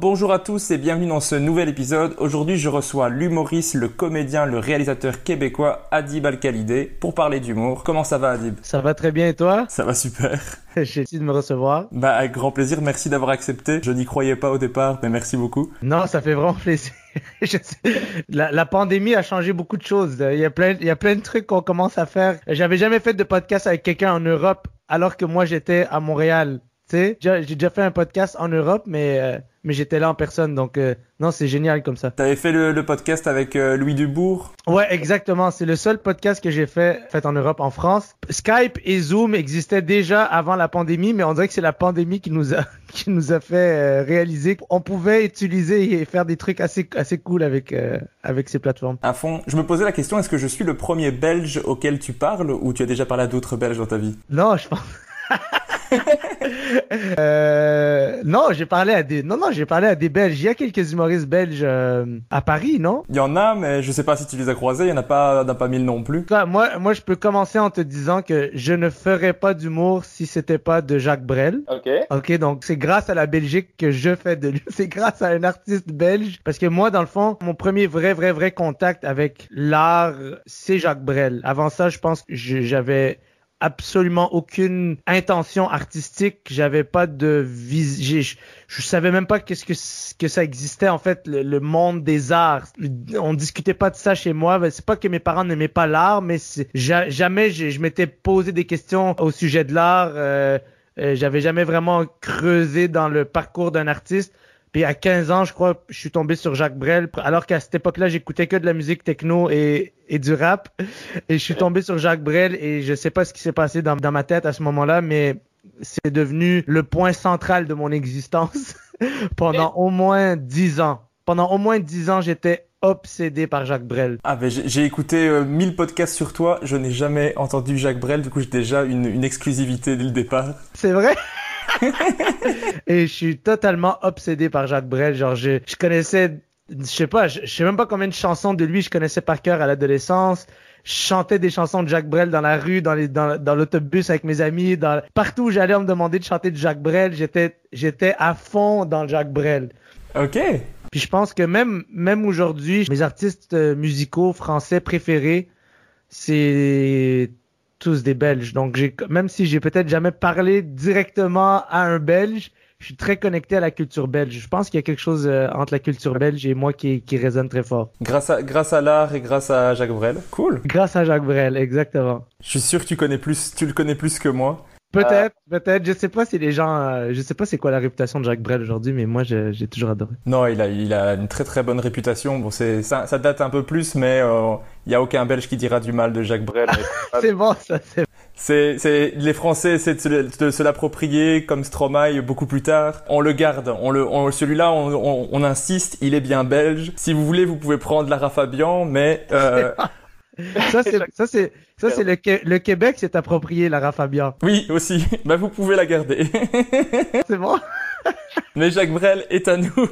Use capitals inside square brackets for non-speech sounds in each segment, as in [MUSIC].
Bonjour à tous et bienvenue dans ce nouvel épisode. Aujourd'hui, je reçois l'humoriste, le comédien, le réalisateur québécois Adib Al-Khalidé pour parler d'humour. Comment ça va Adib? Ça va très bien et toi? Ça va super. [LAUGHS] J'ai essayé de me recevoir. Bah avec grand plaisir, merci d'avoir accepté. Je n'y croyais pas au départ, mais merci beaucoup. Non, ça fait vraiment [LAUGHS] plaisir. Je sais. La, la pandémie a changé beaucoup de choses. Il y a plein, il y a plein de trucs qu'on commence à faire. J'avais jamais fait de podcast avec quelqu'un en Europe alors que moi j'étais à Montréal. Tu sais, j'ai j'ai déjà fait un podcast en Europe, mais euh, mais j'étais là en personne, donc euh, non, c'est génial comme ça. T'avais fait le, le podcast avec euh, Louis Dubourg? Ouais, exactement. C'est le seul podcast que j'ai fait, fait en Europe, en France. Skype et Zoom existaient déjà avant la pandémie, mais on dirait que c'est la pandémie qui nous a, [LAUGHS] qui nous a fait euh, réaliser qu'on pouvait utiliser et faire des trucs assez, assez cool avec, avec ces plateformes. À fond. Je me posais la question, est-ce que je suis le premier Belge auquel tu parles ou tu as déjà parlé à d'autres Belges dans ta vie? Non, je pense. [LAUGHS] [LAUGHS] euh, non, j'ai parlé à des, non, non, j'ai parlé à des Belges. Il y a quelques humoristes belges euh, à Paris, non? Il y en a, mais je sais pas si tu les as croisés. Il y en a pas, il y en a pas mille non plus. Cas, moi, moi, je peux commencer en te disant que je ne ferais pas d'humour si c'était pas de Jacques Brel. Ok. Ok, donc c'est grâce à la Belgique que je fais de lui. [LAUGHS] C'est grâce à un artiste belge. Parce que moi, dans le fond, mon premier vrai, vrai, vrai contact avec l'art, c'est Jacques Brel. Avant ça, je pense que j'avais absolument aucune intention artistique. J'avais pas de vis. j'ai- Je, je savais même pas qu'est-ce que que ça existait en fait le, monde des arts. On discutait pas de ça chez moi. Ben, C'est pas que mes parents n'aimaient pas l'art, mais jamais je, je m'étais posé des questions au sujet de l'art. Euh, euh, J'avais jamais vraiment creusé dans le parcours d'un artiste. Puis à 15 ans, je crois, je suis tombé sur Jacques Brel, alors qu'à cette époque-là, j'écoutais que de la musique techno et, et du rap. Et je suis tombé sur Jacques Brel et je sais pas ce qui s'est passé dans, dans ma tête à ce moment-là, mais c'est devenu le point central de mon existence [LAUGHS] pendant au moins 10 ans. Pendant au moins 10 ans, j'étais obsédé par Jacques Brel. Ah, ben, j'ai j'ai écouté euh, 1000 podcasts sur toi. Je n'ai jamais entendu Jacques Brel. Du coup, j'ai déjà une, une exclusivité dès le départ. C'est vrai? Et je suis totalement obsédé par Jacques Brel. Genre, je, je connaissais, je sais pas, je, je sais même pas combien de chansons de lui je connaissais par cœur à l'adolescence. Je chantais des chansons de Jacques Brel dans la rue, dans les, dans, dans l'autobus avec mes amis, dans, partout où j'allais on me demandait de chanter de Jacques Brel. J'étais, j'étais à fond dans le Jacques Brel. Ok. Puis je pense que même, même aujourd'hui, mes artistes euh, musicaux français préférés, c'est tous des Belges. Donc j'ai, même si j'ai peut-être jamais parlé directement à un Belge, je suis très connecté à la culture belge. Je pense qu'il y a quelque chose euh, entre la culture belge et moi qui, qui résonne très fort. Grâce à, grâce à l'art et grâce à Jacques Brel. Cool. Grâce à Jacques Brel, exactement. Je suis sûr que tu connais plus, tu le connais plus que moi. Peut-être, peut-être. Je sais pas si les gens, euh, je sais pas c'est quoi la réputation de Jacques Brel aujourd'hui, mais moi j'ai toujours adoré. Non, il a, il a une très très bonne réputation. Bon, c'est, ça, ça date un peu plus, mais euh, il y a aucun Belge qui dira du mal de Jacques Brel. [LAUGHS] C'est bon, ça, c'est c'est, les Français, c'est de se, se l'approprier comme Stromae beaucoup plus tard. On le garde, on le, on, celui-là, on, on, on insiste, il est bien belge. Si vous voulez, vous pouvez prendre Lara Fabian, mais euh, [LAUGHS] ça, c'est ça, c'est ça, c'est le, le Québec s'est approprié Lara Fabian. oui aussi, [LAUGHS] bah vous pouvez la garder. [LAUGHS] C'est bon, mais Jacques Brel est à nous. [LAUGHS]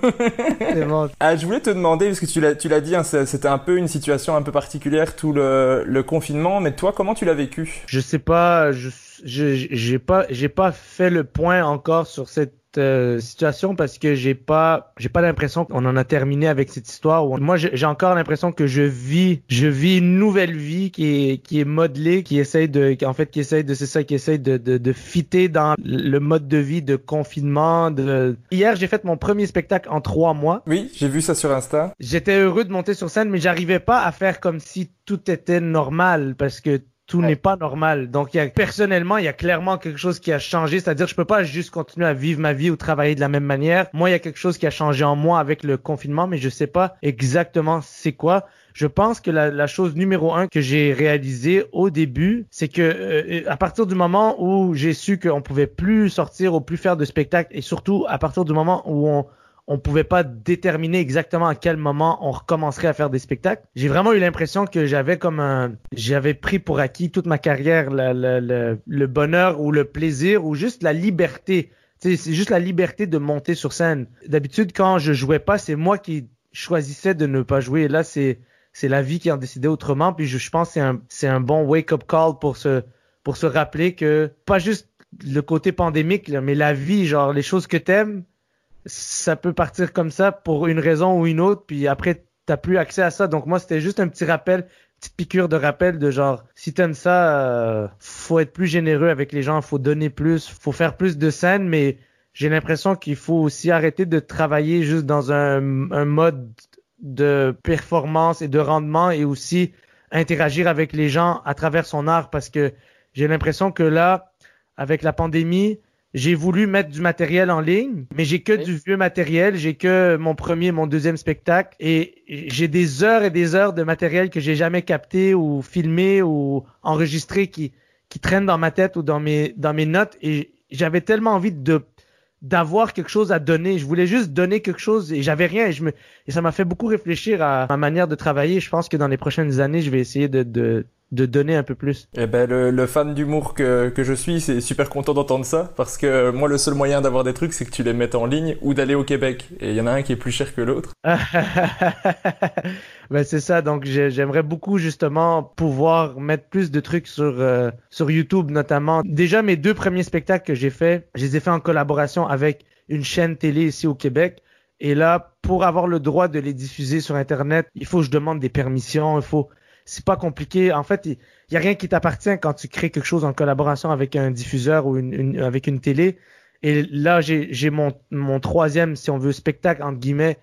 c'est bon. Ah, je voulais te demander, parce que tu l'as, tu l'as dit, hein, c'était un peu une situation un peu particulière, tout le, le confinement, mais toi, comment tu l'as vécu? Je sais pas, je je- j'ai pas j'ai pas fait le point encore sur cette euh, situation parce que j'ai pas j'ai pas l'impression qu'on en a terminé avec cette histoire. Où on- moi j'ai encore l'impression que je vis je vis une nouvelle vie qui est qui est modelée, qui essaye de qui- en fait qui essaye de c'est ça qui essaye de de de fitter dans le mode de vie de confinement. De hier j'ai fait mon premier spectacle en trois mois. Oui, j'ai vu ça sur Insta. J'étais heureux de monter sur scène, mais j'arrivais pas à faire comme si tout était normal parce que tout n'est pas normal. Donc, il y a, personnellement, il y a clairement quelque chose qui a changé. C'est-à-dire, je peux pas juste continuer à vivre ma vie ou travailler de la même manière. Moi, il y a quelque chose qui a changé en moi avec le confinement, mais je sais pas exactement c'est quoi. Je pense que la, la, chose numéro un que j'ai réalisé au début, c'est que euh, à partir du moment où j'ai su qu'on pouvait plus sortir ou plus faire de spectacles, et surtout à partir du moment où on on pouvait pas déterminer exactement à quel moment on recommencerait à faire des spectacles. J'ai vraiment eu l'impression que j'avais comme un, j'avais pris pour acquis toute ma carrière le, le, le, bonheur ou le plaisir ou juste la liberté. C'est juste la liberté de monter sur scène. D'habitude, quand je jouais pas, c'est moi qui choisissais de ne pas jouer. là, c'est c'est la vie qui en décidait autrement. Puis je, je pense c'est un c'est un bon wake up call pour se pour se rappeler que pas juste le côté pandémique, mais la vie, genre les choses que t'aimes, ça peut partir comme ça pour une raison ou une autre, puis après, t'as plus accès à ça. Donc moi, c'était juste un petit rappel, petite piqûre de rappel de genre, si t'aimes ça, euh, faut être plus généreux avec les gens, faut donner plus, faut faire plus de scènes, mais j'ai l'impression qu'il faut aussi arrêter de travailler juste dans un, un mode de performance et de rendement et aussi interagir avec les gens à travers son art parce que j'ai l'impression que là, avec la pandémie, j'ai voulu mettre du matériel en ligne, mais j'ai que du vieux matériel, j'ai que mon premier, mon deuxième spectacle, et j'ai des heures et des heures de matériel que j'ai jamais capté ou filmé ou enregistré qui qui traînent dans ma tête ou dans mes dans mes notes, et j'avais tellement envie de d'avoir quelque chose à donner. Je voulais juste donner quelque chose et j'avais rien. Et, je me, et ça m'a fait beaucoup réfléchir à ma manière de travailler. Je pense que dans les prochaines années, je vais essayer de, de, de donner un peu plus. Eh ben le, le fan d'humour que, que je suis, c'est super content d'entendre ça parce que moi le seul moyen d'avoir des trucs c'est que tu les mettes en ligne ou d'aller au Québec et il y en a un qui est plus cher que l'autre. [LAUGHS] ben c'est ça donc j'aimerais beaucoup justement pouvoir mettre plus de trucs sur euh, sur YouTube notamment. Déjà mes deux premiers spectacles que j'ai fait, je les ai fait en collaboration avec une chaîne télé ici au Québec. Et là, pour avoir le droit de les diffuser sur Internet, il faut que je demande des permissions, il faut, c'est pas compliqué. En fait, il y, a rien qui t'appartient quand tu crées quelque chose en collaboration avec un diffuseur ou une, avec une télé. Et là, j'ai mon, mon troisième, si on veut, spectacle, entre guillemets,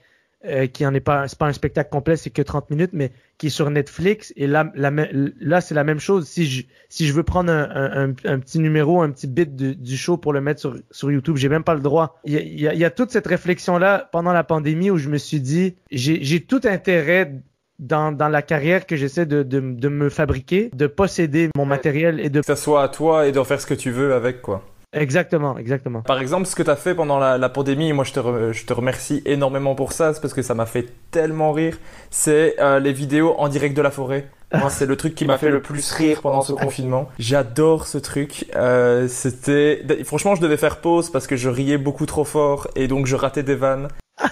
euh, qui en est pas, pas un spectacle complet, c'est que 30 minutes, mais qui est sur Netflix. Et là, là, c'est la même chose. Si je, si je veux prendre un, un, un petit numéro, un petit bit du show pour le mettre sur, sur YouTube, j'ai même pas le droit. Il y a, il y a, il y a toute cette réflexion-là pendant la pandémie où je me suis dit, j'ai tout intérêt dans, dans la carrière que j'essaie de, de, de, me fabriquer, de posséder mon matériel et de... Que ça soit à toi et de faire ce que tu veux avec, quoi. Exactement, exactement. Par exemple, ce que tu as fait pendant la, la pandémie, moi je te, je te remercie énormément pour ça, c'est parce que ça m'a fait tellement rire, c'est euh, les vidéos en direct de la forêt. Moi, c'est le truc qui [LAUGHS] m'a fait le plus rire pendant ce confinement. J'adore ce truc. Euh, c'était, franchement, je devais faire pause parce que je riais beaucoup trop fort et donc je ratais des vannes. [LAUGHS]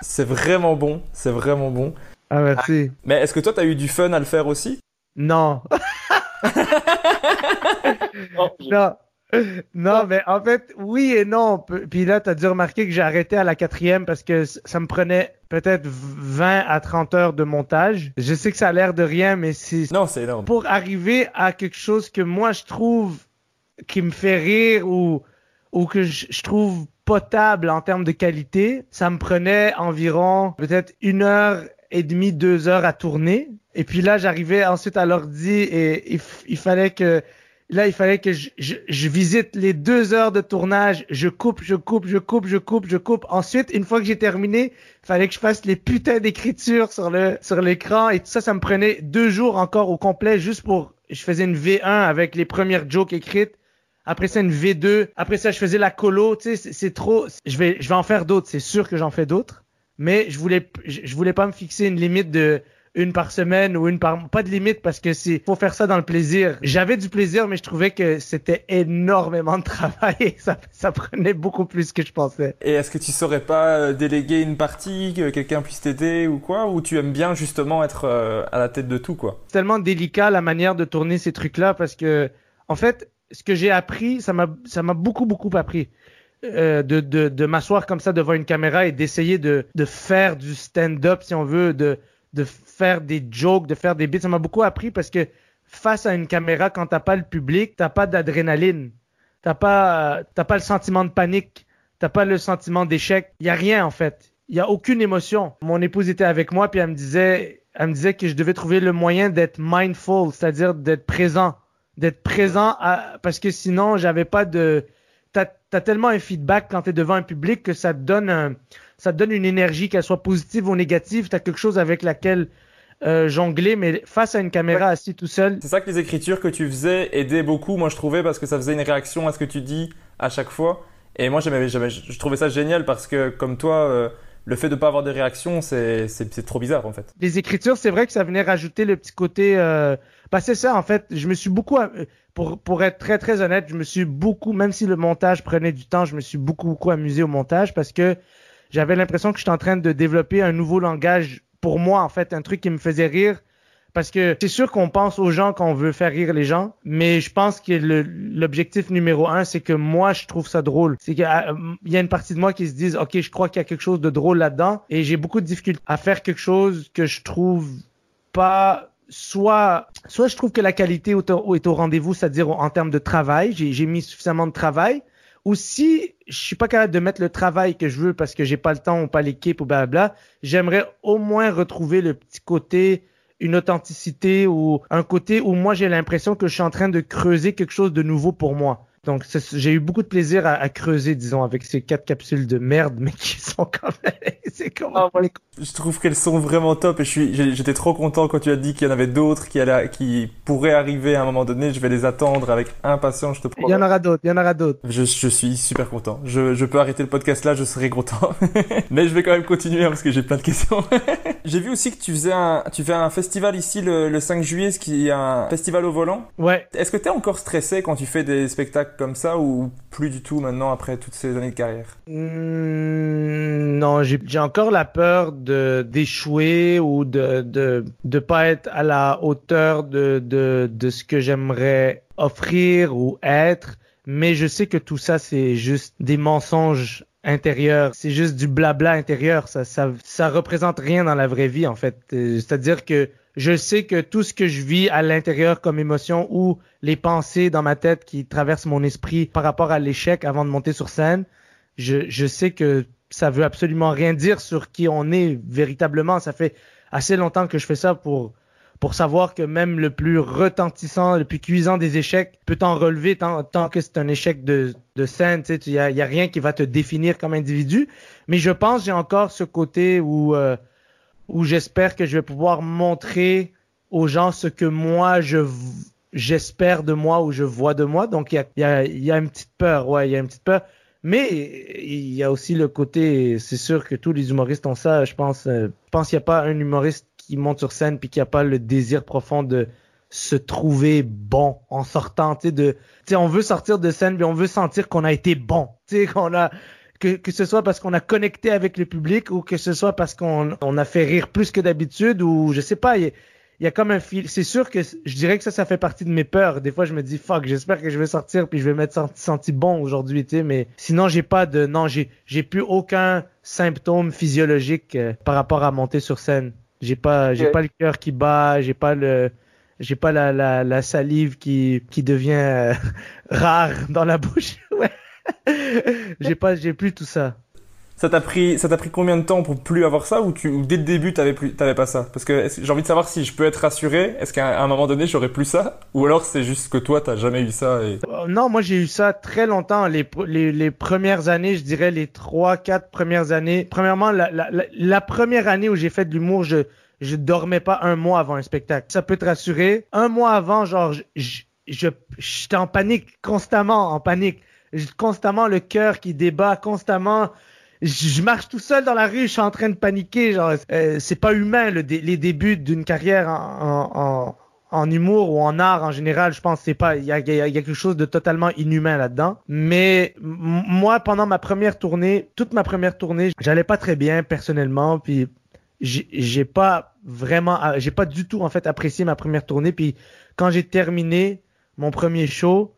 c'est vraiment bon, c'est vraiment bon. Ah, merci. Mais est-ce que toi, t'as eu du fun à le faire aussi? Non. [LAUGHS] non. Non, mais en fait, oui et non. Puis là, t'as dû remarquer que j'ai arrêté à la quatrième parce que ça me prenait peut-être 20 à 30 heures de montage. Je sais que ça a l'air de rien, mais c'est... Non, c'est énorme. Pour arriver à quelque chose que moi, je trouve qui me fait rire ou, ou que je, je trouve potable en termes de qualité, ça me prenait environ peut-être une heure et demi, deux heures à tourner. Et puis là, j'arrivais ensuite à l'ordi et il, fallait que là, il fallait que je, visite les deux heures de tournage. Je coupe, je coupe, je coupe, je coupe, je coupe. Ensuite, une fois que j'ai terminé, il fallait que je fasse les putains d'écriture sur le sur l'écran et tout ça, ça me prenait deux jours encore au complet juste pour. Je faisais une V1 avec les premières jokes écrites. Après ça, une V2. Après ça, je faisais la colo. Tu sais, c'est trop. Je vais, je vais en faire d'autres. C'est sûr que j'en fais d'autres mais je voulais je voulais pas me fixer une limite de une par semaine ou une par pas de limite parce que c'est faut faire ça dans le plaisir. J'avais du plaisir mais je trouvais que c'était énormément de travail et ça ça prenait beaucoup plus que je pensais. Et est-ce que tu saurais pas euh, déléguer une partie que quelqu'un puisse t'aider ou quoi? Ou tu aimes bien justement être euh, à la tête de tout quoi? C'est tellement délicat la manière de tourner ces trucs là parce que en fait ce que j'ai appris ça m'a ça m'a beaucoup beaucoup appris. Euh, de, de, de m'asseoir comme ça devant une caméra et d'essayer de, de faire du stand-up, si on veut, de, de faire des jokes, de faire des bits. Ça m'a beaucoup appris parce que face à une caméra, quand t'as pas le public, t'as pas d'adrénaline. T'as pas, t'as pas le sentiment de panique. T'as pas le sentiment d'échec. Il y a rien, en fait. Il y a aucune émotion. Mon épouse était avec moi puis elle me disait, elle me disait que je devais trouver le moyen d'être mindful, c'est-à-dire d'être présent, d'être présent parce que sinon j'avais pas de t'as as tellement un feedback quand tu es devant un public que ça te donne un, ça te donne une énergie qu'elle soit positive ou négative, tu as quelque chose avec laquelle euh, jongler, mais face à une caméra assis tout seul. C'est ça que les écritures que tu faisais aidaient beaucoup, moi je trouvais, parce que ça faisait une réaction à ce que tu dis à chaque fois. Et moi j'aimais, je trouvais ça génial parce que comme toi, euh, le fait de ne pas avoir de réaction, c'est trop bizarre en fait. Les écritures, c'est vrai que ça venait rajouter le petit côté. Euh... Bah c'est ça en fait. Je me suis beaucoup, pour pour être très très honnête, je me suis beaucoup, même si le montage prenait du temps, je me suis beaucoup beaucoup amusé au montage parce que j'avais l'impression que j'étais en train de développer un nouveau langage pour moi, en fait, un truc qui me faisait rire. Parce que c'est sûr qu'on pense aux gens quand on veut faire rire les gens, mais je pense que l'objectif numéro un, c'est que moi, je trouve ça drôle. C'est qu'il y a une partie de moi qui se dit, OK, je crois qu'il y a quelque chose de drôle là-dedans, et j'ai beaucoup de difficultés à faire quelque chose que je trouve pas soit soit je trouve que la qualité est au, rendez-vous, c'est-à-dire en termes de travail, j'ai mis suffisamment de travail, ou si je suis pas capable de mettre le travail que je veux parce que j'ai pas le temps ou pas l'équipe ou blabla, j'aimerais au moins retrouver le petit côté une authenticité ou un côté où moi j'ai l'impression que je suis en train de creuser quelque chose de nouveau pour moi. Donc, j'ai eu beaucoup de plaisir à, creuser, disons, avec ces quatre capsules de merde, mais qui [LAUGHS] sont quand même. c'est comment ah, Je trouve qu'elles sont vraiment top et je suis, j'étais trop content quand tu as dit qu'il y en avait d'autres qui, qui pourraient arriver à un moment donné. Je vais les attendre avec impatience, je te promets. Il y en aura d'autres, il y en aura d'autres. Je, je, suis super content. Je, je peux arrêter le podcast là, je serai content. [LAUGHS] mais je vais quand même continuer hein, parce que j'ai plein de questions. [LAUGHS] j'ai vu aussi que tu faisais un, tu fais un festival ici le, le 5 juillet, ce qui est un festival au volant. Ouais. Est-ce que tu es encore stressé quand tu fais des spectacles comme ça ou plus du tout maintenant après toutes ces années de carrière? Mmh, Non, j'ai encore la peur de d'échouer ou de, de de pas être à la hauteur de de, de ce que j'aimerais offrir ou être, mais je sais que tout ça c'est juste des mensonges intérieurs, c'est juste du blabla intérieur, ça ça ça représente rien dans la vraie vie en fait. Euh, c'est-à-dire que je sais que tout ce que je vis à l'intérieur comme émotion ou les pensées dans ma tête qui traversent mon esprit par rapport à l'échec avant de monter sur scène, je, je sais que ça veut absolument rien dire sur qui on est véritablement. Ça fait assez longtemps que je fais ça pour pour savoir que même le plus retentissant, le plus cuisant des échecs peut t'en relever tant, que c'est un échec de, de scène. Il y a, y a, rien qui va te définir comme individu. Mais je pense j'ai encore ce côté où euh, où j'espère que je vais pouvoir montrer aux gens ce que moi je j'espère de moi ou je vois de moi. Donc il y a, y, a, y a une petite peur, ouais, il y a une petite peur. Mais il y a aussi le côté, c'est sûr que tous les humoristes ont ça. Je pense, euh, je pense qu'il n'y a pas un humoriste qui monte sur scène puis qui a pas le désir profond de se trouver bon en sortant, tu sais, de, tu on veut sortir de scène mais on veut sentir qu'on a été bon, tu sais, qu'on a, que, ce soit parce qu'on a connecté avec le public ou que ce soit parce qu'on on a fait rire plus que d'habitude ou je sais pas. Il y, a comme un fil. C'est sûr que je dirais que ça, ça fait partie de mes peurs. Des fois, je me dis fuck, j'espère que je vais sortir puis je vais m'être senti bon aujourd'hui, tu sais. Mais sinon, j'ai pas de, non, j'ai, j'ai plus aucun symptôme physiologique euh, par rapport à monter sur scène. J'ai pas, j'ai pas le cœur qui bat, j'ai pas le, j'ai pas la, la, la, salive qui, qui devient euh, [LAUGHS] rare dans la bouche. [LAUGHS] ouais. j'ai pas, j'ai plus tout ça. Ça t'a pris, ça t'a pris combien de temps pour plus avoir ça ou, tu, dès le début t'avais plus, t'avais pas ça? Parce que j'ai envie de savoir si je peux être rassuré. Est-ce qu'à un moment donné j'aurais plus ça? Ou alors c'est juste que toi t'as jamais eu ça. Euh, non, moi j'ai eu ça très longtemps. Les, les, les, premières années, je dirais les trois, quatre premières années. Premièrement, la, la, la, première année où j'ai fait de l'humour, je je dormais pas un mois avant un spectacle. Ça peut te rassurer. Un mois avant, genre, je, j'étais en panique constamment, en panique constamment le cœur qui débat, constamment je marche tout seul dans la rue, je suis en train de paniquer. Genre, euh, c'est pas humain le les débuts d'une carrière en, en, en, humour ou en art en général. Je pense c'est pas, il y a, y a, quelque chose de totalement inhumain là-dedans. Mais moi, pendant ma première tournée, toute ma première tournée, j'allais pas très bien personnellement. Puis j'ai pas vraiment, j'ai pas du tout en fait apprécié ma première tournée. Puis quand j'ai terminé mon premier show,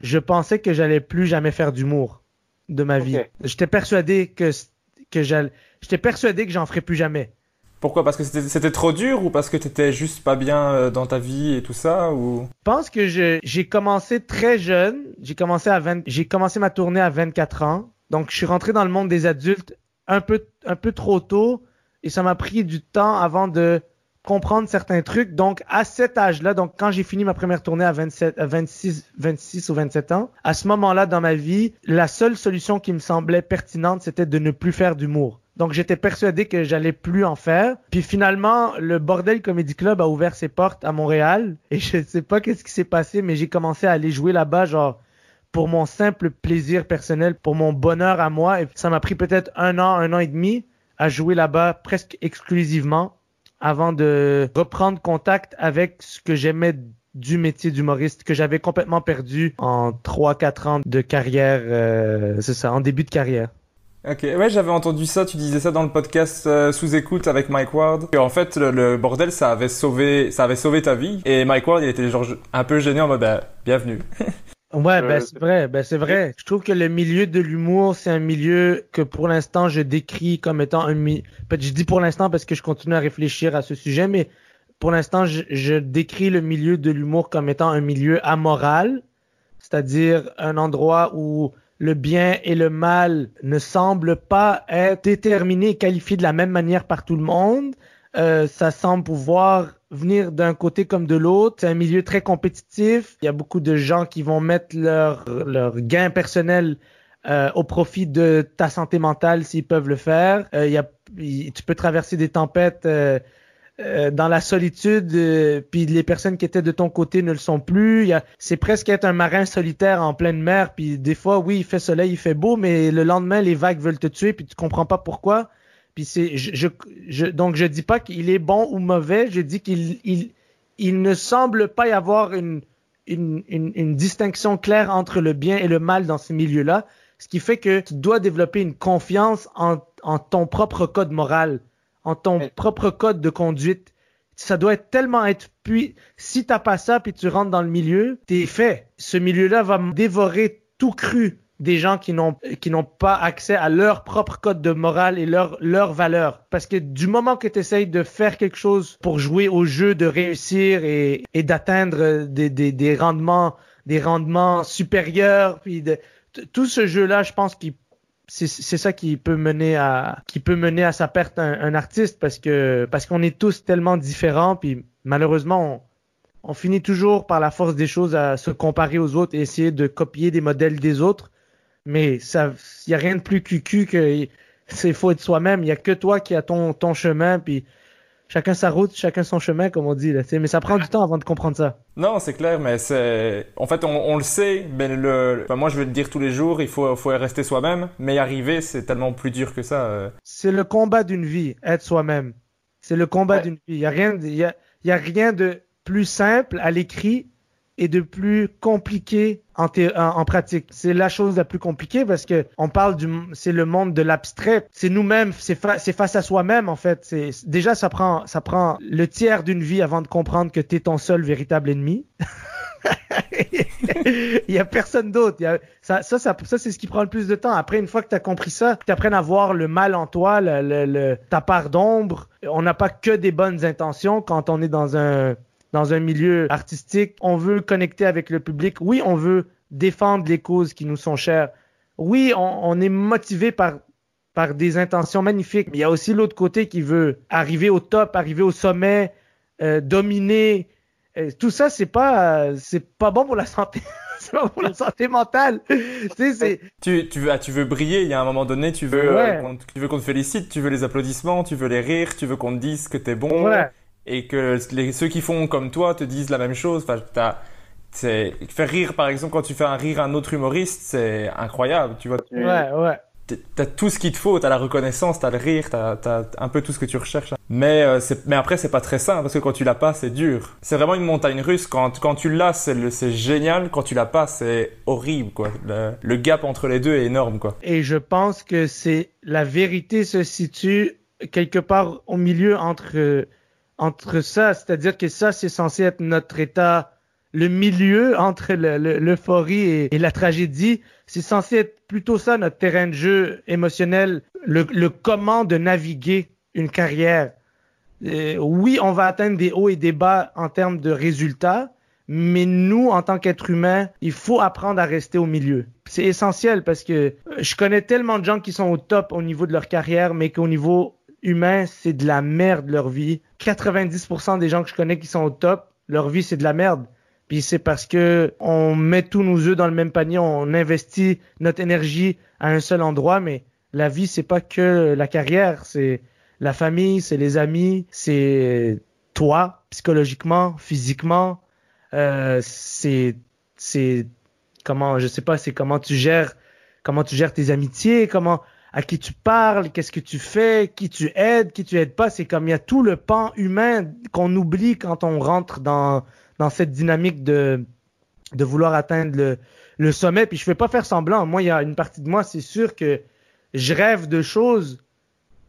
je pensais que j'allais plus jamais faire d'humour de ma vie. J'étais persuadé que que j'allais j'étais persuadé que j'en ferais plus jamais. Pourquoi? Parce que c'était trop dur ou parce que t'étais juste pas bien euh, dans ta vie et tout ça ou? Je pense que j'ai commencé très jeune, j'ai commencé à 20 j'ai commencé ma tournée à 24 ans. Donc je suis rentré dans le monde des adultes un peu un peu trop tôt et ça m'a pris du temps avant de comprendre certains trucs. Donc, à cet âge-là, donc quand j'ai fini ma première tournée à 27, à 26, 26 ou 27 ans, à ce moment-là dans ma vie, la seule solution qui me semblait pertinente, c'était de ne plus faire d'humour. Donc j'étais persuadé que j'allais plus en faire. Puis finalement, le Bordel Comedy Club a ouvert ses portes à Montréal et je ne sais pas qu'est-ce qui s'est passé, mais j'ai commencé à aller jouer là-bas genre pour mon simple plaisir personnel, pour mon bonheur à moi. Et ça m'a pris peut-être un an, un an et demi à jouer là-bas presque exclusivement avant de reprendre contact avec ce que j'aimais du métier d'humoriste que j'avais complètement perdu en 3-4 ans de carrière, euh, c'est ça, en début de carrière. Ok, ouais, j'avais entendu ça, tu disais ça dans le podcast euh, sous écoute avec Mike Ward. Et en fait, le, bordel, ça avait sauvé, ça avait sauvé ta vie. Et Mike Ward, il était genre un peu gêné en mode, bah, bienvenue. [LAUGHS] Ouais, ben c'est vrai, ben c'est vrai. Je trouve que le milieu de l'humour, c'est un milieu que pour l'instant je décris comme étant un milieu. Je dis pour l'instant parce que je continue à réfléchir à ce sujet, mais pour l'instant je, je, décris le milieu de l'humour comme étant un milieu amoral, c'est-à-dire un endroit où le bien et le mal ne semblent pas être déterminés et qualifiés de la même manière par tout le monde. Euh, ça semble pouvoir venir d'un côté comme de l'autre. C'est un milieu très compétitif. Il y a beaucoup de gens qui vont mettre leur, leur gain personnel euh, au profit de ta santé mentale s'ils peuvent le faire. Euh, y a, tu peux traverser des tempêtes dans la solitude, puis les personnes qui étaient de ton côté ne le sont plus. C'est presque être un marin solitaire en pleine mer, puis des fois, oui, il fait soleil, il fait beau, mais le lendemain, les vagues veulent te tuer, puis tu comprends pas pourquoi. Puis c'est, je, je, donc je dis pas qu'il est bon ou mauvais, je dis qu'il il, il ne semble pas y avoir une, une, une, une, distinction claire entre le bien et le mal dans ces milieux-là, ce qui fait que tu dois développer une confiance en, en ton propre code moral, en ton propre code de conduite. Ça doit être tellement être puis si t'as pas ça puis tu rentres dans le milieu, t'es fait. Ce milieu-là va dévorer tout cru des gens qui n'ont qui n'ont pas accès à leur propre code de morale et leur leur valeur. Parce que du moment que tu essayes de faire quelque chose pour jouer au jeu de réussir et, et d'atteindre des, des, des rendements des rendements supérieurs puis de tout ce jeu là je pense qu'il c'est ça qui peut mener à qui peut mener à sa perte un, un artiste parce que parce qu'on est tous tellement différents puis malheureusement on, on finit toujours par la force des choses à se comparer aux autres et essayer de copier des modèles des autres mais ça, il y a rien de plus cucu que c'est faut être soi-même. Il y a que toi qui as ton ton chemin, puis chacun sa route, chacun son chemin, comme on dit là. Mais ça prend du temps avant de comprendre ça. Non, c'est clair, mais c'est, en fait, on, le sait. Mais le, moi, je vais le dire tous les jours. Il faut, faut rester soi-même. Mais y arriver, c'est tellement plus dur que ça. Euh. C'est le combat d'une vie, être soi-même. C'est le combat d'une vie. Il y a rien, y a, y a rien de plus simple à l'écrit et de plus compliqué en, pratique. C'est la chose la plus compliquée parce que on parle du, c'est le monde de l'abstrait. C'est nous-mêmes, c'est face à soi-même en fait. Déjà ça prend, ça prend le tiers d'une vie avant de comprendre que t'es ton seul véritable ennemi. [LAUGHS] il y a personne d'autre. Ça, ça, ça, c'est ce qui prend le plus de temps. Après, une fois que tu as compris ça, tu apprennes à voir le mal en toi, ta part d'ombre. On n'a pas que des bonnes intentions quand on est dans un dans un milieu artistique. On veut connecter avec le public. Oui, on veut défendre les causes qui nous sont chères. Oui, on, est motivé par par des intentions magnifiques. Mais il y a aussi l'autre côté qui veut arriver au top, arriver au sommet, euh, dominer. Euh, tout ça, c'est pas c'est pas bon pour la santé. [LAUGHS] c'est pas pour la santé mentale. [LAUGHS] tu, sais, tu, tu, veux, ah, tu veux briller, il y a un moment donné, tu veux, euh, tu veux qu'on te félicite, tu veux les applaudissements, tu veux les rires, tu veux qu'on te dise que t'es bon. Ouais et que les, ceux qui font comme toi te disent la même chose. Enfin, c'est faire rire par exemple quand tu fais un rire un autre humoriste, c'est incroyable. Tu vois. Ouais, ouais. T'as tout ce qu'il te faut, t'as la reconnaissance, t'as le rire, t'as as un peu tout ce que tu recherches. Mais euh, mais après c'est pas très simple parce que quand tu l'as pas c'est dur. C'est vraiment une montagne russe. Quand quand tu l'as c'est génial. Quand tu l'as pas c'est horrible quoi. Le, le, gap entre les deux est énorme quoi. Et je pense que c'est la vérité se situe quelque part au milieu entre entre ça, c'est-à-dire que ça, c'est censé être notre état, le milieu entre l'euphorie et, la tragédie. C'est censé être plutôt ça notre terrain de jeu émotionnel, le, comment de naviguer une carrière. oui, on va atteindre des hauts et des bas en termes de résultats, mais nous, en tant qu'êtres humains, il faut apprendre à rester au milieu. C'est essentiel parce que je connais tellement de gens qui sont au top au niveau de leur carrière, mais qu'au niveau humain, c'est de la merde leur vie. 90% des gens que je connais qui sont au top, leur vie c'est de la merde. Puis c'est parce que on met tous nos œufs dans le même panier, on investit notre énergie à un seul endroit, mais la vie c'est pas que la carrière, c'est la famille, c'est les amis, c'est toi psychologiquement, physiquement, euh, c'est c'est comment je sais pas, c'est comment tu gères comment tu gères tes amitiés, comment à qui tu parles, qu'est-ce que tu fais, qui tu aides, qui tu aides pas. C'est comme il y a tout le pan humain qu'on oublie quand on rentre dans, dans cette dynamique de, de vouloir atteindre le, le sommet. Puis je fais pas faire semblant. Moi, il y a une partie de moi, c'est sûr que je rêve de choses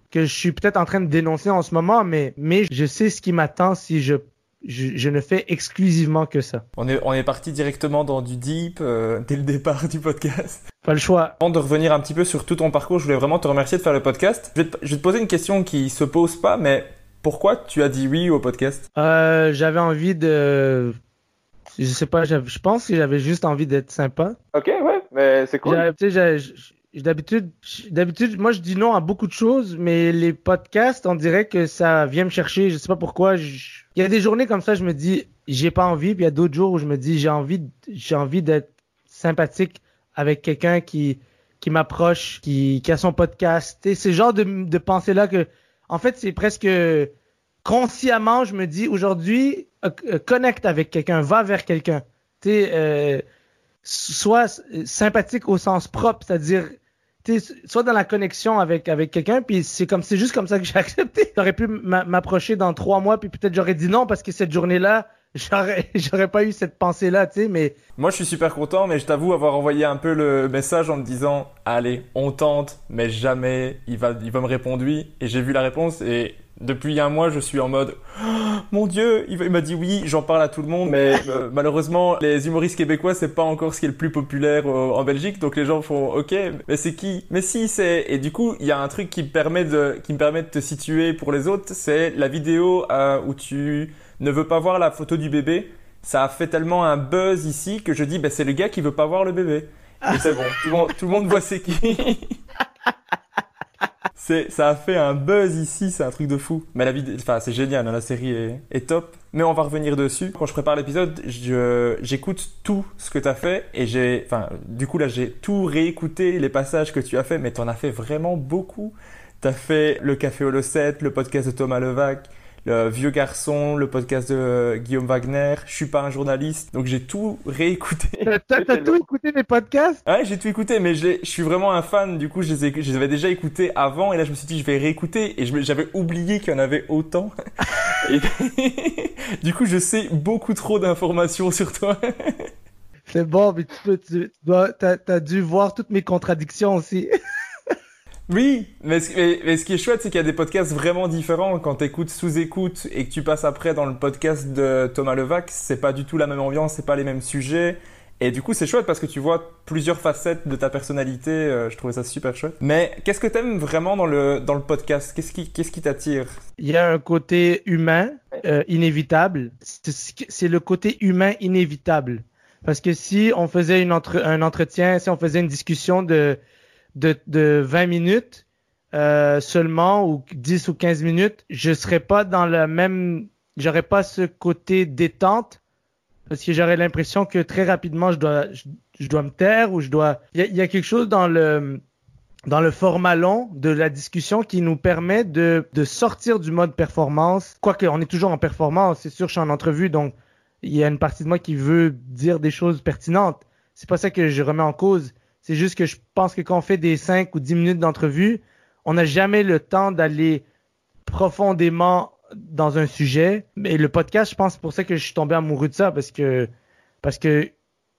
que je suis peut-être en train de dénoncer en ce moment, mais, mais je sais ce qui m'attend si je je, ne fais exclusivement que ça. On est, on est parti directement dans du deep euh, dès le départ du podcast. Pas le choix. Avant de revenir un petit peu sur tout ton parcours, je voulais vraiment te remercier de faire le podcast. Je vais te, je vais te poser une question qui se pose pas, mais pourquoi tu as dit oui au podcast? Euh, J'avais envie de... Je sais pas, je pense que j'avais juste envie d'être sympa. Ok, ouais, mais c'est cool. Tu sais, D'habitude, d'habitude, moi je dis non à beaucoup de choses, mais les podcasts, on dirait que ça vient me chercher. Je sais pas pourquoi. Il y a des journées comme ça, je me dis j'ai pas envie, puis il y a d'autres jours où je me dis j'ai envie, j'ai envie d'être sympathique avec quelqu'un qui qui m'approche, qui, qui a son podcast. Et ce genre de, de pensée là que, en fait, c'est presque consciemment, je me dis aujourd'hui euh, euh, connecte avec quelqu'un, va vers quelqu'un. Tu euh, sympathique au sens propre, c'est-à-dire soit dans la connexion avec avec quelqu'un, puis c'est comme c'est juste comme ça que j'ai [LAUGHS] accepté. J'aurais pu m'approcher dans trois mois, puis peut-être j'aurais dit non parce que cette journée-là, j'aurais [LAUGHS] j'aurais pas eu cette pensée-là, tu sais. Mais moi, je suis super content, mais je t'avoue avoir envoyé un peu le message en me disant, allez, on tente, mais jamais il va il va me répondre oui. Et j'ai vu la réponse et depuis un mois, je suis en mode oh, mon Dieu, il m'a dit oui, j'en parle à tout le monde, mais [LAUGHS] euh, malheureusement, les humoristes québécois, c'est pas encore ce qui est le plus populaire euh, en Belgique, donc les gens font ok, mais c'est qui? Mais si, c'est et du coup, il y a un truc qui me permet de qui me permet de te situer pour les autres, c'est la vidéo euh, où tu ne veux pas voir la photo du bébé. Ça a fait tellement un buzz ici que je dis, ben c'est le gars qui veut pas voir le bébé. Et c'est bon, tout le monde, voit c'est qui. [LAUGHS] ça a fait un buzz ici, c'est un truc de fou. Mais la vidéo, enfin, c'est génial, hein, la série est, top. Mais on va revenir dessus. Quand je prépare l'épisode, j'écoute tout ce que tu as fait et j'ai, enfin, du coup là, j'ai tout réécouté les passages que tu as fait, mais tu en as fait vraiment beaucoup. T'as fait le Café Holocet, le podcast de Thomas Levac, le Vieux Garçon, le podcast de Guillaume Wagner. Je suis pas un journaliste, donc j'ai tout réécouté. [LAUGHS] T'as tout écouté mes podcasts? Ouais, j'ai tout écouté, mais je, je suis vraiment un fan. Du coup, je les, ai, je les avais déjà écoutés avant, et là, je me suis dit, je vais réécouter, et j'avais oublié qu'il y en avait autant. [LAUGHS] et, [LAUGHS] du coup, je sais beaucoup trop d'informations sur toi. C'est bon, mais tu, peux, tu, dois, t'as, as dû voir toutes mes contradictions aussi. Oui, mais ce, qui est chouette, c'est qu'il y a des podcasts vraiment différents. Quand tu écoutes sous-écoute et que tu passes après dans le podcast de Thomas Levac, c'est pas du tout la même ambiance, c'est pas les mêmes sujets. Et du coup, c'est chouette parce que tu vois plusieurs facettes de ta personnalité. Euh, je trouvais ça super chouette. Mais qu'est-ce que tu aimes vraiment dans le, dans le podcast? Qu'est-ce qui, t'attire? Il y a un côté humain euh, inévitable. C'est le côté humain inévitable. Parce que si on faisait une un entretien, si on faisait une discussion de de, de 20 minutes euh, seulement ou 10 ou 15 minutes, je serais pas dans la même, j'aurais pas ce côté détente parce que j'aurais l'impression que très rapidement je dois, je, dois me taire ou je dois, il y a, y a, quelque chose dans le dans le format long de la discussion qui nous permet de, de sortir du mode performance. Quoique on est toujours en performance, c'est sûr, je suis en entrevue, donc il y a une partie de moi qui veut dire des choses pertinentes. C'est pas ça que je remets en cause. C'est juste que je pense que quand on fait des 5 ou 10 minutes d'entrevue, on n'a jamais le temps d'aller profondément dans un sujet. Mais le podcast, je pense pour ça que je suis tombé amoureux de ça parce que parce que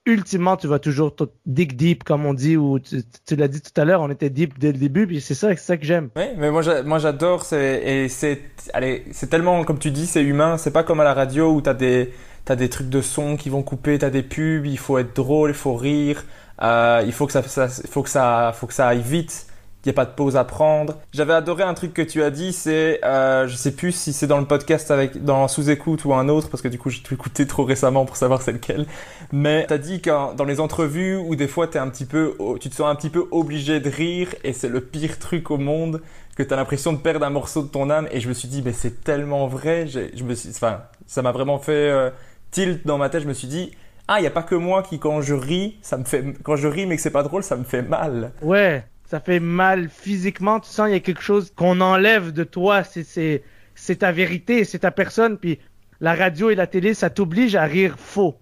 ultimement tu vas toujours dig deep comme on dit ou tu, l'as dit tout à l'heure, on était deep dès le début puis c'est ça ça que j'aime. Oui, mais moi j'adore c'est et c'est allez, c'est tellement comme tu dis, c'est humain, c'est pas comme à la radio où tu as des t'as des trucs de son qui vont couper, t'as des pubs, il faut être drôle, il faut rire. Euh, il faut que ça, ça, faut que ça, faut que ça aille vite. Il n'y a pas de pause à prendre. J'avais adoré un truc que tu as dit, c'est, euh, je sais plus si c'est dans le podcast avec, dans sous-écoute ou un autre, parce que du coup j'ai tout écouté trop récemment pour savoir c'est lequel. Mais t'as dit que dans les entrevues où des fois t'es un petit peu, tu te sens un petit peu obligé de rire et c'est le pire truc au monde. que tu as l'impression de perdre un morceau de ton âme. Et je me suis dit, mais c'est tellement vrai. Je me enfin, ça m'a vraiment fait euh, tilt dans ma tête. Je me suis dit, ah, il n'y a pas que moi qui, quand je ris, ça me fait, quand je ris mais que c'est pas drôle, ça me fait mal. Ouais, ça fait mal physiquement. Tu sens il y a quelque chose qu'on enlève de toi. C'est, c'est, c'est ta vérité, c'est ta personne. Puis la radio et la télé, ça t'oblige à rire faux.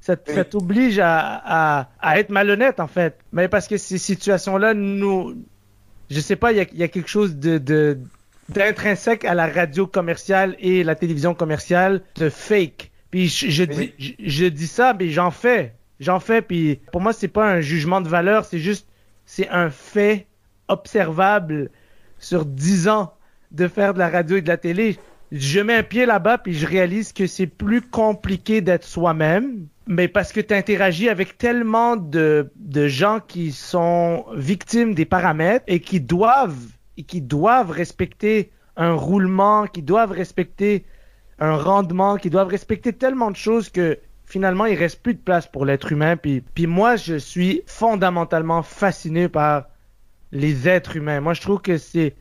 Ça, ça t'oblige à, à, à, être malhonnête, en fait. Mais parce que ces situations-là, nous, je sais pas, il y a, y a, quelque chose de, de, d'intrinsèque à la radio commerciale et la télévision commerciale, de fake. Puis je, je dis, je, je, dis ça, mais j'en fais. J'en fais, puis pour moi, c'est pas un jugement de valeur, c'est juste, c'est un fait observable sur dix ans de faire de la radio et de la télé. Je mets un pied là-bas, puis je réalise que c'est plus compliqué d'être soi-même mais parce que tu interagis avec tellement de, de gens qui sont victimes des paramètres et qui doivent et qui doivent respecter un roulement, qui doivent respecter un rendement, qui doivent respecter tellement de choses que finalement il reste plus de place pour l'être humain. Puis, puis moi je suis fondamentalement fasciné par les êtres humains. Moi je trouve que c'est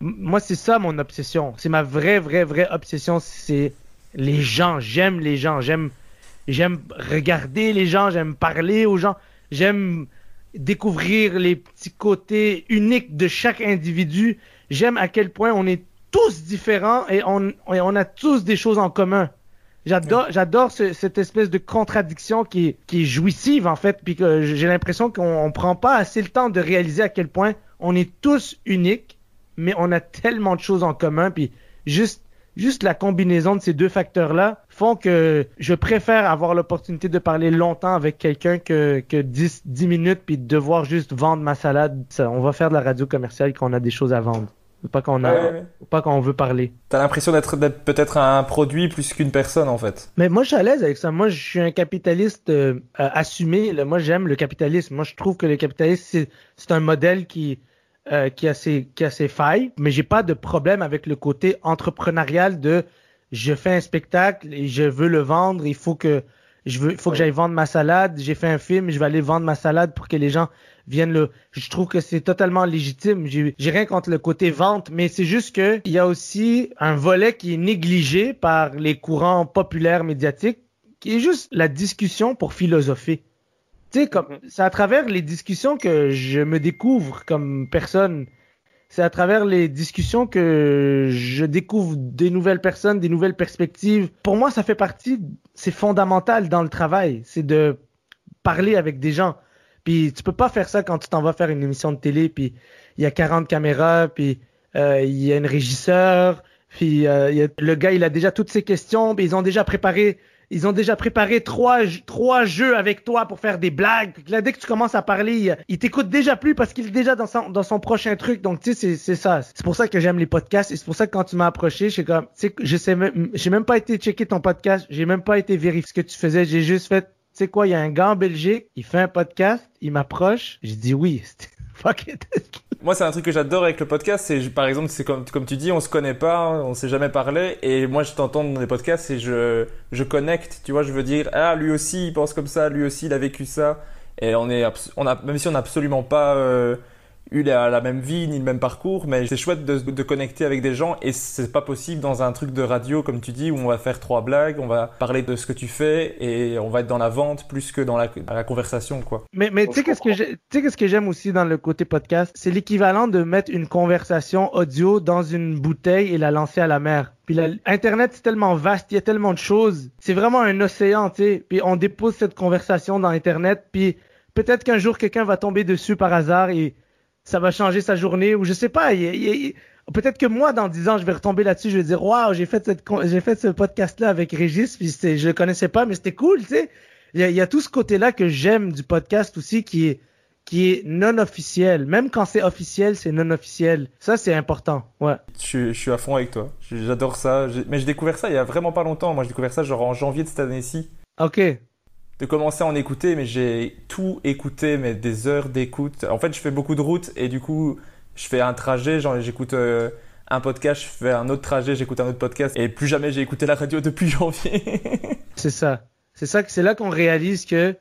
moi c'est ça mon obsession. C'est ma vraie vraie vraie obsession. C'est les gens. J'aime les gens. J'aime J'aime regarder les gens, j'aime parler aux gens, j'aime découvrir les petits côtés uniques de chaque individu. J'aime à quel point on est tous différents et on, on a tous des choses en commun. J'adore, j'adore cette espèce de contradiction qui est, qui est jouissive en fait, puis que j'ai l'impression qu'on prend pas assez le temps de réaliser à quel point on est tous uniques, mais on a tellement de choses en commun, puis juste juste la combinaison de ces deux facteurs-là font que je préfère avoir l'opportunité de parler longtemps avec quelqu'un que, que 10, 10 minutes puis devoir juste vendre ma salade. on va faire de la radio commerciale quand on a des choses à vendre. Pas qu'on a, pas qu'on veut parler. T'as l'impression d'être, peut-être un produit plus qu'une personne en fait. Mais moi je suis à l'aise avec ça. Moi je suis un capitaliste euh, assumé. Moi j'aime le capitalisme. Moi je trouve que le capitalisme c'est, un modèle qui euh, qui a ses qui a ses failles, mais j'ai pas de problème avec le côté entrepreneurial de je fais un spectacle et je veux le vendre, il faut que je veux il faut que j'aille vendre ma salade, j'ai fait un film, je vais aller vendre ma salade pour que les gens viennent le je trouve que c'est totalement légitime, j'ai rien contre le côté vente, mais c'est juste que il y a aussi un volet qui est négligé par les courants populaires médiatiques qui est juste la discussion pour philosopher. Tu sais, comme, mm-hmm. c'est à travers les discussions que je me découvre comme personne. C'est à travers les discussions que je découvre des nouvelles personnes, des nouvelles perspectives. Pour moi, ça fait partie, c'est fondamental dans le travail. C'est de parler avec des gens. Puis tu peux pas faire ça quand tu t'en vas faire une émission de télé, puis il y a 40 caméras, puis euh, il y a une régisseur, puis euh, y a, le gars, il a déjà toutes ses questions, puis ils ont déjà préparé trois, jeux avec toi pour faire des blagues. là, dès que tu commences à parler, il, t'écoute déjà plus parce qu'il est déjà dans son, prochain truc. Donc, tu sais, c'est ça. C'est pour ça que j'aime les podcasts. Et c'est pour ça que quand tu m'as approché, je comme, tu sais, je sais même, j'ai même pas été checker ton podcast. J'ai même pas été vérifier ce que tu faisais. J'ai juste fait, sais quoi, il y a un gars en Belgique, il fait un podcast, il m'approche. J'ai dit oui. [LAUGHS] Fuck it. Moi, c'est un truc que j'adore avec le podcast. C'est, par exemple, c'est comme, tu dis, on se connaît pas, on s'est jamais parlé. Et moi, je t'entends dans les podcasts et je, je connecte. Tu vois, je veux dire, ah, lui aussi, il pense comme ça, lui aussi, il a vécu ça. Et on est, on a, même si on n'a absolument pas euh, eu la, la, même vie ni le même parcours, mais c'est chouette de, de, connecter avec des gens et c'est pas possible dans un truc de radio comme tu dis où on va faire trois blagues, on va parler de ce que tu fais et on va être dans la vente plus que dans la, la conversation quoi. Mais mais tu sais qu'est-ce que tu sais qu'est-ce que j'aime aussi dans le côté podcast, c'est l'équivalent de mettre une conversation audio dans une bouteille et la lancer à la mer. Puis la, Internet, c'est tellement vaste, il y a tellement de choses. C'est vraiment un océan, tu sais. Puis on dépose cette conversation dans Internet, puis peut-être qu'un jour quelqu'un va tomber dessus par hasard et ça va changer sa journée ou je sais pas. Peut-être que moi, dans 10 ans, je vais retomber là-dessus, je vais dire, waouh, j'ai fait cette, j'ai fait ce podcast-là avec Régis, puis je le connaissais pas, mais c'était cool, tu sais. Il y a, tout ce côté-là que j'aime du podcast aussi qui est, qui est non officiel. Même quand c'est officiel, c'est non officiel. Ça, c'est important. Ouais. Je, je, suis à fond avec toi. J'adore ça. Mais j'ai découvert ça il y a vraiment pas longtemps. Moi, j'ai découvert ça genre en janvier de cette année-ci. Ok de commencer à en écouter, mais j'ai tout écouté, mais des heures d'écoute. En fait, je fais beaucoup de routes et du coup, je fais un trajet, j'écoute euh, un podcast, je fais un autre trajet, j'écoute un autre podcast et plus jamais j'ai écouté la radio [LAUGHS] depuis janvier. c'est ça. C'est ça c'est là qu'on réalise que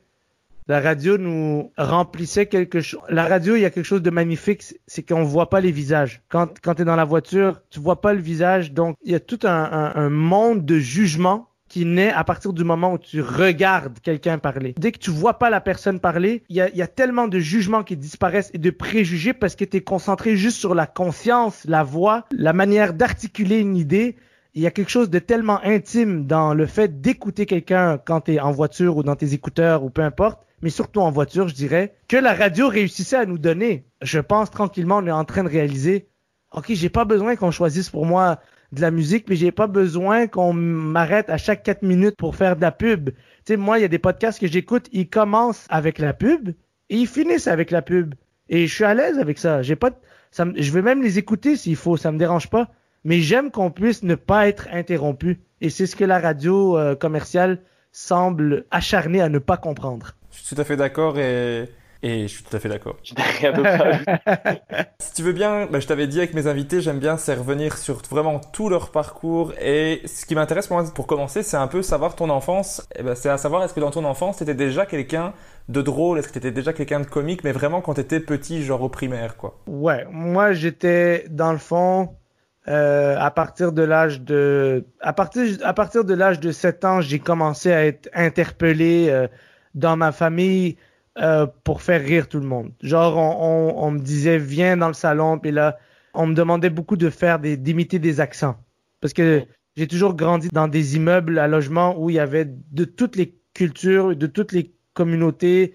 La radio nous remplissait quelque chose. La radio, il y a quelque chose de magnifique, c'est qu'on voit pas les visages. Quand, quand tu es dans la voiture, tu vois pas le visage. Donc, il y a tout un monde de jugement qui naît à partir du moment où tu regardes quelqu'un parler. Dès que tu vois pas la personne parler, il y a, y a, tellement de jugements qui disparaissent et de préjugés parce que tu es concentré juste sur la conscience, la voix, la manière d'articuler une idée. Il y a quelque chose de tellement intime dans le fait d'écouter quelqu'un quand tu es en voiture ou dans tes écouteurs ou peu importe mais surtout en voiture, je dirais, que la radio réussissait à nous donner. Je pense tranquillement, on est en train de réaliser, ok, j'ai pas besoin qu'on choisisse pour moi de la musique, mais j'ai pas besoin qu'on m'arrête à chaque quatre minutes pour faire de la pub. Tu sais, moi, il y a des podcasts que j'écoute, ils commencent avec la pub et ils finissent avec la pub. Et je suis à l'aise avec ça. J'ai pas, ça je vais même les écouter s'il faut, ça me dérange pas. Mais j'aime qu'on puisse ne pas être interrompu. Et c'est ce que la radio euh, commerciale semble acharnée à ne pas comprendre. Je suis tout à fait d'accord et, et je suis tout à fait d'accord. [LAUGHS] si tu veux bien, bah, je t'avais dit avec mes invités, j'aime bien c'est revenir sur vraiment tout leur parcours. Et ce qui m'intéresse moi pour commencer, c'est un peu savoir ton enfance. Et ben, c'est à savoir est-ce que dans ton enfance, tu étais déjà quelqu'un de drôle, est-ce que tu étais déjà quelqu'un de comique, mais vraiment quand tu étais petit, genre au primaire, quoi. Ouais, moi j'étais dans le fond. Euh, à partir de l'âge de à partir à partir de l'âge de 7 ans, j'ai commencé à être interpellé euh, dans ma famille euh, pour faire rire tout le monde. Genre, on, on, on, me disait, viens dans le salon, puis là, on me demandait beaucoup de faire des, d'imiter des accents. Parce que j'ai toujours grandi dans des immeubles à logement où il y avait de toutes les cultures, de toutes les communautés.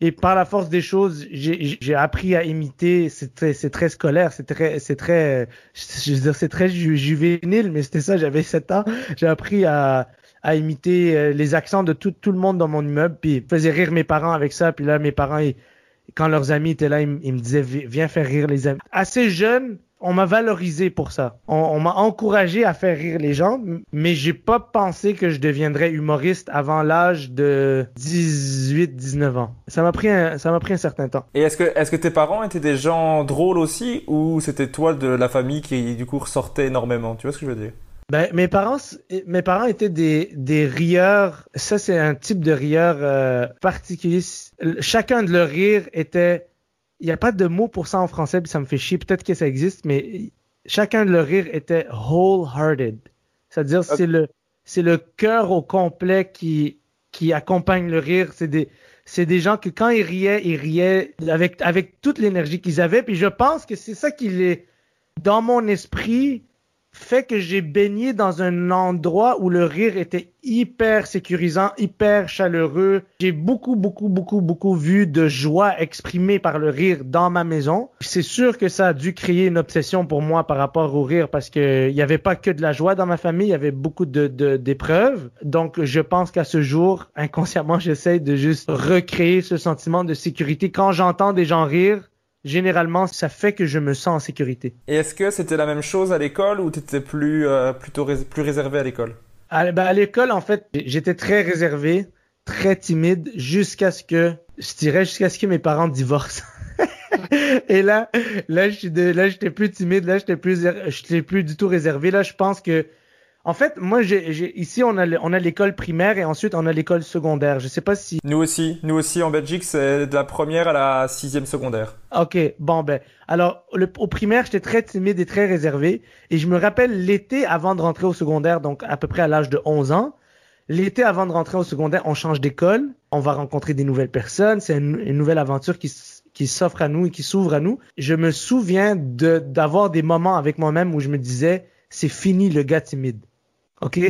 Et par la force des choses, j'ai appris à imiter. C'est très, c'est très scolaire, c'est très, c'est très, je veux dire, c'est très ju juvénile, mais c'était ça. J'avais 7 ans. J'ai appris à, à imiter euh, les accents de tout, tout le monde dans mon immeuble. Puis faisais rire mes parents avec ça. Puis là, mes parents, quand leurs amis étaient là, ils, me disaient viens faire rire les amis. Assez jeune, on m'a valorisé pour ça. On, on m'a encouragé à faire rire les gens, mais j'ai pas pensé que je deviendrais humoriste avant l'âge de 18-19 ans. Ça m'a pris un, ça m'a pris un certain temps. Et est-ce que, est-ce que tes parents étaient des gens drôles aussi, ou c'était toi de la famille qui du coup ressortait énormément? Tu vois ce que je veux dire? Ben, mes parents, mes parents étaient des, des rieurs. Ça, c'est un type de rieur euh, particulier. Chacun de leurs rires était. Il n'y a pas de mot pour ça en français, puis ça me fait chier. Peut-être que ça existe, mais chacun de leurs rires était wholehearted. C'est-à-dire, okay. c'est le, c'est le cœur au complet qui, qui accompagne le rire. C'est des, c'est des gens que quand ils riaient, ils riaient avec, avec toute l'énergie qu'ils avaient. Puis je pense que c'est ça qui les, dans mon esprit, fait que j'ai baigné dans un endroit où le rire était hyper sécurisant, hyper chaleureux. J'ai beaucoup, beaucoup, beaucoup, beaucoup vu de joie exprimée par le rire dans ma maison. C'est sûr que ça a dû créer une obsession pour moi par rapport au rire parce que il n'y avait pas que de la joie dans ma famille, il y avait beaucoup de, d'épreuves. Donc, je pense qu'à ce jour, inconsciemment, j'essaie de juste recréer ce sentiment de sécurité. Quand j'entends des gens rire, généralement, ça fait que je me sens en sécurité. Et est-ce que c'était la même chose à l'école ou tu étais plus, euh, plutôt rés plus réservé à l'école? À, ben, à l'école, en fait, j'étais très réservé, très timide, jusqu'à ce que, je dirais, jusqu'à ce que mes parents divorcent. [LAUGHS] Et là, là, je suis de, là, j'étais plus timide, là, j'étais plus, j'étais plus du tout réservé. Là, je pense que en fait, moi, j'ai, ici, on a, on a l'école primaire et ensuite on a l'école secondaire. Je sais pas si. Nous aussi, nous aussi en Belgique, c'est de la première à la sixième secondaire. Ok, bon ben, alors le, au primaire, j'étais très timide et très réservé et je me rappelle l'été avant de rentrer au secondaire, donc à peu près à l'âge de 11 ans. L'été avant de rentrer au secondaire, on change d'école, on va rencontrer des nouvelles personnes, c'est une, une nouvelle aventure qui, qui s'offre à nous et qui s'ouvre à nous. Je me souviens de d'avoir des moments avec moi-même où je me disais, c'est fini le gars timide. OK?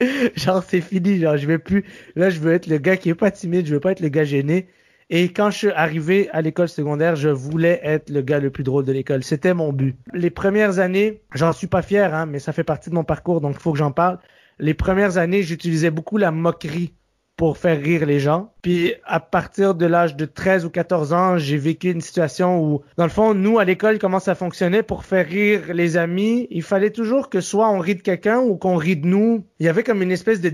[LAUGHS] genre, c'est fini. Genre, je vais plus. Là, je veux être le gars qui est pas timide. Je veux pas être le gars gêné. Et quand je suis arrivé à l'école secondaire, je voulais être le gars le plus drôle de l'école. C'était mon but. Les premières années, j'en suis pas fier, hein, mais ça fait partie de mon parcours, donc il faut que j'en parle. Les premières années, j'utilisais beaucoup la moquerie pour faire rire les gens. Puis à partir de l'âge de 13 ou 14 ans, j'ai vécu une situation où, dans le fond, nous, à l'école, comment ça fonctionnait pour faire rire les amis, il fallait toujours que soit on rit de quelqu'un ou qu'on rit de nous. Il y avait comme une espèce de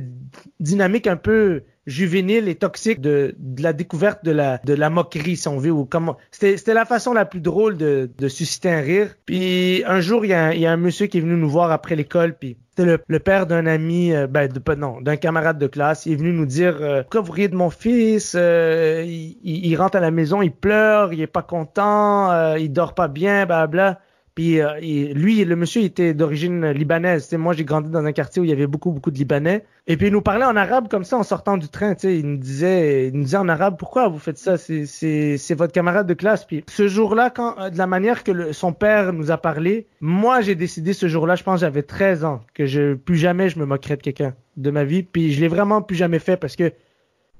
dynamique un peu juvénile et toxique de, de la découverte de la, de la moquerie, si on veut, ou comment. C'était, la façon la plus drôle de, de susciter un rire. Puis un jour, il y, a un, y a un monsieur qui est venu nous voir après l'école, puis c'était le, le père d'un ami, euh, ben de, non, d'un camarade de classe. Il est venu nous dire euh, pourquoi vous riez de mon fils? Euh, il, il- rentre à la maison, il pleure, il est pas content, euh, il dort pas bien, bla Puis euh, lui, le monsieur, il était d'origine libanaise. Tu sais, moi, j'ai grandi dans un quartier où il y avait beaucoup, beaucoup de Libanais. Et puis il nous parlait en arabe comme ça en sortant du train. Tu sais, il nous disait, il nous disait en arabe, pourquoi vous faites ça? C'est, votre camarade de classe. Puis ce jour-là, quand euh, de la manière que son père nous a parlé, moi, j'ai décidé ce jour-là, je pense, j'avais 13 ans, que je plus jamais je me moquerais de quelqu'un de ma vie. Puis je l'ai vraiment plus jamais fait parce que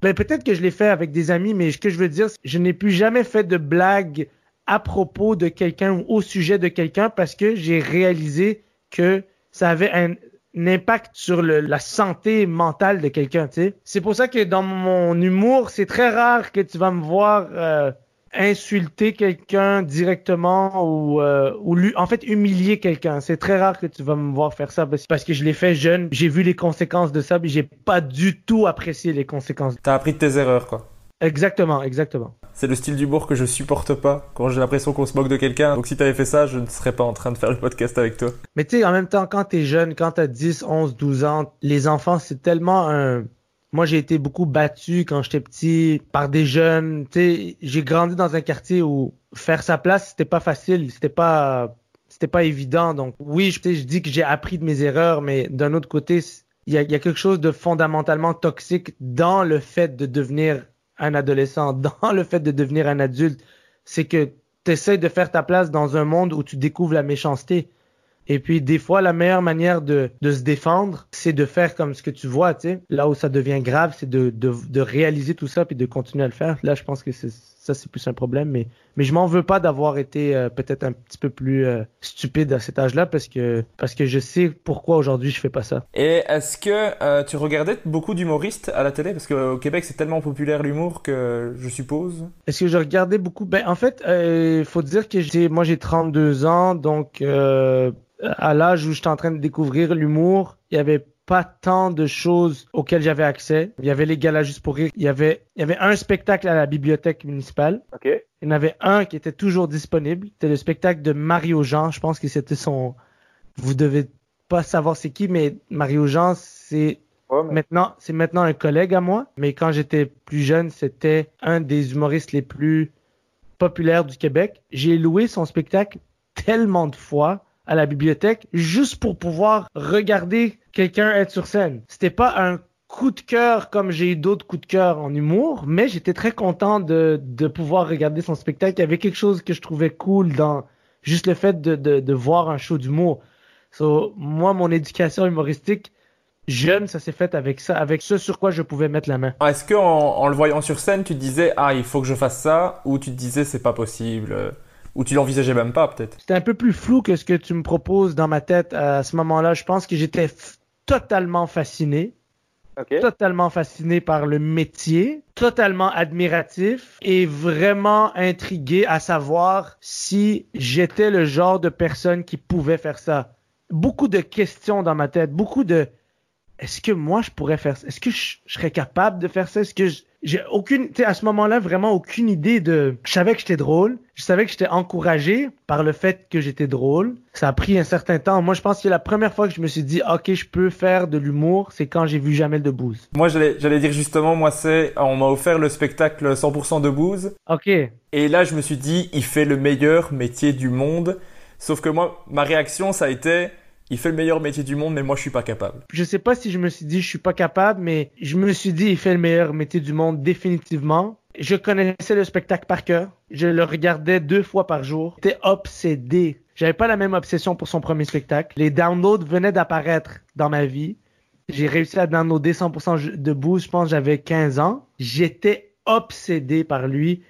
ben, peut-être que je l'ai fait avec des amis, mais ce que je veux dire, je n'ai plus jamais fait de blague à propos de quelqu'un ou au sujet de quelqu'un parce que j'ai réalisé que ça avait un, un impact sur le- la santé mentale de quelqu'un. C'est pour ça que dans mon humour, c'est très rare que tu vas me voir euh, insulter quelqu'un directement ou, euh, ou lui, en fait humilier quelqu'un. C'est très rare que tu vas me voir faire ça parce parce que je l'ai fait jeune, j'ai vu les conséquences de ça, mais j'ai pas du tout apprécié les conséquences. T'as appris de tes erreurs, quoi. Exactement, exactement. C'est le style d'humour que je supporte pas quand j'ai l'impression qu'on se moque de quelqu'un. Donc si t'avais fait ça, je ne serais pas en train de faire le podcast avec toi. Mais tu sais, en même temps, quand t'es jeune, quand t'as 10, 11, 12 ans, les enfants, c'est tellement un... Moi, j'ai été beaucoup battu quand j'étais petit par des jeunes. Tu sais, j'ai grandi dans un quartier où faire sa place, c'était pas facile, c'était pas, c'était pas évident. Donc oui, je, je dis que j'ai appris de mes erreurs, mais d'un autre côté, il y a quelque chose de fondamentalement toxique dans le fait de devenir un adolescent, [LAUGHS] dans le fait de devenir un adulte. C'est que tu de faire ta place dans un monde où tu découvres la méchanceté. Et puis, des fois, la meilleure manière de, de se défendre, c'est de faire comme ce que tu vois, tu. Là où ça devient grave, c'est de, de, de réaliser tout ça puis de continuer à le faire. Là, je pense que c'est, ça, c'est plus un problème. Mais, mais je m'en veux pas d'avoir été euh, peut-être un petit peu plus euh, stupide à cet âge-là parce que, parce que je sais pourquoi aujourd'hui je fais pas ça. Et est-ce que euh, tu regardais beaucoup d'humoristes à la télé? Parce qu'au Québec, c'est tellement populaire l'humour que je suppose. Est-ce que je regardais beaucoup? Ben en fait, il faut dire que j'ai moi j'ai 32 ans, donc à l'âge où j'étais en train de découvrir l'humour, il y avait pas tant de choses auxquelles j'avais accès. Il y avait les galas juste pour rire. Il y avait il y avait un spectacle à la bibliothèque municipale. OK. Il y en avait un qui était toujours disponible. C'était le spectacle de Mario Jean. Je pense que c'était son. Vous devez pas savoir c'est qui, mais Mario Jean, c'est Ouais, mais- Maintenant, c'est maintenant un collègue à moi, mais quand j'étais plus jeune, c'était un des humoristes les plus populaires du Québec. J'ai loué son spectacle tellement de fois à la bibliothèque juste pour pouvoir regarder quelqu'un être sur scène. C'était pas un coup de cœur comme j'ai eu d'autres coups de cœur en humour, mais j'étais très content de, de pouvoir regarder son spectacle. Il y avait quelque chose que je trouvais cool dans juste le fait de, de, voir un show d'humour. So, moi, mon éducation humoristique, jeune, ça s'est fait avec ça, avec ce sur quoi je pouvais mettre la main. Est-ce que en, le voyant sur scène, tu disais ah il faut que je fasse ça, ou tu te disais c'est pas possible, euh, ou tu l'envisageais même pas peut-être? C'était un peu plus flou que ce que tu me proposes dans ma tête à ce moment-là. Je pense que j'étais totalement fasciné, totalement fasciné par le métier, totalement admiratif et vraiment intrigué à savoir si j'étais le genre de personne qui pouvait faire ça. Beaucoup de questions dans ma tête, beaucoup de est-ce que moi je pourrais faire ça? Est-ce que je, je serais capable de faire ça? Est-ce que j'ai aucune, tu sais, à ce moment-là, vraiment aucune idée de, je savais que j'étais drôle. Je savais que j'étais encouragé par le fait que j'étais drôle. Ça a pris un certain temps. Moi, je pense que la première fois que je me suis dit, OK, je peux faire de l'humour, c'est quand j'ai vu Jamel Debbouze. Moi j'allais dire justement moi c'est on m'a offert le spectacle 100% de booze OK. et là je me suis dit il fait le meilleur métier du monde. Sauf que moi ma réaction ça a été il fait le meilleur métier du monde mais moi je suis pas capable. Je sais pas si je me suis dit, je suis pas capable, mais je me suis dit, il fait le meilleur métier du monde, définitivement. Je connaissais le spectacle par cœur. Je le regardais deux fois par jour. J'étais obsédé. J'avais pas la même obsession pour son premier spectacle. Les downloads venaient d'apparaître dans ma vie. J'ai réussi à downloader 100% de boost, je pense j'avais 15 ans. J'étais obsédé par lui.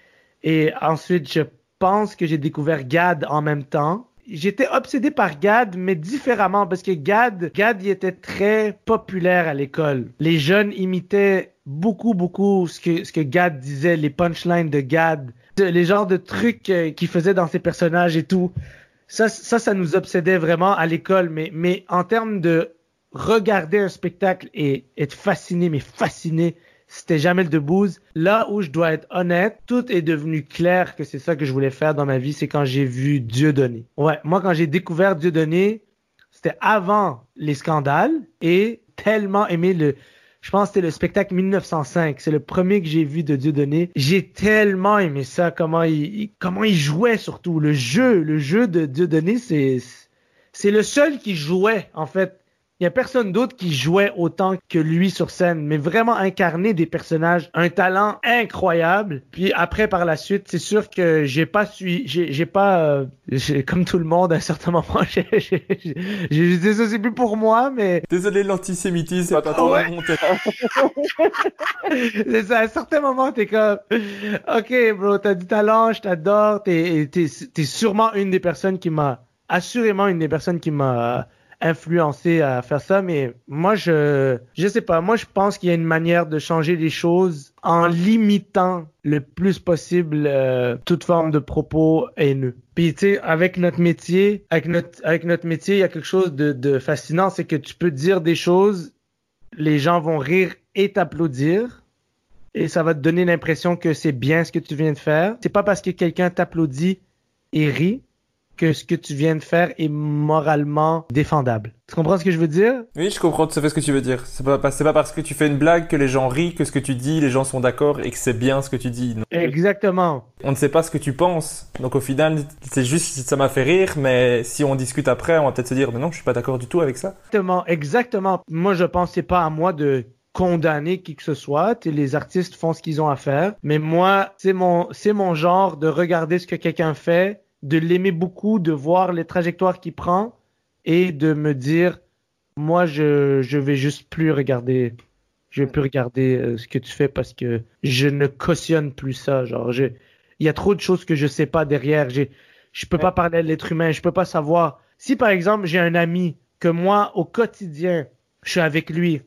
Et ensuite, je pense que j'ai découvert Gad en même temps. J'étais obsédé par Gad, mais différemment, parce que Gad, Gad, il était très populaire à l'école. Les jeunes imitaient beaucoup, beaucoup ce que, ce que Gad disait, les punchlines de Gad, les genres de trucs euh, qu'il faisait dans ses personnages et tout. Ça, ça, ça nous obsédait vraiment à l'école, mais, mais en termes de regarder un spectacle et être fasciné, mais fasciné, c'était Jamel Debbouze. Là où je dois être honnête, tout est devenu clair que c'est ça que je voulais faire dans ma vie, c'est quand j'ai vu Dieu donner. Ouais, moi quand j'ai découvert Dieu donner, c'était avant les scandales et tellement aimé le, je pense que c'était le spectacle 1905. C'est le premier que j'ai vu de Dieu donné. J'ai tellement aimé ça, comment il, comment il jouait surtout. Le jeu, le jeu de Dieu donné, c'est, c'est le seul qui jouait, en fait. Il y a personne d'autre qui jouait autant que lui sur scène, mais vraiment incarner des personnages, un talent incroyable. Puis après, par la suite, c'est sûr que j'ai pas suivi, j'ai pas, euh, comme tout le monde, à un certain moment, [LAUGHS] j'ai dit ça c'est plus pour moi, mais. Désolé, l'antisémitisme, c'est pas trop ouais? [LAUGHS] c'est ça, à un certain moment, t'es comme, ok, bro, t'as du talent, je t'adore, t'es, t'es, t'es sûrement une des personnes qui m'a, assurément une des personnes qui m'a influencé à faire ça, mais moi je je sais pas, moi je pense qu'il y a une manière de changer les choses en limitant le plus possible euh, toute forme de propos haineux. Puis tu sais, avec notre métier, avec notre avec notre métier, il y a quelque chose de, de fascinant, c'est que tu peux dire des choses, les gens vont rire et t'applaudir. Et ça va te donner l'impression que c'est bien ce que tu viens de faire. C'est pas parce que quelqu'un t'applaudit et rit que ce que tu viens de faire est moralement défendable. Tu comprends ce que je veux dire? Oui, je comprends tout à fait ce que tu veux dire. C'est pas, pas parce que tu fais une blague que les gens rient que ce que tu dis, les gens sont d'accord et que c'est bien ce que tu dis. Non. Exactement. On ne sait pas ce que tu penses. Donc au final, c'est juste, ça m'a fait rire, mais si on discute après, on va peut-être se dire, mais non, je suis pas d'accord du tout avec ça. Exactement, exactement. Moi, je c'est pas à moi de condamner qui que ce soit. les artistes font ce qu'ils ont à faire. Mais moi, c'est mon, c'est mon genre de regarder ce que quelqu'un fait de l'aimer beaucoup, de voir les trajectoires qu'il prend et de me dire, moi, je, je vais juste plus regarder, je vais plus regarder euh, ce que tu fais parce que je ne cautionne plus ça. Genre, je, il y a trop de choses que je sais pas derrière. J'ai, je peux pas parler de l'être humain, je peux pas savoir. Si par exemple j'ai un ami que moi au quotidien je suis avec lui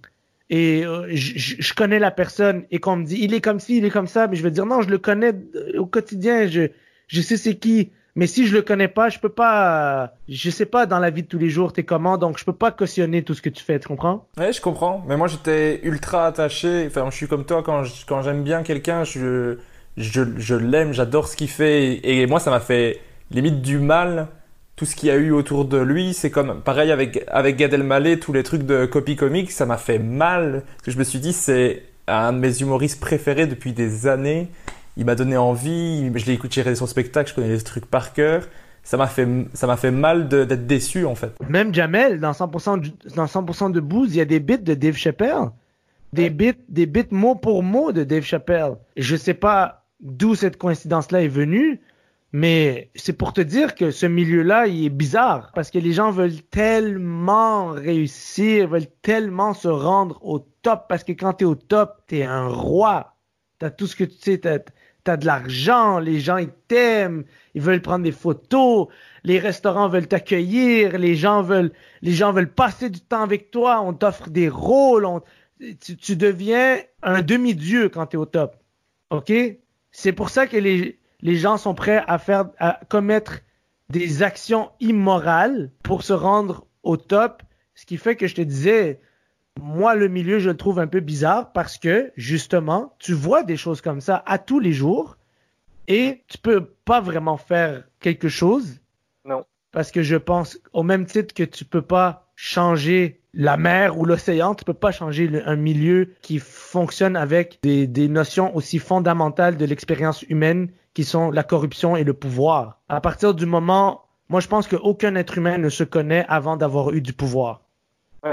et euh, je, je, connais la personne et qu'on me dit il est comme ci, il est comme ça, mais je vais dire non, je le connais au quotidien, je, je sais c'est qui. Mais si je le connais pas, je peux pas, je sais pas dans la vie de tous les jours t'es comment, donc je peux pas cautionner tout ce que tu fais, tu comprends? Ouais, je comprends. Mais moi j'étais ultra attaché. Enfin, je suis comme toi quand quand j'aime bien quelqu'un, je je, je l'aime, j'adore ce qu'il fait. Et, moi ça m'a fait limite du mal tout ce qu'il y a eu autour de lui, c'est comme pareil avec avec Gad Elmaleh, tous les trucs de copy comics, ça m'a fait mal. Parce que je me suis dit c'est un de mes humoristes préférés depuis des années il m'a donné envie, je l'ai écouté gérer son spectacle, je connais les trucs par cœur. Ça m'a fait, ça m'a fait mal d'être déçu, en fait. Même Jamel, dans 100%, dans 100% de Booze, il y a des bits de Dave Chappelle. Des bits, des bits mot pour mot de Dave Chappelle. Je sais pas d'où cette coïncidence-là est venue, mais c'est pour te dire que ce milieu-là, il est bizarre. Parce que les gens veulent tellement réussir, veulent tellement se rendre au top. Parce que quand t'es au top, t'es un roi. T'as tout ce que tu sais, t'as de l'argent, les gens ils t'aiment, ils veulent prendre des photos, les restaurants veulent t'accueillir, les gens veulent passer du temps avec toi, on t'offre des rôles, tu, deviens un demi-dieu quand tu au top. OK? C'est pour ça que les les gens sont prêts à faire à commettre des actions immorales pour se rendre au top, ce qui fait que je te disais moi, le milieu, je le trouve un peu bizarre parce que, justement, tu vois des choses comme ça à tous les jours et tu peux pas vraiment faire quelque chose. Non. Parce que je pense, au même titre que tu peux pas changer la mer ou l'océan, tu peux pas changer un milieu qui fonctionne avec des, des notions aussi fondamentales de l'expérience humaine qui sont la corruption et le pouvoir. À partir du moment, moi je pense qu'aucun être humain ne se connaît avant d'avoir eu du pouvoir.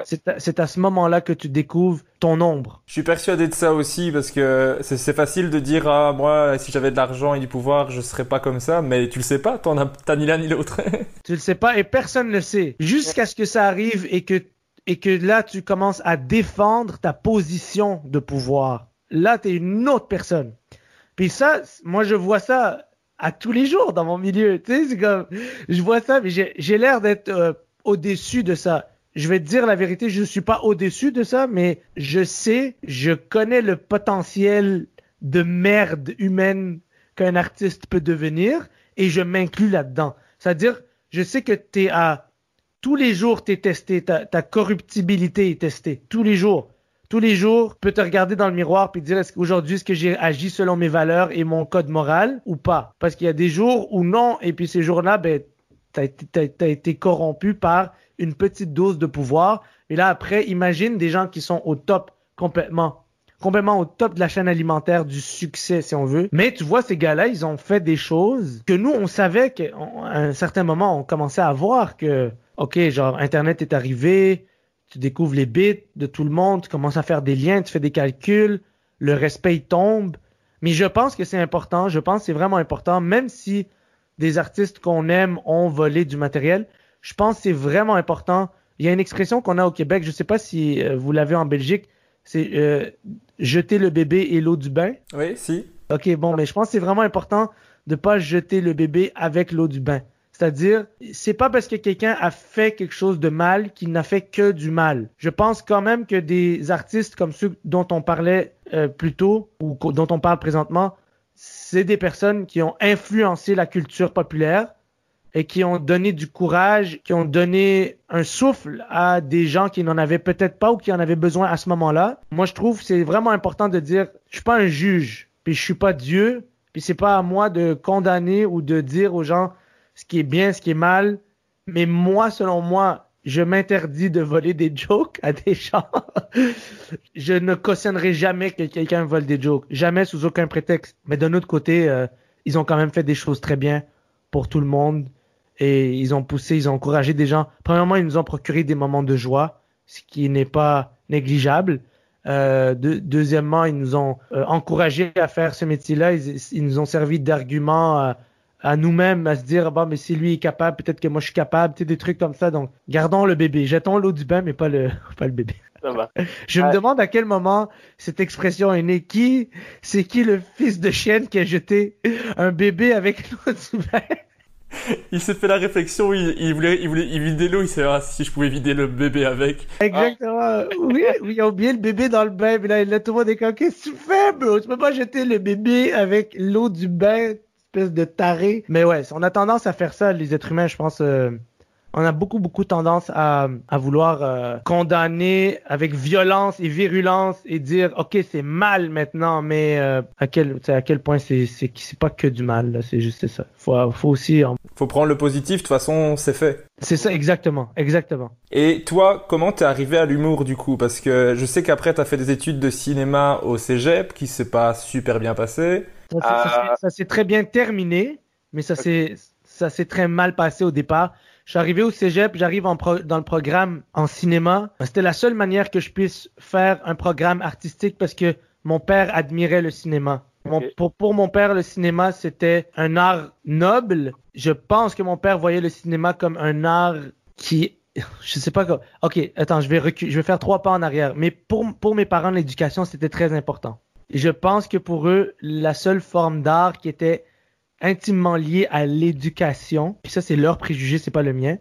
C'est à, ce moment-là que tu découvres ton ombre. Je suis persuadé de ça aussi parce que c'est facile de dire ah moi si j'avais de l'argent et du pouvoir je serais pas comme ça mais tu le sais pas t'en as ni l'un ni l'autre. [LAUGHS] tu le sais pas et personne ne le sait jusqu'à ce que ça arrive et que et que là tu commences à défendre ta position de pouvoir. Là tu es une autre personne. Puis ça moi je vois ça à tous les jours dans mon milieu. Tu sais c'est comme je vois ça mais j'ai l'air d'être euh, au-dessus de ça je vais te dire la vérité, je ne suis pas au-dessus de ça, mais je sais, je connais le potentiel de merde humaine qu'un artiste peut devenir et je m'inclus là-dedans. C'est-à-dire, je sais que tu es à tous les jours, tu es testé, ta, corruptibilité est testée, tous les jours. tous les jours, peux te regarder dans le miroir puis dire est-ce qu'aujourd'hui, est-ce que j'ai agi selon mes valeurs et mon code moral ou pas? Parce qu'il y a des jours où non, et puis ces jours-là, ben, t'as as été corrompu par une petite dose de pouvoir. Et là, après, imagine des gens qui sont au top complètement complètement au top de la chaîne alimentaire du succès, si on veut. Mais tu vois, ces gars-là, ils ont fait des choses que nous, on savait qu'à un certain moment, on commençait à voir que, OK, genre, Internet est arrivé, tu découvres les bits de tout le monde, tu commences à faire des liens, tu fais des calculs, le respect tombe. Mais je pense que c'est important, je pense que c'est vraiment important, même si des artistes qu'on aime ont volé du matériel, je pense que c'est vraiment important. Il y a une expression qu'on a au Québec, je ne sais pas si euh, vous l'avez en Belgique, c'est euh, jeter le bébé et l'eau du bain. Oui, si. Ok, bon, mais je pense que c'est vraiment important de pas jeter le bébé avec l'eau du bain. C'est-à-dire, c'est pas parce que quelqu'un a fait quelque chose de mal qu'il n'a fait que du mal. Je pense quand même que des artistes comme ceux dont on parlait euh, plus tôt ou dont on parle présentement, c'est des personnes qui ont influencé la culture populaire et qui ont donné du courage, qui ont donné un souffle à des gens qui n'en avaient peut-être pas ou qui en avaient besoin à ce moment-là. Moi, je trouve que c'est vraiment important de dire, je suis pas un juge, puis je suis pas Dieu, puis c'est pas à moi de condamner ou de dire aux gens ce qui est bien, ce qui est mal. Mais moi, selon moi, je m'interdis de voler des jokes à des gens. [LAUGHS] je ne cautionnerai jamais que quelqu'un vole des jokes. Jamais sous aucun prétexte. Mais d'un autre côté, euh, ils ont quand même fait des choses très bien pour tout le monde et ils ont poussé, ils ont encouragé des gens. Premièrement, ils nous ont procuré des moments de joie, ce qui n'est pas négligeable. Euh, deuxièmement, ils nous ont euh, encouragé à faire ce métier-là. Ils, nous ont servi d'argument à, nous-mêmes, à se dire, bah, mais si lui est capable, peut-être que moi je suis capable, tu sais, des trucs comme ça. Donc, gardons le bébé. Jetons l'eau du bain, mais pas le, [LAUGHS] pas le bébé. Ça va. [LAUGHS] Je me demande à quel moment cette expression est née. Qui, c'est qui le fils de chienne qui a jeté un bébé avec l'eau du bain? Il s'est fait la réflexion, il, voulait, il voulait, il vidait l'eau, il s'est dit, ah, si je pouvais vider le bébé avec. Exactement. Oui, oui, il a oublié le bébé dans le bain, mais là, il a tout le monde est qu'est-ce que tu fais, bro? Tu peux pas jeter le bébé avec l'eau du bain, espèce de taré. Mais ouais, on a tendance à faire ça, les êtres humains, je pense, euh, on a beaucoup, beaucoup tendance à, à vouloir euh, condamner avec violence et virulence et dire, OK, c'est mal maintenant, mais euh, à, quel, à quel point c'est, c'est, c'est pas que du mal, c'est juste ça. Faut, faut aussi... Faut prendre le positif, de toute façon, c'est fait. C'est ça, exactement, exactement. Et toi, comment t'es arrivé à l'humour du coup? Parce que je sais qu'après, t'as fait des études de cinéma au cégep, qui s'est pas super bien passé. Ça, ça s'est très bien terminé, mais ça s'est ça s'est très mal passé au départ. Je suis arrivé au cégep, j'arrive dans le programme en cinéma. C'était la seule manière que je puisse faire un programme artistique parce que mon père admirait le cinéma. pour, mon père, le cinéma, c'était un art noble. Je pense que mon père voyait le cinéma comme un art qui [LAUGHS] je sais pas quoi. Ok, attends, je vais reculer, je vais faire trois pas en arrière. Mais pour, pour mes parents, l'éducation, c'était très important. je pense que pour eux, la seule forme d'art qui était intimement lié à l'éducation. Puis ça, c'est leur préjugé, c'est pas le mien.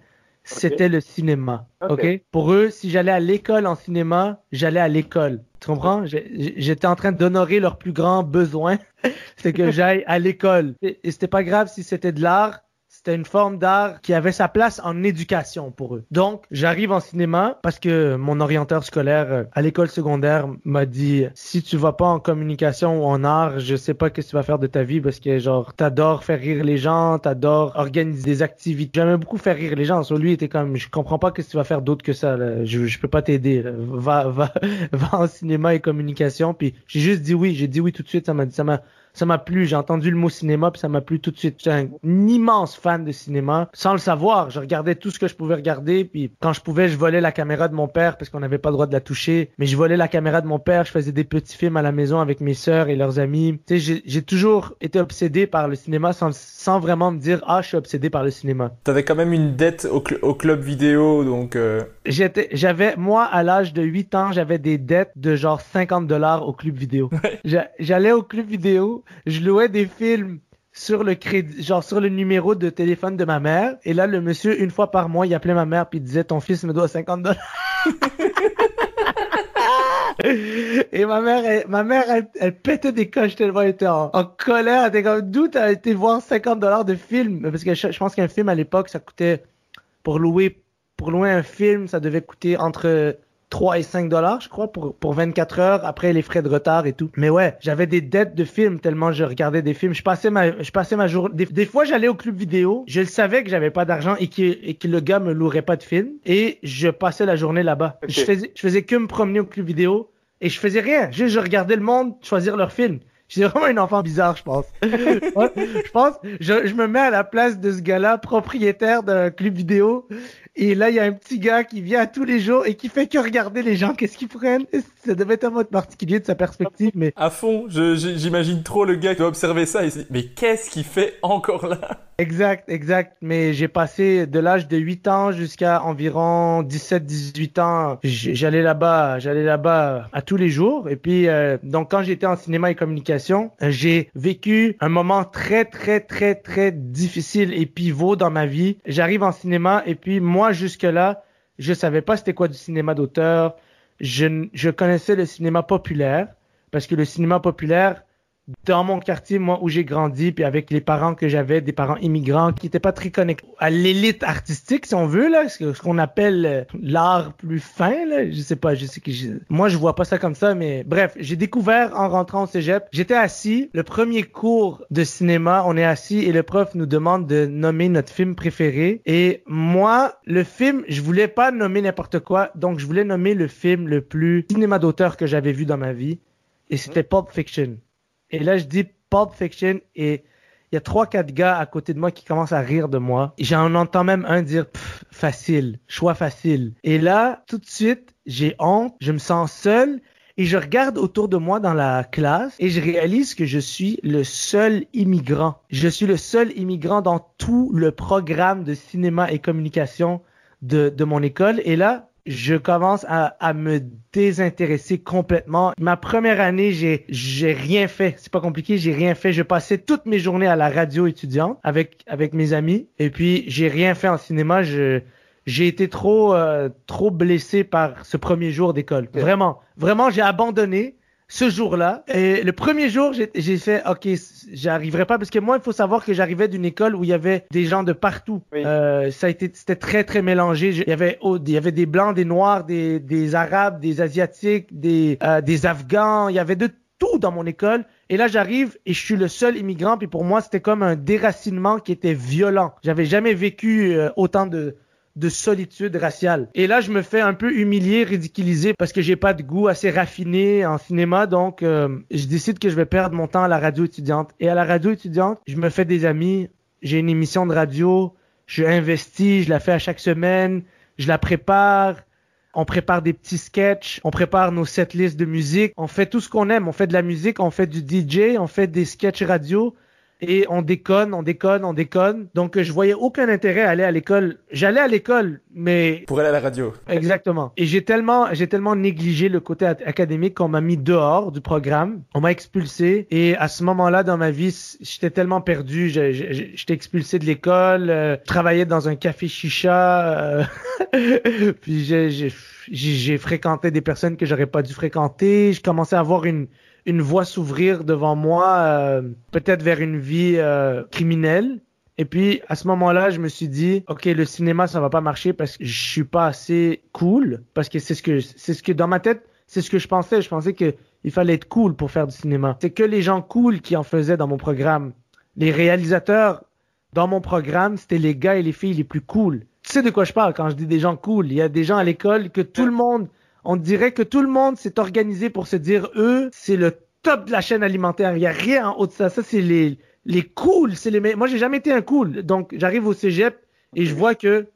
C'était le cinéma. ok. Pour eux, si j'allais à l'école en cinéma, j'allais à l'école. Tu comprends? J'étais en train d'honorer leur plus grand besoin. [LAUGHS] c'est que j'aille à l'école. Et, et c'était pas grave si c'était de l'art c'était une forme d'art qui avait sa place en éducation pour eux. Donc, j'arrive en cinéma parce que mon orienteur scolaire euh, à l'école secondaire m'a dit si tu vas pas en communication ou en art, je sais pas qu'est-ce que tu vas faire de ta vie parce que genre t'adores faire rire les gens, t'adores organiser des activités. J'aimais beaucoup faire rire les gens. Sur lui, était comme je comprends pas que tu vas faire d'autre que ça. Je peux pas t'aider. Va va [LAUGHS] va en cinéma et communication. Puis j'ai juste dit oui. J'ai dit oui tout de suite. Ça m'a dit ça m'a ça m'a plu. J'ai entendu le mot cinéma, puis ça m'a plu tout de suite. J'étais un immense fan de cinéma. Sans le savoir, je regardais tout ce que je pouvais regarder, puis quand je pouvais, je volais la caméra de mon père parce qu'on n'avait pas le droit de la toucher. Mais je volais la caméra de mon père, je faisais des petits films à la maison avec mes sœurs et leurs amis. Tu sais, j'ai toujours été obsédé par le cinéma sans, sans vraiment me dire, ah, je suis obsédé par le cinéma. T'avais quand même une dette au, au club vidéo, donc... Euh... J'étais, j'avais, moi, à l'âge de 8 ans, j'avais des dettes de genre 50 dollars au club vidéo. [LAUGHS] J'allais au club vidéo, je louais des films sur le crédit, genre sur le numéro de téléphone de ma mère. Et là, le monsieur, une fois par mois, il appelait ma mère puis disait ton fils me doit 50 dollars. [LAUGHS] Et ma mère, elle, ma mère, elle, pétait des coches tellement elle était en, colère. Elle était comme, d'où t'as été voir 50 dollars de film? Parce que je, pense qu'un film à l'époque, ça coûtait, pour louer, pour louer un film, ça devait coûter entre 3 et 5 dollars, je crois, pour, pour 24 heures après les frais de retard et tout. Mais ouais, j'avais des dettes de films tellement je regardais des films. Je passais ma, je passais ma journée. Des, fois, j'allais au club vidéo. Je le savais que j'avais pas d'argent et que, et que le gars me louerait pas de films. Et je passais la journée là-bas. Je faisais, je faisais que me promener au club vidéo et je faisais rien. Juste, je regardais le monde choisir leurs films. J'étais vraiment un enfant bizarre, je pense. [LAUGHS] je pense, je, je, me mets à la place de ce gars-là, propriétaire d'un club vidéo, et là, il y a un petit gars qui vient tous les jours et qui fait que regarder les gens, qu'est-ce qu'ils prennent. Ça devait être un mode particulier de sa perspective, mais... À fond, j'imagine trop le gars qui doit observer ça et se dit, mais qu'est-ce qu'il fait encore là? Exact, exact. Mais j'ai passé de l'âge de 8 ans jusqu'à environ 17-18 ans. J'allais là-bas, j'allais là-bas à tous les jours. Et puis, euh, donc quand j'étais en cinéma et communication, j'ai vécu un moment très, très, très, très difficile et pivot dans ma vie. J'arrive en cinéma et puis moi, moi, jusque-là, je savais pas c'était quoi du cinéma d'auteur. Je, je connaissais le cinéma populaire parce que le cinéma populaire, dans mon quartier, moi, où j'ai grandi, puis avec les parents que j'avais, des parents immigrants qui n'étaient pas très connectés à l'élite artistique, si on veut, là, ce qu'on appelle euh, l'art plus fin, là, je sais pas, je sais que moi, je vois pas ça comme ça, mais bref, j'ai découvert en rentrant au cégep, j'étais assis, le premier cours de cinéma, on est assis et le prof nous demande de nommer notre film préféré, et moi, le film, je voulais pas nommer n'importe quoi, donc je voulais nommer le film le plus cinéma d'auteur que j'avais vu dans ma vie, et c'était Pulp Fiction. Et là, je dis Pulp Fiction et il y a trois, quatre gars à côté de moi qui commencent à rire de moi. J'en entends même un dire facile, choix facile. Et là, tout de suite, j'ai honte, je me sens seul et je regarde autour de moi dans la classe et je réalise que je suis le seul immigrant. Je suis le seul immigrant dans tout le programme de cinéma et communication de, de mon école. Et là, je commence à, à, me désintéresser complètement. Ma première année, j'ai j'ai rien fait. C'est pas compliqué, j'ai rien fait. Je passais toutes mes journées à la radio étudiante avec avec mes amis et puis j'ai rien fait en cinéma. Je j'ai été trop euh, trop blessé par ce premier jour d'école. Vraiment, vraiment, j'ai abandonné ce jour-là. Et le premier jour, j'ai fait, OK, j'arriverai pas parce que moi, il faut savoir que j'arrivais d'une école où il y avait des gens de partout. Euh, ça a été, c'était très, très mélangé. Il y avait, il y avait des blancs, des noirs, des, des arabes, des asiatiques, des, euh, des afghans. Il y avait de tout dans mon école. Et là, j'arrive et je suis le seul immigrant. Puis pour moi, c'était comme un déracinement qui était violent. J'avais jamais vécu euh, autant de, de solitude raciale. Et là, je me fais un peu humilier, ridiculiser parce que j'ai pas de goût assez raffiné en cinéma. Donc, euh, je décide que je vais perdre mon temps à la radio étudiante. Et à la radio étudiante, je me fais des amis. J'ai une émission de radio. Je investis, je la fais à chaque semaine. Je la prépare. On prépare des petits sketchs, on prépare nos setlists de musique, on fait tout ce qu'on aime, on fait de la musique, on fait du DJ, on fait des sketchs radio, et on déconne, on déconne, on déconne. Donc je voyais aucun intérêt à aller à l'école. J'allais à l'école, mais pour aller à la radio. Exactement. Et j'ai tellement, j'ai tellement négligé le côté académique qu'on m'a mis dehors du programme. On m'a expulsé. Et à ce moment-là dans ma vie, j'étais tellement perdu. J'étais expulsé de l'école. Euh, je travaillais dans un café chicha. Euh, [LAUGHS] puis j'ai fréquenté des personnes que j'aurais pas dû fréquenter. Je commençais à avoir une une voie s'ouvrir devant moi, euh, peut-être vers une vie euh, criminelle. Et puis à ce moment-là, je me suis dit, ok, le cinéma ça va pas marcher parce que je suis pas assez cool, parce que c'est ce que c'est ce que dans ma tête, c'est ce que je pensais. Je pensais que il fallait être cool pour faire du cinéma. C'est que les gens cool qui en faisaient dans mon programme. Les réalisateurs dans mon programme, c'était les gars et les filles les plus cool. Tu sais de quoi je parle quand je dis des gens cool? Il y a des gens à l'école que tout le monde on dirait que tout le monde s'est organisé pour se dire eux, c'est le top de la chaîne alimentaire. Il y a rien en haut de ça. Ça, c'est les, les cools. C'est les Moi, j'ai jamais été un cool. Donc, j'arrive au cégep et je vois que,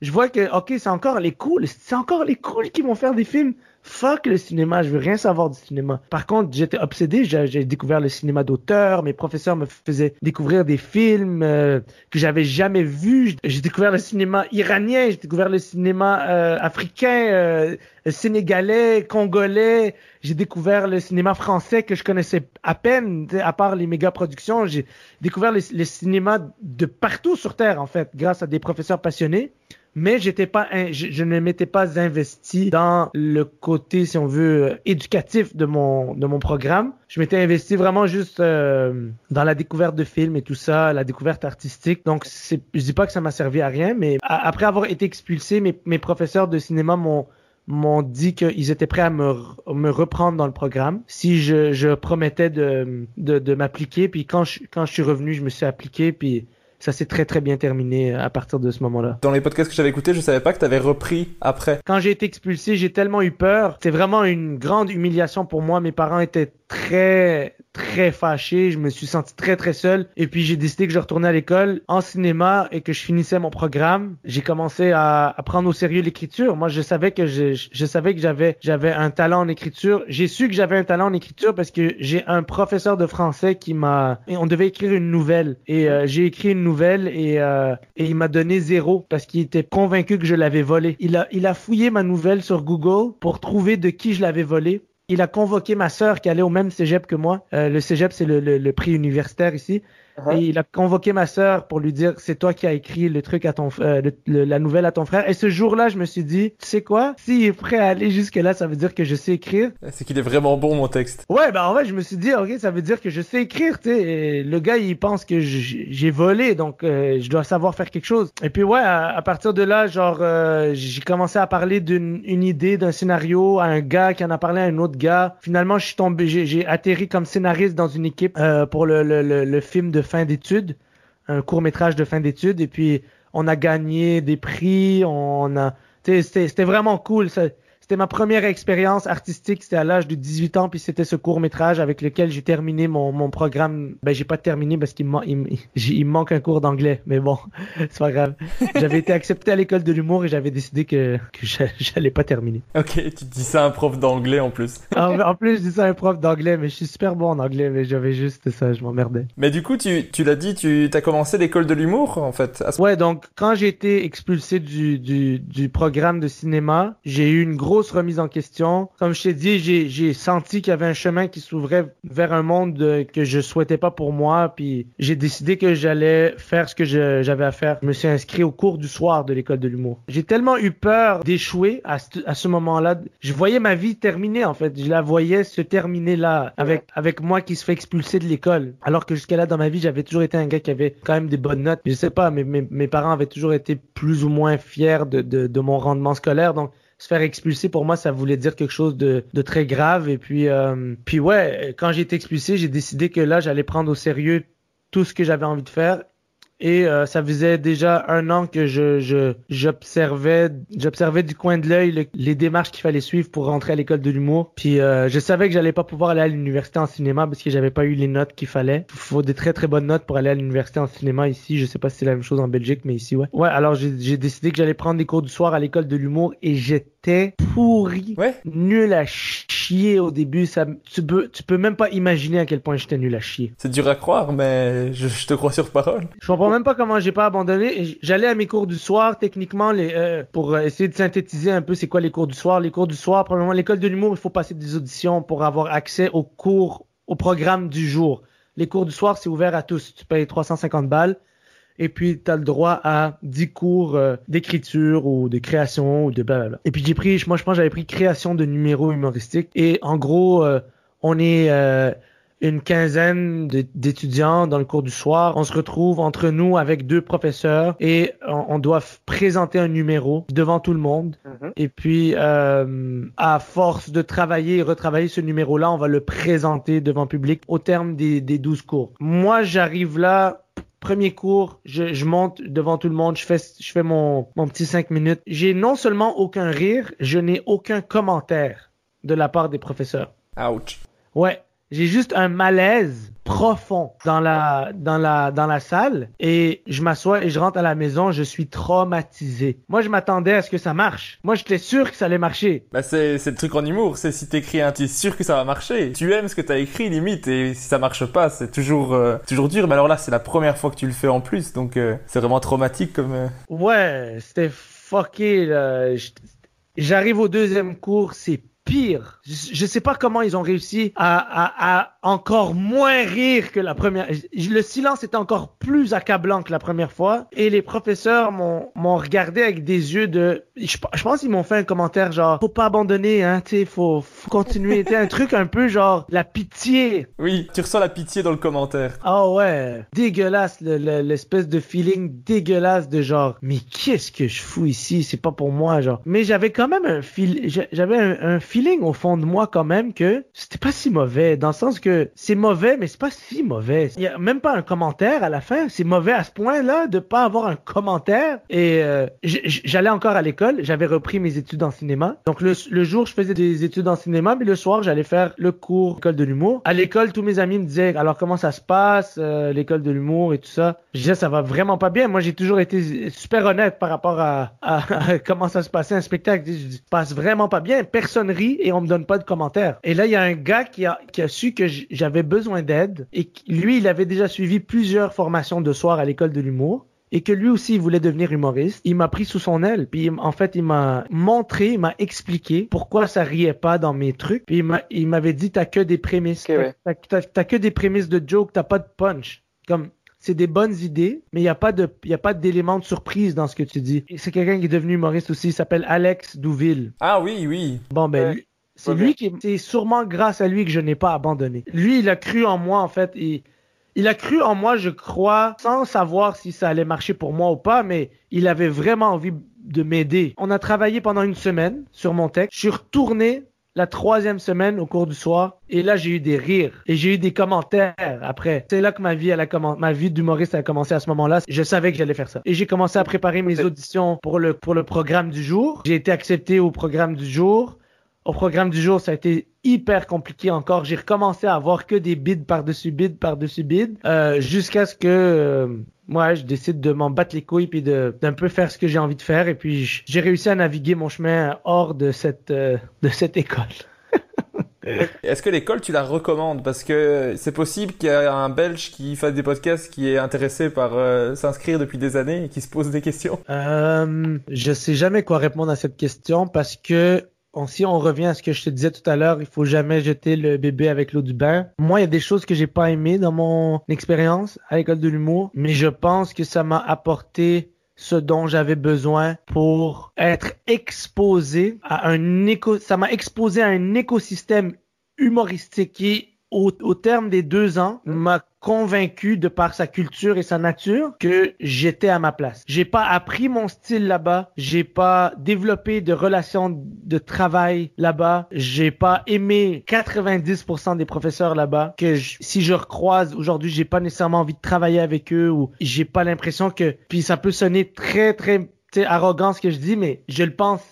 je vois que, ok, c'est encore les cools. C'est encore les cools qui vont faire des films fuck le cinéma, je veux rien savoir du cinéma. Par contre, j'étais obsédé, j'ai découvert le cinéma d'auteur, mes professeurs me faisaient découvrir des films euh, que j'avais jamais vus. J'ai découvert le cinéma iranien, j'ai découvert le cinéma euh, africain, euh, sénégalais, congolais. J'ai découvert le cinéma français que je connaissais à peine, à part les méga productions. J'ai découvert le, cinéma de partout sur Terre, en fait, grâce à des professeurs passionnés mais j'étais pas, je, ne m'étais pas investi dans le côté, si on veut, éducatif de mon de mon programme. Je m'étais investi vraiment juste euh, dans la découverte de films et tout ça, la découverte artistique. Donc, c'est, je dis pas que ça m'a servi à rien, mais après avoir été expulsé, mes, mes professeurs de cinéma m'ont m'ont dit qu'ils étaient prêts à me, me reprendre dans le programme si je, je promettais de, de, de m'appliquer. Puis quand je, quand je suis revenu, je me suis appliqué. Puis ça s'est très très bien terminé à partir de ce moment-là. Dans les podcasts que j'avais écoutés, je savais pas que tu avais repris après. Quand j'ai été expulsé, j'ai tellement eu peur. C'est vraiment une grande humiliation pour moi. Mes parents étaient très très fâché, je me suis senti très très seul et puis j'ai décidé que je retournais à l'école en cinéma et que je finissais mon programme. J'ai commencé à, à, prendre au sérieux l'écriture. Moi, je savais que je, je savais que j'avais j'avais un talent en écriture. J'ai su que j'avais un talent en écriture parce que j'ai un professeur de français qui m'a on devait écrire une nouvelle et euh, j'ai écrit une nouvelle et euh, et il m'a donné zéro parce qu'il était convaincu que je l'avais volé. Il a il a fouillé ma nouvelle sur Google pour trouver de qui je l'avais volé il a convoqué ma sœur qui allait au même cégep que moi. Euh, le cégep, c'est le, le, prix universitaire ici. Uh-huh. Et il a convoqué ma sœur pour lui dire c'est toi qui as écrit le truc à ton euh, la nouvelle à ton frère. Et ce jour-là, je me suis dit tu sais quoi? S'il est prêt à aller jusque là, ça veut dire que je sais écrire. C'est qu'il est vraiment bon mon texte. Ouais, bah en fait, je me suis dit ok, ça veut dire que je sais écrire. Tu sais, le gars il pense que j'ai volé, donc euh, je dois savoir faire quelque chose. Et puis ouais, à, partir de là, genre euh, j'ai commencé à parler d'une idée, d'un scénario à un gars qui en a parlé à un autre gars. Finalement, je suis tombé, j'ai atterri comme scénariste dans une équipe pour le, le, le, le film de fin d'études, un court métrage de fin d'études, et puis on a gagné des prix, on a, c'était vraiment cool. C'était ma première expérience artistique, c'était à l'âge de 18 ans, puis c'était ce court métrage avec lequel j'ai terminé mon, mon programme. Ben j'ai pas terminé parce qu'il me, il, [LAUGHS] manque un cours d'anglais, mais bon, [LAUGHS] c'est pas grave. J'avais été accepté à l'école de l'humour et j'avais décidé que, que [LAUGHS] j'allais pas terminer. Ok, tu dis ça à un prof d'anglais en plus. en, plus, je dis ça à un prof d'anglais, mais je suis super bon en anglais, mais j'avais juste ça, je m'emmerdais. Mais du coup, tu, tu l'as dit, tu as commencé l'école de l'humour en fait. Ouais, donc quand j'ai été expulsé du, du, du programme de cinéma, j'ai eu une grosse grosse remise en question. Comme je t'ai dit, j'ai senti qu'il y avait un chemin qui s'ouvrait vers un monde que je souhaitais pas pour moi. Puis j'ai décidé que j'allais faire ce que j'avais à faire. Je me suis inscrit au cours du soir de l'école de l'humour. J'ai tellement eu peur d'échouer à, ce moment-là. Je voyais ma vie terminer en fait. Je la voyais se terminer là avec avec moi qui se fait expulser de l'école. Alors que jusqu'à là dans ma vie, j'avais toujours été un gars qui avait quand même des bonnes notes. Je sais pas, mais mes, parents avaient toujours été plus ou moins fiers de, de mon rendement scolaire. Donc se faire expulser pour moi ça voulait dire quelque chose de, de très grave et puis euh, puis ouais quand j'ai été expulsé j'ai décidé que là j'allais prendre au sérieux tout ce que j'avais envie de faire et euh, ça faisait déjà un an que je j'observais j'observais du coin de l'œil les démarches qu'il fallait suivre pour rentrer à l'école de l'humour. Puis euh, je savais que j'allais pas pouvoir aller à l'université en cinéma parce que j'avais pas eu les notes qu'il fallait. Il faut des très très bonnes notes pour aller à l'université en cinéma ici. Je sais pas si c'est la même chose en Belgique, mais ici ouais. Ouais, alors j'ai décidé que j'allais prendre des cours du soir à l'école de l'humour et j'étais pourri, ouais. nul à chier au début. Ça, tu peux tu peux même pas imaginer à quel point j'étais nul à chier. C'est dur à croire, mais je, je te crois sur parole. Je comprends même pas comment j'ai pas abandonné. J'allais à mes cours du soir, techniquement, les, euh, pour essayer de synthétiser un peu c'est quoi les cours du soir. Les cours du soir, probablement l'école de l'humour, il faut passer des auditions pour avoir accès aux cours, au programme du jour. Les cours du soir, c'est ouvert à tous. Tu payes 350 balles. Et puis, tu as le droit à 10 cours euh, d'écriture ou de création ou de blablabla. Et puis, j'ai pris, moi, je pense j'avais pris création de numéros humoristiques. Et en gros, euh, on est une quinzaine d'étudiants dans le cours du soir. On se retrouve entre nous avec deux professeurs et on, doit présenter un numéro devant tout le monde. Mm-hmm. Et puis, euh, à force de travailler et retravailler ce numéro-là, on va le présenter devant le public au terme des, des 12 cours. Moi, j'arrive là premier cours, je, je, monte devant tout le monde, je fais, je fais mon, mon petit 5 minutes. J'ai non seulement aucun rire, je n'ai aucun commentaire de la part des professeurs. Ouch. Ouais, j'ai juste un malaise profond dans la dans la dans la salle et je m'assois et je rentre à la maison, je suis traumatisé. Moi je m'attendais à ce que ça marche. Moi j'étais sûr que ça allait marcher. Bah c'est c'est le truc en humour, c'est si t'écris un tu es sûr que ça va marcher. Tu aimes ce que t'as écrit limite et si ça marche pas, c'est toujours euh, toujours dur mais alors là c'est la première fois que tu le fais en plus donc euh, c'est vraiment traumatique comme euh. Ouais, c'était fucké là. J'arrive au deuxième cours, c'est pire. Je, je sais pas comment ils ont réussi à, à, à encore moins rire que la première. Le silence était encore plus accablant que la première fois. Et les professeurs m'ont regardé avec des yeux de. Je, je pense qu'ils m'ont fait un commentaire genre faut pas abandonner, hein, tu sais, faut, faut continuer. [LAUGHS] un truc un peu genre la pitié. Oui, tu ressens la pitié dans le commentaire. Ah ouais, dégueulasse, l'espèce de feeling dégueulasse de genre mais qu'est-ce que je fous ici, c'est pas pour moi genre. Mais j'avais quand même un fil, j'avais un, un feeling au fond de moi quand même que c'était pas si mauvais, dans le sens que c'est mauvais, mais c'est pas si mauvais. Il y a même pas un commentaire à la fin. C'est mauvais à ce point-là de pas avoir un commentaire. Et euh, j'allais encore à l'école, j'avais repris mes études en cinéma. Donc le, jour, je faisais des études en cinéma, mais le soir, j'allais faire le cours école de l'humour. À l'école, tous mes amis me disaient alors comment ça se passe, euh, l'école de l'humour et tout ça? Je disais ça va vraiment pas bien. Moi, j'ai toujours été super honnête par rapport à, [LAUGHS] comment ça se passait un spectacle. Je dis, passe vraiment pas bien. Personne et on me donne pas de commentaires. Et là, il y a un gars qui a, qui a su que j'avais besoin d'aide et lui, il avait déjà suivi plusieurs formations de soir à l'école de l'humour et que lui aussi il voulait devenir humoriste, il m'a pris sous son aile. Puis en fait, il m'a montré, il m'a expliqué pourquoi ça riait pas dans mes trucs. Puis il m'avait dit t'as que des prémices, t'as que des prémices de joke, t'as pas de punch. Comme c'est des bonnes idées, mais il n'y a pas de, il a pas d'élément de surprise dans ce que tu dis. C'est quelqu'un qui est devenu humoriste aussi, il s'appelle Alex Douville. Ah oui, oui. Bon ben, c'est lui qui, c'est sûrement grâce à lui que je n'ai pas abandonné. Lui, il a cru en moi en fait et il a cru en moi, je crois, sans savoir si ça allait marcher pour moi ou pas, mais il avait vraiment envie de m'aider. On a travaillé pendant une semaine sur mon texte. Je suis retourné la troisième semaine au cours du soir et là j'ai eu des rires et j'ai eu des commentaires après. C'est là que ma vie elle a ma vie d'humoriste a commencé à ce moment-là. Je savais que j'allais faire ça et j'ai commencé à préparer mes auditions pour le pour le programme du jour. J'ai été accepté au programme du jour au programme du jour, ça a été hyper compliqué encore. J'ai recommencé à avoir que des bids par-dessus bids par-dessus bids euh, jusqu'à ce que euh, moi je décide de m'en battre les couilles puis de d'un peu faire ce que j'ai envie de faire et puis j'ai réussi à naviguer mon chemin hors de cette euh, de cette école. [LAUGHS] Est-ce que l'école, tu la recommandes? Parce que c'est possible qu'il y ait un Belge qui fasse des podcasts qui est intéressé par euh, s'inscrire depuis des années et qui se pose des questions. Euh, je sais jamais quoi répondre à cette question parce que si on revient à ce que je te disais tout à l'heure, il faut jamais jeter le bébé avec l'eau du bain. Moi, il y a des choses que j'ai pas aimées dans mon expérience à l'école de l'humour, mais je pense que ça m'a apporté ce dont j'avais besoin pour être exposé à un éco, ça m'a exposé à un écosystème humoristique qui au, au, terme des deux ans, m'a convaincu de par sa culture et sa nature que j'étais à ma place. J'ai pas appris mon style là-bas, j'ai pas développé de relations de travail là-bas, j'ai pas aimé 90% des professeurs là-bas que si je recroise aujourd'hui, j'ai pas nécessairement envie de travailler avec eux ou j'ai pas l'impression que puis ça peut sonner très très arrogant ce que je dis mais je le pense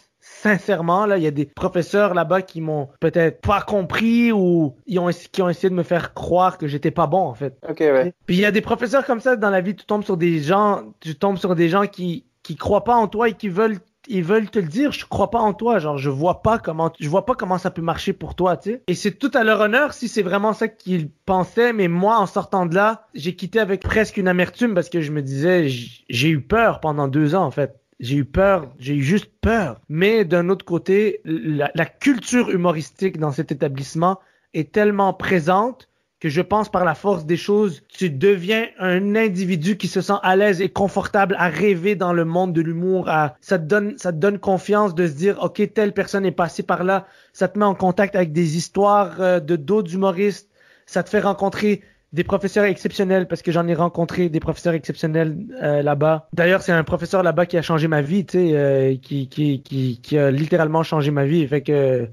sincèrement, là, il y a des professeurs là-bas qui m'ont peut-être pas compris ou ils ont, qui ont essayé de me faire croire que j'étais pas bon, en fait. Ok, ouais. Puis il y a des professeurs comme ça dans la vie, tu tombes sur des gens, tu tombes sur des gens qui, qui croient pas en toi et qui veulent ils veulent te le dire, je crois pas en toi, genre je vois pas comment je vois pas comment ça peut marcher pour toi, tu sais. Et c'est tout à leur honneur si c'est vraiment ça qu'ils pensaient, mais moi en sortant de là, j'ai quitté avec presque une amertume parce que je me disais j'ai eu peur pendant deux ans en fait. J'ai eu peur, j'ai eu juste peur. Mais d'un autre côté, la, culture humoristique dans cet établissement est tellement présente que je pense par la force des choses, tu deviens un individu qui se sent à l'aise et confortable à rêver dans le monde de l'humour. À, ça te donne, ça te donne confiance de se dire, ok, telle personne est passée par là. Ça te met en contact avec des histoires euh, de d'autres humoristes. Ça te fait rencontrer des professeurs exceptionnels parce que j'en ai rencontré des professeurs exceptionnels euh, là-bas. D'ailleurs, c'est un professeur là-bas qui a changé ma vie, tu sais, euh, qui, qui, qui, qui, a littéralement changé ma vie. Fait que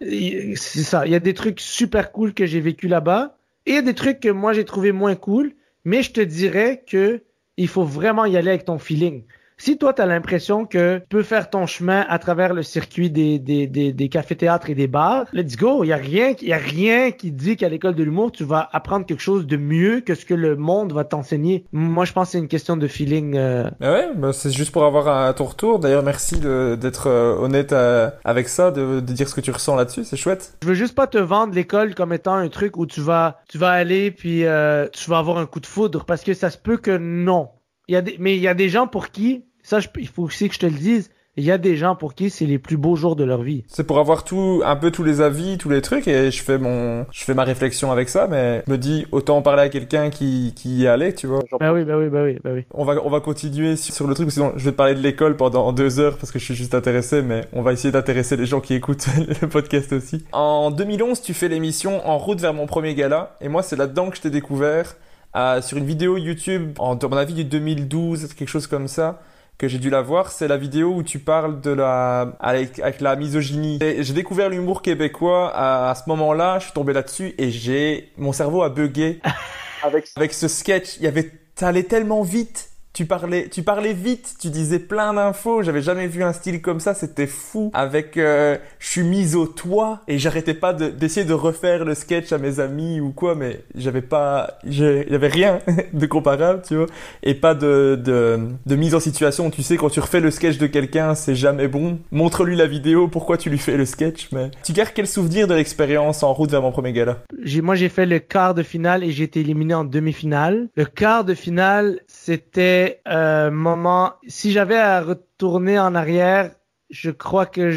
c'est ça. Il y a des trucs super cool que j'ai vécu là-bas et il y a des trucs que moi j'ai trouvé moins cool. Mais je te dirais que il faut vraiment y aller avec ton feeling. Si toi, tu as l'impression que tu peux faire ton chemin à travers le circuit des, des, des, des cafés-théâtres et des bars, let's go. Il n'y a, rien, y a rien qui dit qu'à l'école de l'humour, tu vas apprendre quelque chose de mieux que ce que le monde va t'enseigner. Moi, je pense que c'est une question de feeling. Euh... Ah ouais, bah c'est juste pour avoir un, ton retour. D'ailleurs, merci d'être euh, honnête euh, avec ça, de, de, dire ce que tu ressens là-dessus. C'est chouette. Je veux juste pas te vendre l'école comme étant un truc où tu vas, tu vas aller puis euh, tu vas avoir un coup de foudre parce que ça se peut que non. Il y a des, mais il y a des gens pour qui, ça, il faut aussi que je te le dise, Il y a des gens pour qui c'est les plus beaux jours de leur vie. C'est pour avoir tout, un peu tous les avis, tous les trucs, et je fais mon, je fais ma réflexion avec ça, mais je me dis, autant en parler à quelqu'un qui, qui y allait, tu vois. Bah oui, bah oui, bah oui, bah oui. On va, on va continuer sur le truc, sinon je vais te parler de l'école pendant deux heures parce que je suis juste intéressé, mais on va essayer d'intéresser les gens qui écoutent [LAUGHS] le podcast aussi. En 2011, tu fais l'émission En route vers mon premier gala, et moi c'est là-dedans que je t'ai découvert, euh, sur une vidéo YouTube, en, à mon avis du 2012, quelque chose comme ça que j'ai dû la voir, c'est la vidéo où tu parles de la avec, avec la misogynie. J'ai découvert l'humour québécois à, à ce moment-là, je suis tombé là-dessus et j'ai mon cerveau a bugué [LAUGHS] avec avec ce sketch. Il y avait ça allait tellement vite tu parlais, tu parlais vite, tu disais plein d'infos. J'avais jamais vu un style comme ça, c'était fou. Avec, euh, je suis mise au toit et j'arrêtais pas d'essayer de, refaire le sketch à mes amis ou quoi, mais j'avais pas, j'avais rien [LAUGHS] de comparable, tu vois, et pas de, de, de mise en situation. Tu sais, quand tu refais le sketch de quelqu'un, c'est jamais bon. Montre-lui la vidéo, pourquoi tu lui fais le sketch, mais tu gardes quel souvenir de l'expérience en route vers mon premier gala? Moi, j'ai fait le quart de finale et j'ai été éliminé en demi-finale. Le quart de finale, c'était euh, moment. Si j'avais à retourner en arrière, je crois que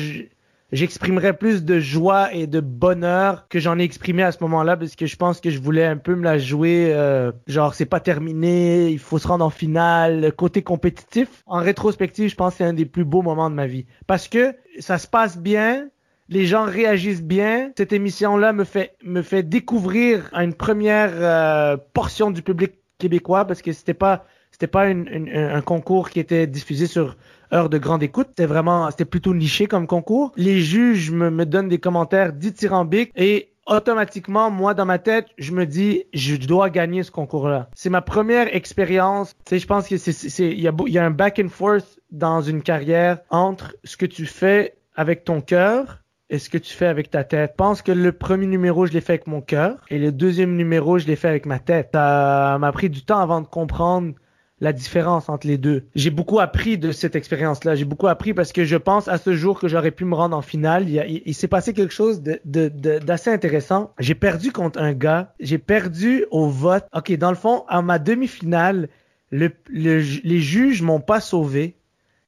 j'exprimerais plus de joie et de bonheur que j'en ai exprimé à ce moment-là parce que je pense que je voulais un peu me la jouer euh, genre c'est pas terminé il faut se rendre en finale côté compétitif en rétrospective je pense que c'est un des plus beaux moments de ma vie parce que ça se passe bien les gens réagissent bien cette émission là me fait me fait découvrir une première euh, portion du public québécois parce que c'était pas c'était pas un concours qui était diffusé sur heure de grande écoute. C'était vraiment, c'était plutôt niché comme concours. Les juges me, me donnent des commentaires dithyrambiques et automatiquement, moi, dans ma tête, je me dis, je dois gagner ce concours-là. C'est ma première expérience. Tu sais, je pense que c'est, il y a un back and forth dans une carrière entre ce que tu fais avec ton cœur et ce que tu fais avec ta tête. Je pense que le premier numéro, je l'ai fait avec mon cœur et le deuxième numéro, je l'ai fait avec ma tête. Ça m'a pris du temps avant de comprendre la différence entre les deux. J'ai beaucoup appris de cette expérience-là. J'ai beaucoup appris parce que je pense à ce jour que j'aurais pu me rendre en finale. Il, s'est passé quelque chose d'assez de, intéressant. J'ai perdu contre un gars. J'ai perdu au vote. Ok, dans le fond, à ma demi-finale, le, les juges m'ont pas sauvé.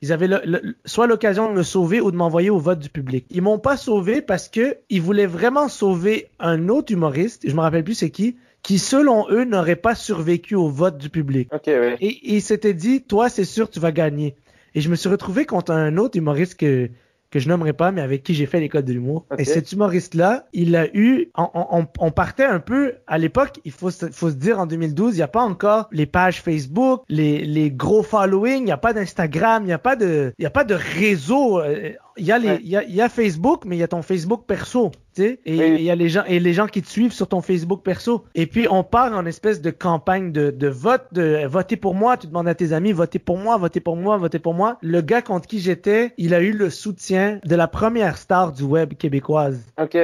Ils avaient soit l'occasion de me sauver ou de m'envoyer au vote du public. Ils m'ont pas sauvé parce que ils voulaient vraiment sauver un autre humoriste. Je me rappelle plus c'est qui qui, selon eux, n'auraient pas survécu au vote du public. Et, et ils s'étaient dit, toi, c'est sûr, tu vas gagner. Et je me suis retrouvé contre un autre humoriste que que je nommerai pas, mais avec qui j'ai fait l'école de l'humour. Et cet humoriste-là, il a eu, on, on, partait un peu, à l'époque, il faut, faut se dire, en 2012, il n'y a pas encore les pages Facebook, les, les gros following, il n'y a pas d'Instagram, il n'y a pas de, il y a pas de réseau. Euh, il y a les, il y, a, y a Facebook, mais il y a ton Facebook perso, sais, et il y a les gens et les gens qui te suivent sur ton Facebook perso. Et puis on part en espèce de campagne de, de vote, de voter pour moi. Tu demandes à tes amis, votez pour moi, votez pour moi, votez pour moi. Le gars contre qui j'étais, il a eu le soutien de la première star du web québécoise. Ok.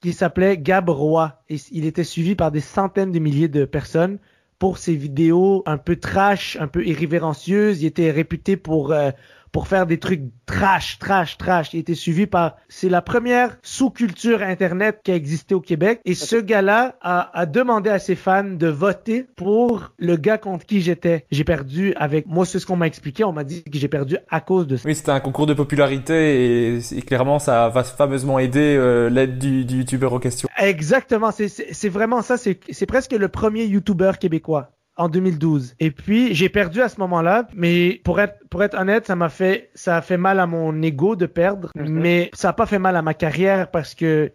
Qui s'appelait Gab Roy. Et il était suivi par des centaines de milliers de personnes pour ses vidéos un peu trash, un peu irrévérencieuses. Il était réputé pour euh, pour faire des trucs trash, trash, trash. Il était suivi par... C'est la première sous-culture Internet qui a existé au Québec. Et ce gars-là a, a, demandé à ses fans de voter pour le gars contre qui j'étais. J'ai perdu avec... Moi, c'est ce qu'on m'a expliqué. On m'a dit que j'ai perdu à cause de ça. Oui, c'était un concours de popularité et, clairement, ça va fameusement aider euh, l'aide du, du YouTuber aux questions. Exactement. C'est vraiment ça. C'est presque le premier YouTuber québécois en 2012. Et puis j'ai perdu à ce moment-là, mais pour être pour être honnête, ça m'a fait ça a fait mal à mon ego de perdre, mhm. mais ça a pas fait mal à ma carrière parce que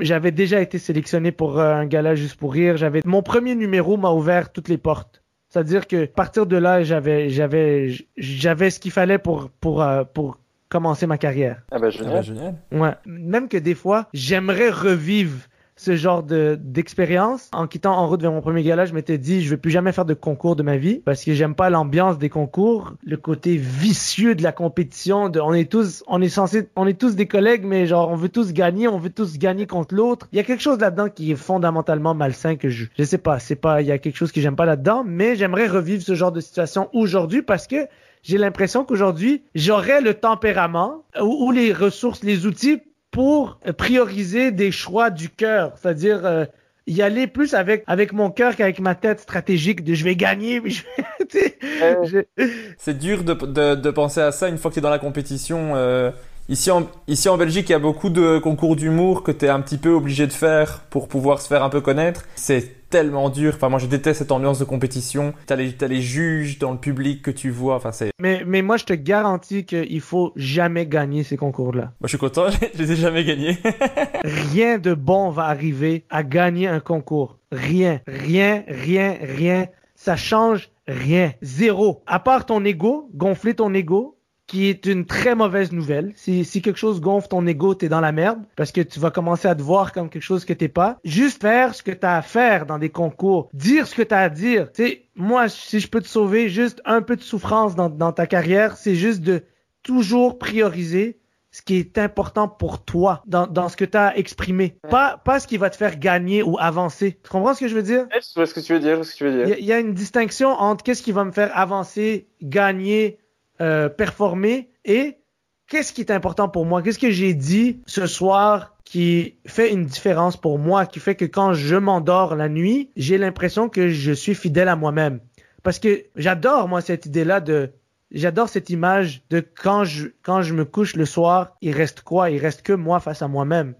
j'avais déjà été sélectionné pour euh, un gala juste pour rire. J'avais mon premier numéro m'a ouvert toutes les portes. C'est-à-dire que à partir de là, j'avais j'avais j'avais ce qu'il fallait pour pour euh, pour commencer ma carrière. Ah ben génial. Ah ben, génial. Ouais, même que des fois, j'aimerais revivre ce genre de d'expérience. En quittant en route vers mon premier gala, je m'étais dit je vais plus jamais faire de concours de ma vie parce que j'aime pas l'ambiance des concours, le côté vicieux de la compétition. De, on est tous, on est censé, on est tous des collègues, mais genre on veut tous gagner, on veut tous gagner contre l'autre. Il y a quelque chose là-dedans qui est fondamentalement malsain que je, je sais pas, c'est pas, il y a quelque chose que j'aime pas là-dedans, mais j'aimerais revivre ce genre de situation aujourd'hui parce que j'ai l'impression qu'aujourd'hui, j'aurais le tempérament ou, ou, les ressources, les outils pour prioriser des choix du cœur, c'est-à-dire euh, y aller plus avec avec mon cœur qu'avec ma tête stratégique de je vais gagner. mais je vais- [LAUGHS] tu sais, je- C'est dur de, de, de penser à ça une fois que tu es dans la compétition. euh, ici, en, ici en Belgique, il y a beaucoup de concours d'humour que tu es un petit peu obligé de faire pour pouvoir se faire un peu connaître. C'est tellement dur. Enfin, moi, je déteste cette ambiance de compétition. T'as les, t'as les juges dans le public que tu vois. Enfin, c'est. Mais, mais moi, je te garantis qu'il faut jamais gagner ces concours-là. Moi, je suis content. [LAUGHS] je les ai jamais gagnés. [LAUGHS] Rien de bon va arriver à gagner un concours. Rien, rien, rien, rien. Ça change rien. Zéro. À part ton ego, gonfler ton ego, qui est une très mauvaise nouvelle. Si, si quelque chose gonfle ton ego, t'es dans la merde, parce que tu vas commencer à te voir comme quelque chose que t'es pas. Juste faire ce que t'as à faire dans des concours. Dire ce que t'as à dire. Tu sais, moi, si je peux te sauver juste un peu de souffrance dans, dans ta carrière, c'est juste de toujours prioriser ce qui est important pour toi dans, dans ce que tu as exprimé. Pas, pas ce qui va te faire gagner ou avancer. Tu comprends ce que je veux dire? Je vois ce que tu veux dire, Il y, y a une distinction entre qu'est-ce qui va me faire avancer, gagner, euh, performer et qu'est-ce qui est important pour moi? Qu'est-ce que j'ai dit ce soir qui fait une différence pour moi, qui fait que quand je m'endors la nuit, j'ai l'impression que je suis fidèle à moi-même? Parce que j'adore, moi, cette idée-là de J'adore cette image de quand je, quand je me couche le soir, il reste quoi? Il reste que moi face à moi-même.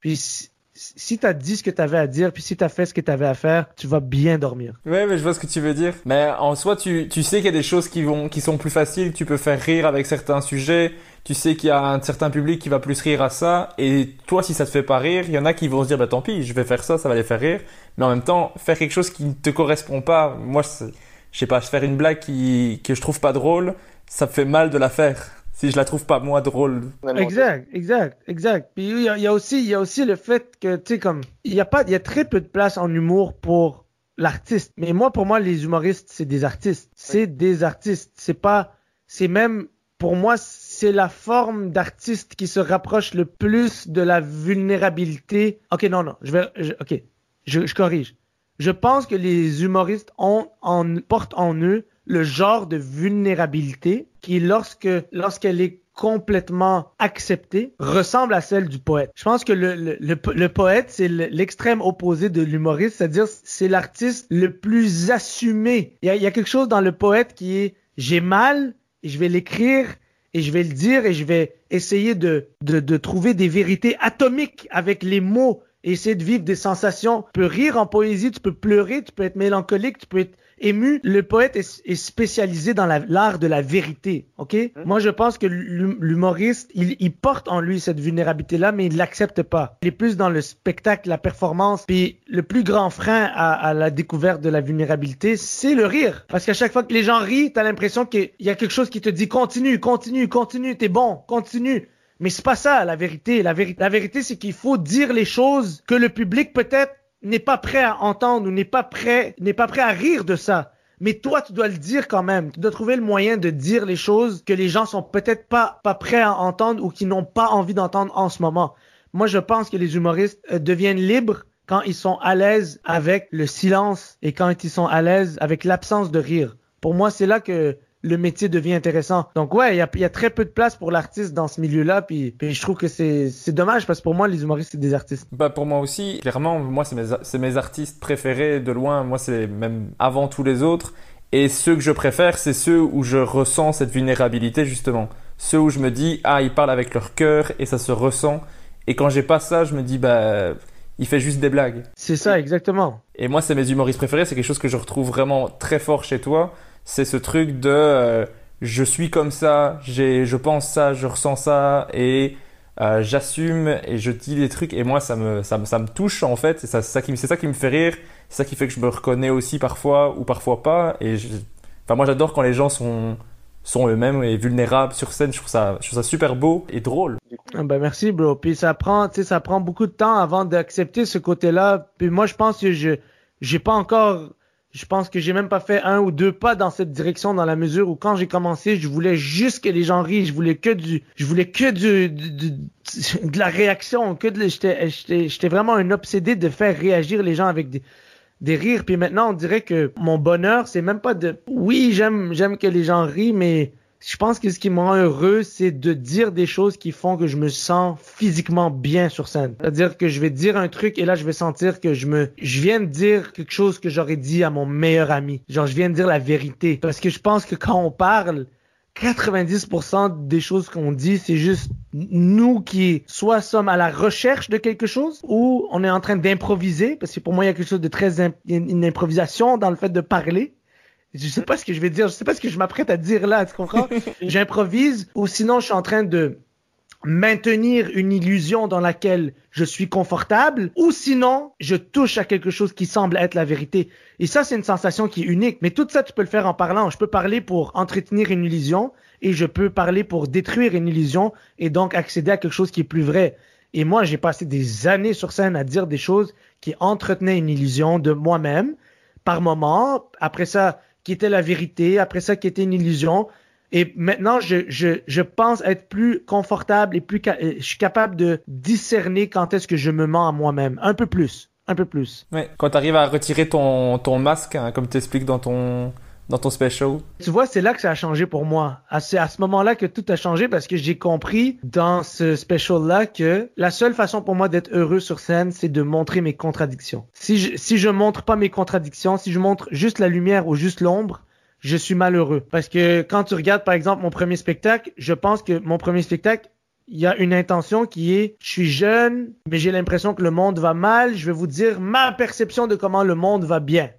Puis si, t'as dit ce que t'avais à dire, puis si t'as fait ce que t'avais à faire, tu vas bien dormir. Ouais, mais je vois ce que tu veux dire. Mais en soi, tu, tu sais qu'il y a des choses qui vont, qui sont plus faciles. Tu peux faire rire avec certains sujets. Tu sais qu'il y a un certain public qui va plus rire à ça. Et toi, si ça te fait pas rire, il y en a qui vont se dire, bah tant pis, je vais faire ça, ça va les faire rire. Mais en même temps, faire quelque chose qui ne te correspond pas, moi, je sais pas, faire une blague qui, que je trouve pas drôle, ça me fait mal de la faire. Si je la trouve pas moi drôle. Exact, exact, exact. Puis il y a, il y a aussi, il y a aussi le fait que, tu sais, comme, il y a pas, il y a très peu de place en humour pour l'artiste. Mais moi, pour moi, les humoristes, c'est des artistes. C'est des artistes. C'est pas, c'est même, pour moi, c'est la forme d'artiste qui se rapproche le plus de la vulnérabilité. Ok, non, non, je vais, je- ok, je, je corrige. Je pense que les humoristes ont, en, portent en eux le genre de vulnérabilité qui, lorsque, lorsqu'elle est complètement acceptée, ressemble à celle du poète. Je pense que le, le, le, po- le poète, c'est le- l'extrême opposé de l'humoriste, c'est-à-dire c'est l'artiste le plus assumé. Il y, a, il y a quelque chose dans le poète qui est j'ai mal et je vais l'écrire et je vais le dire et je vais essayer de, de, de trouver des vérités atomiques avec les mots et essayer de vivre des sensations. Tu peux rire en poésie, tu peux pleurer, tu peux être mélancolique, tu peux être ému. Le poète est, est spécialisé dans la- l'art de la vérité, ok? Moi, je pense que l'hum- l'humoriste, il, il porte en lui cette vulnérabilité-là, mais il l'accepte pas. Il est plus dans le spectacle, la performance, puis le plus grand frein à, à la découverte de la vulnérabilité, c'est le rire. Parce qu'à chaque fois que les gens rient, t'as l'impression qu'il y a quelque chose qui te dit continue, continue, continue, t'es bon, continue. Mais c'est pas ça la vérité. La, véri- la vérité, c'est qu'il faut dire les choses que le public peut-être n'est pas prêt à entendre ou n'est pas prêt, n'est pas prêt à rire de ça. Mais toi, tu dois le dire quand même. Tu dois trouver le moyen de dire les choses que les gens sont peut-être pas, pas prêts à entendre ou qui n'ont pas envie d'entendre en ce moment. Moi, je pense que les humoristes euh, deviennent libres quand ils sont à l'aise avec le silence et quand ils sont à l'aise avec l'absence de rire. Pour moi, c'est là que le métier devient intéressant. Donc ouais, il y a, y a très peu de place pour l'artiste dans ce milieu-là, puis, puis je trouve que c'est dommage parce que pour moi, les humoristes, c'est des artistes. Bah pour moi aussi, clairement, moi c'est mes, mes artistes préférés de loin. Moi c'est même avant tous les autres. Et ceux que je préfère, c'est ceux où je ressens cette vulnérabilité justement. Ceux où je me dis ah ils parlent avec leur cœur et ça se ressent. Et quand j'ai pas ça, je me dis bah il fait juste des blagues. C'est ça, exactement. Et moi c'est mes humoristes préférés. C'est quelque chose que je retrouve vraiment très fort chez toi. C'est ce truc de euh, je suis comme ça, je pense ça, je ressens ça et euh, j'assume et je dis des trucs et moi ça me ça me, ça me touche en fait c'est ça, qui ça qui me fait rire c'est ça qui fait que je me reconnais aussi parfois ou parfois pas et moi j'adore quand les gens sont sont eux-mêmes et vulnérables sur scène je trouve ça je trouve ça super beau et drôle Ah Ben merci, bro. Puis ça prend, ça prend beaucoup de temps avant d'accepter ce côté-là. Puis moi, je pense que je, j'ai pas encore, je pense que j'ai même pas fait un ou deux pas dans cette direction dans la mesure où quand j'ai commencé, je voulais juste que les gens rient. Je voulais que du, je voulais que du, du- [LAUGHS] de la réaction, que de, j'étais, j'étais, j'étais vraiment un obsédé de faire réagir les gens avec des, des rires. Puis maintenant, on dirait que mon bonheur, c'est même pas de, oui, j'aime, j'aime que les gens rient, mais je pense que ce qui me rend heureux, c'est de dire des choses qui font que je me sens physiquement bien sur scène. C'est-à-dire que je vais dire un truc et là, je vais sentir que je me, je viens de dire quelque chose que j'aurais dit à mon meilleur ami. Genre, je viens de dire la vérité. Parce que je pense que quand on parle, 90% des choses qu'on dit, c'est juste nous qui soit sommes à la recherche de quelque chose ou on est en train d'improviser parce que pour moi il y a quelque chose de très une improvisation dans le fait de parler. Je sais pas ce que je vais dire, je sais pas ce que je m'apprête à dire là, tu comprends? [LAUGHS] J'improvise ou sinon je suis en train de maintenir une illusion dans laquelle je suis confortable, ou sinon, je touche à quelque chose qui semble être la vérité. Et ça, c'est une sensation qui est unique. Mais tout ça, tu peux le faire en parlant. Je peux parler pour entretenir une illusion, et je peux parler pour détruire une illusion, et donc accéder à quelque chose qui est plus vrai. Et moi, j'ai passé des années sur scène à dire des choses qui entretenaient une illusion de moi-même, par moment. Après ça, qui était la vérité. Après ça, qui était une illusion. Et maintenant, je, je, je pense être plus confortable et plus je suis capable de discerner quand est-ce que je me mens à moi-même. Un peu plus. Un peu plus. Ouais. Quand tu arrives à retirer ton, ton masque, hein, comme tu expliques dans ton, dans ton special? Tu vois, c'est là que ça a changé pour moi. C'est à ce moment-là que tout a changé parce que j'ai compris dans ce special-là que la seule façon pour moi d'être heureux sur scène, c'est de montrer mes contradictions. Si je, si je montre pas mes contradictions, si je montre juste la lumière ou juste l'ombre, je suis malheureux. Parce que quand tu regardes, par exemple, mon premier spectacle, je pense que mon premier spectacle, il y a une intention qui est, je suis jeune, mais j'ai l'impression que le monde va mal. Je vais vous dire ma perception de comment le monde va bien.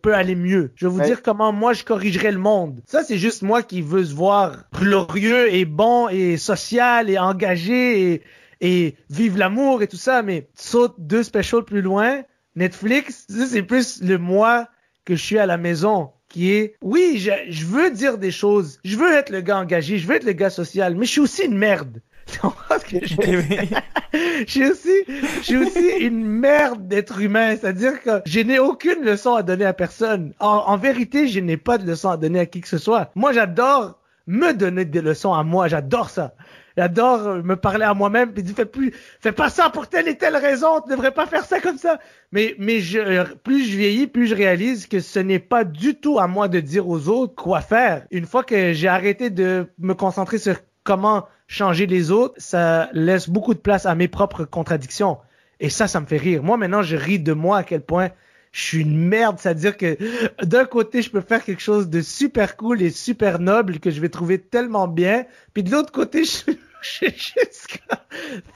Peut aller mieux. Je vais vous dire comment moi je corrigerai le monde. Ça, c'est juste moi qui veux se voir glorieux et bon et social et engagé et, et vive l'amour et tout ça. Mais saute deux specials plus loin, Netflix, c'est plus le moi que je suis à la maison qui est, oui, je, je, veux dire des choses, je veux être le gars engagé, je veux être le gars social, mais je suis aussi une merde. [LAUGHS] je, [LAUGHS] je suis aussi, je suis aussi une merde d'être humain. C'est-à-dire que je n'ai aucune leçon à donner à personne. En, en vérité, je n'ai pas de leçon à donner à qui que ce soit. Moi, j'adore me donner des leçons à moi. J'adore ça. J'adore euh, me parler à moi-même puis dire fais plus fais pas ça pour telle et telle raison, tu devrais pas faire ça comme ça. Mais mais je euh, plus je vieillis, plus je réalise que ce n'est pas du tout à moi de dire aux autres quoi faire. Une fois que j'ai arrêté de me concentrer sur comment changer les autres, ça laisse beaucoup de place à mes propres contradictions. Et ça, ça me fait rire. Moi, maintenant, je ris de moi à quel point je suis une merde. C'est-à-dire que d'un côté, je peux faire quelque chose de super cool et super noble que je vais trouver tellement bien. Puis de l'autre côté, [LAUGHS] je suis juste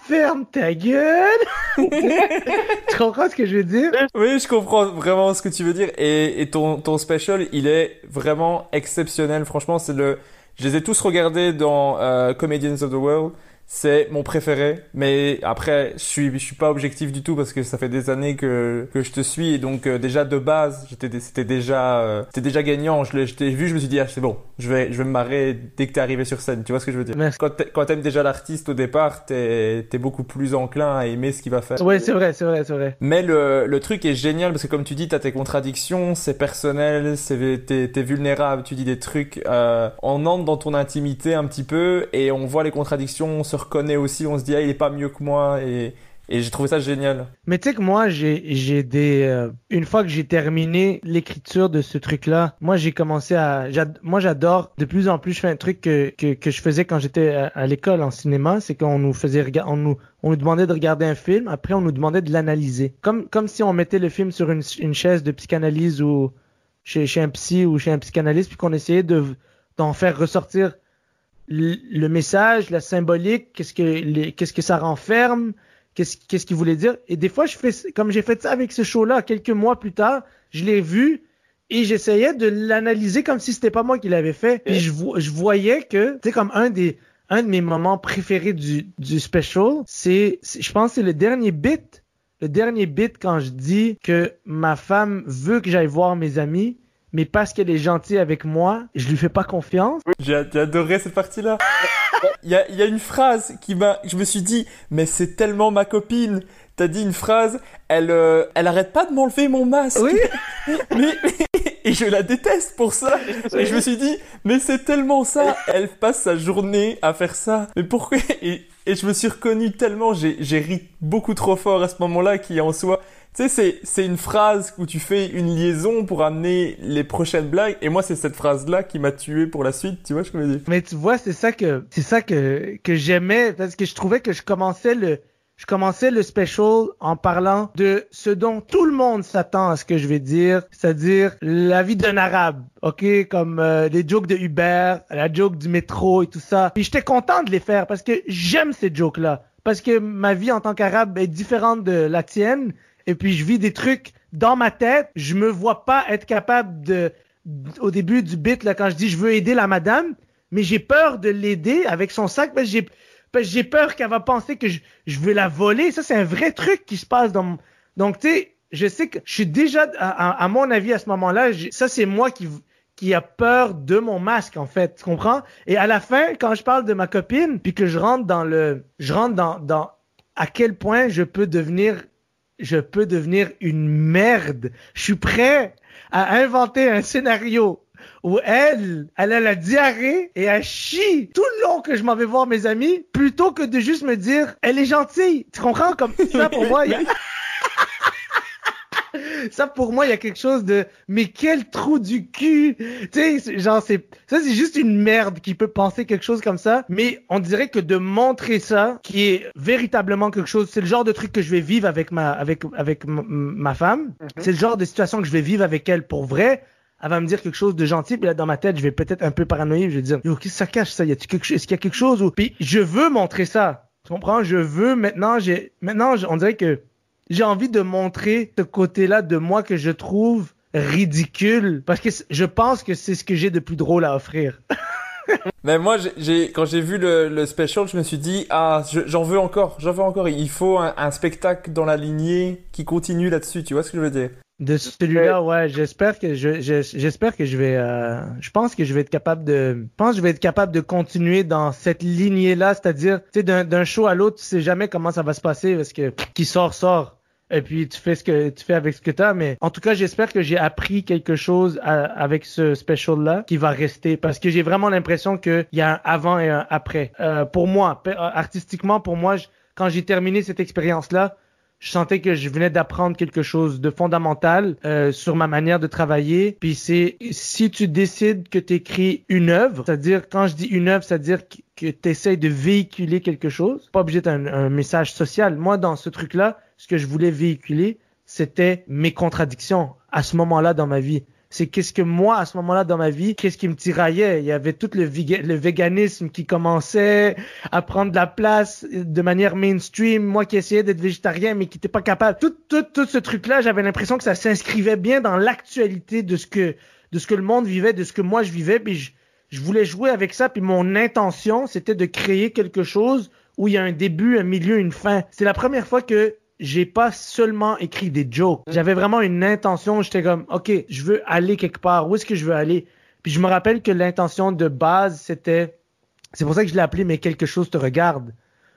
ferme ta gueule. [LAUGHS] tu comprends ce que je veux dire? Oui, je comprends vraiment ce que tu veux dire. Et, et ton, ton special, il est vraiment exceptionnel. Franchement, c'est le. Je les ai tous regardés dans euh, Comedians of the World c'est mon préféré. Mais après, je suis, je suis pas objectif du tout parce que ça fait des années que, que je te suis et donc euh, déjà de base, j'étais, c'était déjà, euh, c'était déjà gagnant. Je, l'ai, je t'ai vu, je me suis dit ah c'est bon, je vais, je vais me marrer dès que t'es arrivé sur scène. Tu vois ce que je veux dire? Merci. Quand, quand t'aimes déjà l'artiste au départ, t'es, t'es beaucoup plus enclin à aimer ce qu'il va faire. Ouais, c'est vrai, c'est vrai, c'est vrai. Mais le, le truc est génial parce que comme tu dis, t'as tes contradictions, c'est personnel, c'est, t'es, t'es vulnérable, tu dis des trucs, euh, on entre dans ton intimité un petit peu et on voit les contradictions se reconnaît aussi, on se dit ah il est pas mieux que moi et j'ai trouvé ça génial. Mais tu sais que moi, j'ai, des, euh, une fois que j'ai terminé l'écriture de ce truc-là, moi j'ai commencé à, moi j'adore de plus en plus. Je fais un truc que que, que je faisais quand j'étais à, l'école en cinéma, c'est qu'on nous faisait on nous on nous demandait de regarder un film, après on nous demandait de l'analyser, comme comme si on mettait le film sur une, une chaise de psychanalyse ou chez, chez un psy ou chez un psychanalyste, puis qu'on essayait de d'en faire ressortir le message, la symbolique, qu'est-ce que qu'est-ce que ça renferme, qu'est-ce qu'est-ce qu'il voulait dire. Et des fois, je fais comme j'ai fait ça avec ce show-là quelques mois plus tard, je l'ai vu et j'essayais de l'analyser comme si c'était pas moi qui l'avais fait. Et je, je voyais que c'est comme un des un de mes moments préférés du du special, c'est je pense c'est le dernier bit, le dernier bit quand je dis que ma femme veut que j'aille voir mes amis mais parce qu'elle est gentille avec moi, je lui fais pas confiance. J'ai adoré cette partie-là. Il y a, y a, une phrase qui m'a, je me suis dit, mais c'est tellement ma copine. T'as dit une phrase, elle, euh, elle arrête pas de m'enlever mon masque. Oui. [LAUGHS] mais, et je la déteste pour ça. Et je me suis dit, mais c'est tellement ça. Elle passe sa journée à faire ça. Mais pourquoi? Et et je me suis reconnu tellement, j'ai, j'ai ri beaucoup trop fort à ce moment-là qui en soi, tu sais, c'est, une phrase où tu fais une liaison pour amener les prochaines blagues. Et moi, c'est cette phrase-là qui m'a tué pour la suite. Tu vois ce que je veux dire? Mais tu vois, c'est ça que, c'est ça que, que j'aimais parce que je trouvais que je commençais le, je commençais le special en parlant de ce dont tout le monde s'attend à ce que je vais dire, c'est-à-dire la vie d'un arabe, ok, comme euh, les jokes de Uber, la joke du métro et tout ça. Puis j'étais content de les faire parce que j'aime ces jokes-là, parce que ma vie en tant qu'arabe est différente de la tienne, et puis je vis des trucs dans ma tête. Je me vois pas être capable de, au début du bit là, quand je dis je veux aider la madame, mais j'ai peur de l'aider avec son sac parce que j'ai j'ai peur qu'elle va penser que je, je veux la voler. Ça, c'est un vrai truc qui se passe dans mon... Donc, tu sais, je sais que je suis déjà, à, à mon avis, à ce moment-là, ça, c'est moi qui, qui a peur de mon masque, en fait. Tu comprends? Et à la fin, quand je parle de ma copine, puis que je rentre dans le, je rentre dans, dans à quel point je peux devenir, je peux devenir une merde. Je suis prêt à inventer un scénario où elle, elle a la diarrhée et elle chie tout le long que je m'en vais voir mes amis, plutôt que de juste me dire, elle est gentille. Tu comprends? Comme ça, pour moi. [LAUGHS] ça pour moi il y a quelque chose de mais quel trou du cul tu sais genre c'est ça c'est juste une merde qui peut penser quelque chose comme ça mais on dirait que de montrer ça qui est véritablement quelque chose c'est le genre de truc que je vais vivre avec ma avec avec ma femme mm-hmm. c'est le genre de situation que je vais vivre avec elle pour vrai elle va me dire quelque chose de gentil, puis là, dans ma tête, je vais peut-être un peu paranoïer, je vais dire, yo, qu'est-ce que ça cache, ça? Y a quelque est-ce qu'il y a quelque chose ou, puis je veux montrer ça. Tu comprends? Je veux, maintenant, j'ai, maintenant, on dirait que j'ai envie de montrer ce côté-là de moi que je trouve ridicule, parce que je pense que c'est ce que j'ai de plus drôle à offrir. [LAUGHS] Mais moi, j'ai, quand j'ai vu le, le, special, je me suis dit, ah, j'en veux encore, j'en veux encore. Il faut un, un, spectacle dans la lignée qui continue là-dessus. Tu vois ce que je veux dire? De celui-là, ouais, j'espère que je, j'espère que je vais, euh, je pense que je vais être capable de, je pense que je vais être capable de continuer dans cette lignée-là, c'est-à-dire, tu sais, d'un show à l'autre, tu sais jamais comment ça va se passer parce que qui sort sort. Et puis tu fais ce que tu fais avec ce que tu as, mais en tout cas j'espère que j'ai appris quelque chose avec ce special là qui va rester parce que j'ai vraiment l'impression qu'il y a un avant et un après. Euh, pour moi, artistiquement, pour moi, quand j'ai terminé cette expérience là, je sentais que je venais d'apprendre quelque chose de fondamental euh, sur ma manière de travailler. Puis c'est si tu décides que tu écris une œuvre, c'est-à-dire quand je dis une œuvre, c'est-à-dire que tu essaies de véhiculer quelque chose, pas obligé d'être un, message social. Moi, dans ce truc-là, ce que je voulais véhiculer, c'était mes contradictions à ce moment-là dans ma vie c'est qu'est-ce que moi, à ce moment-là dans ma vie, qu'est-ce qui me tiraillait? Il y avait tout le, véganisme qui commençait à prendre de la place de manière mainstream. Moi qui essayais d'être végétarien, mais qui n'était pas capable. Tout, tout, tout ce truc-là, j'avais l'impression que ça s'inscrivait bien dans l'actualité de ce que, de ce que le monde vivait, de ce que moi je vivais. Puis je, je voulais jouer avec ça. Puis mon intention, c'était de créer quelque chose où il y a un début, un milieu, une fin. C'est la première fois que j'ai pas seulement écrit des jokes. J'avais vraiment une intention. J'étais comme, OK, je veux aller quelque part. Où est-ce que je veux aller? Puis je me rappelle que l'intention de base, c'était, c'est pour ça que je l'ai appelé, mais quelque chose te regarde.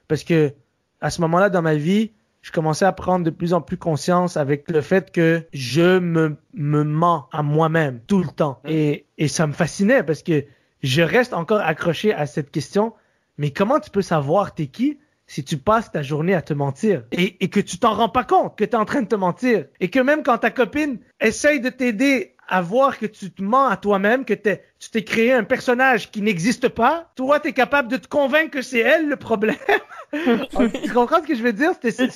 Parce que, à ce moment-là dans ma vie, je commençais à prendre de plus en plus conscience avec le fait que je me, me mens à moi-même tout le temps. Et, et ça me fascinait parce que je reste encore accroché à cette question. Mais comment tu peux savoir t'es qui? Si tu passes ta journée à te mentir et, et que tu t'en rends pas compte que tu es en train de te mentir et que même quand ta copine essaye de t'aider à voir que tu te mens à toi-même, que tu t'es créé un personnage qui n'existe pas, toi, tu es capable de te convaincre que c'est elle le problème. [LAUGHS] tu comprends ce que je veux dire?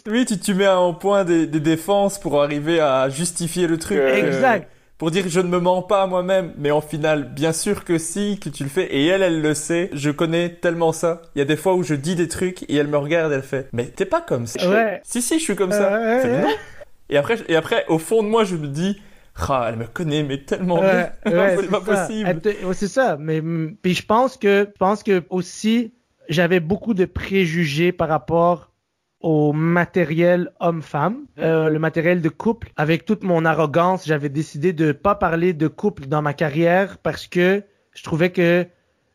Oui, tu, tu mets en point des, des, défenses pour arriver à justifier le truc. Exact pour dire je ne me mens pas à moi-même, mais en final, bien sûr que si, que tu le fais, et elle, elle le sait, je connais tellement ça. Il y a des fois où je dis des trucs et elle me regarde, elle fait, mais t'es pas comme ça. Ouais. Si, si, je suis comme ça. Ouais, non. Et après, et après, au fond de moi, je me dis, ah, elle me connaît, mais tellement bien. [LAUGHS] c'est pas possible. C'est ça. Mais, puis je pense que, je pense que aussi, j'avais beaucoup de préjugés par rapport au matériel homme-femme, euh, le matériel de couple. Avec toute mon arrogance, j'avais décidé de pas parler de couple dans ma carrière parce que je trouvais que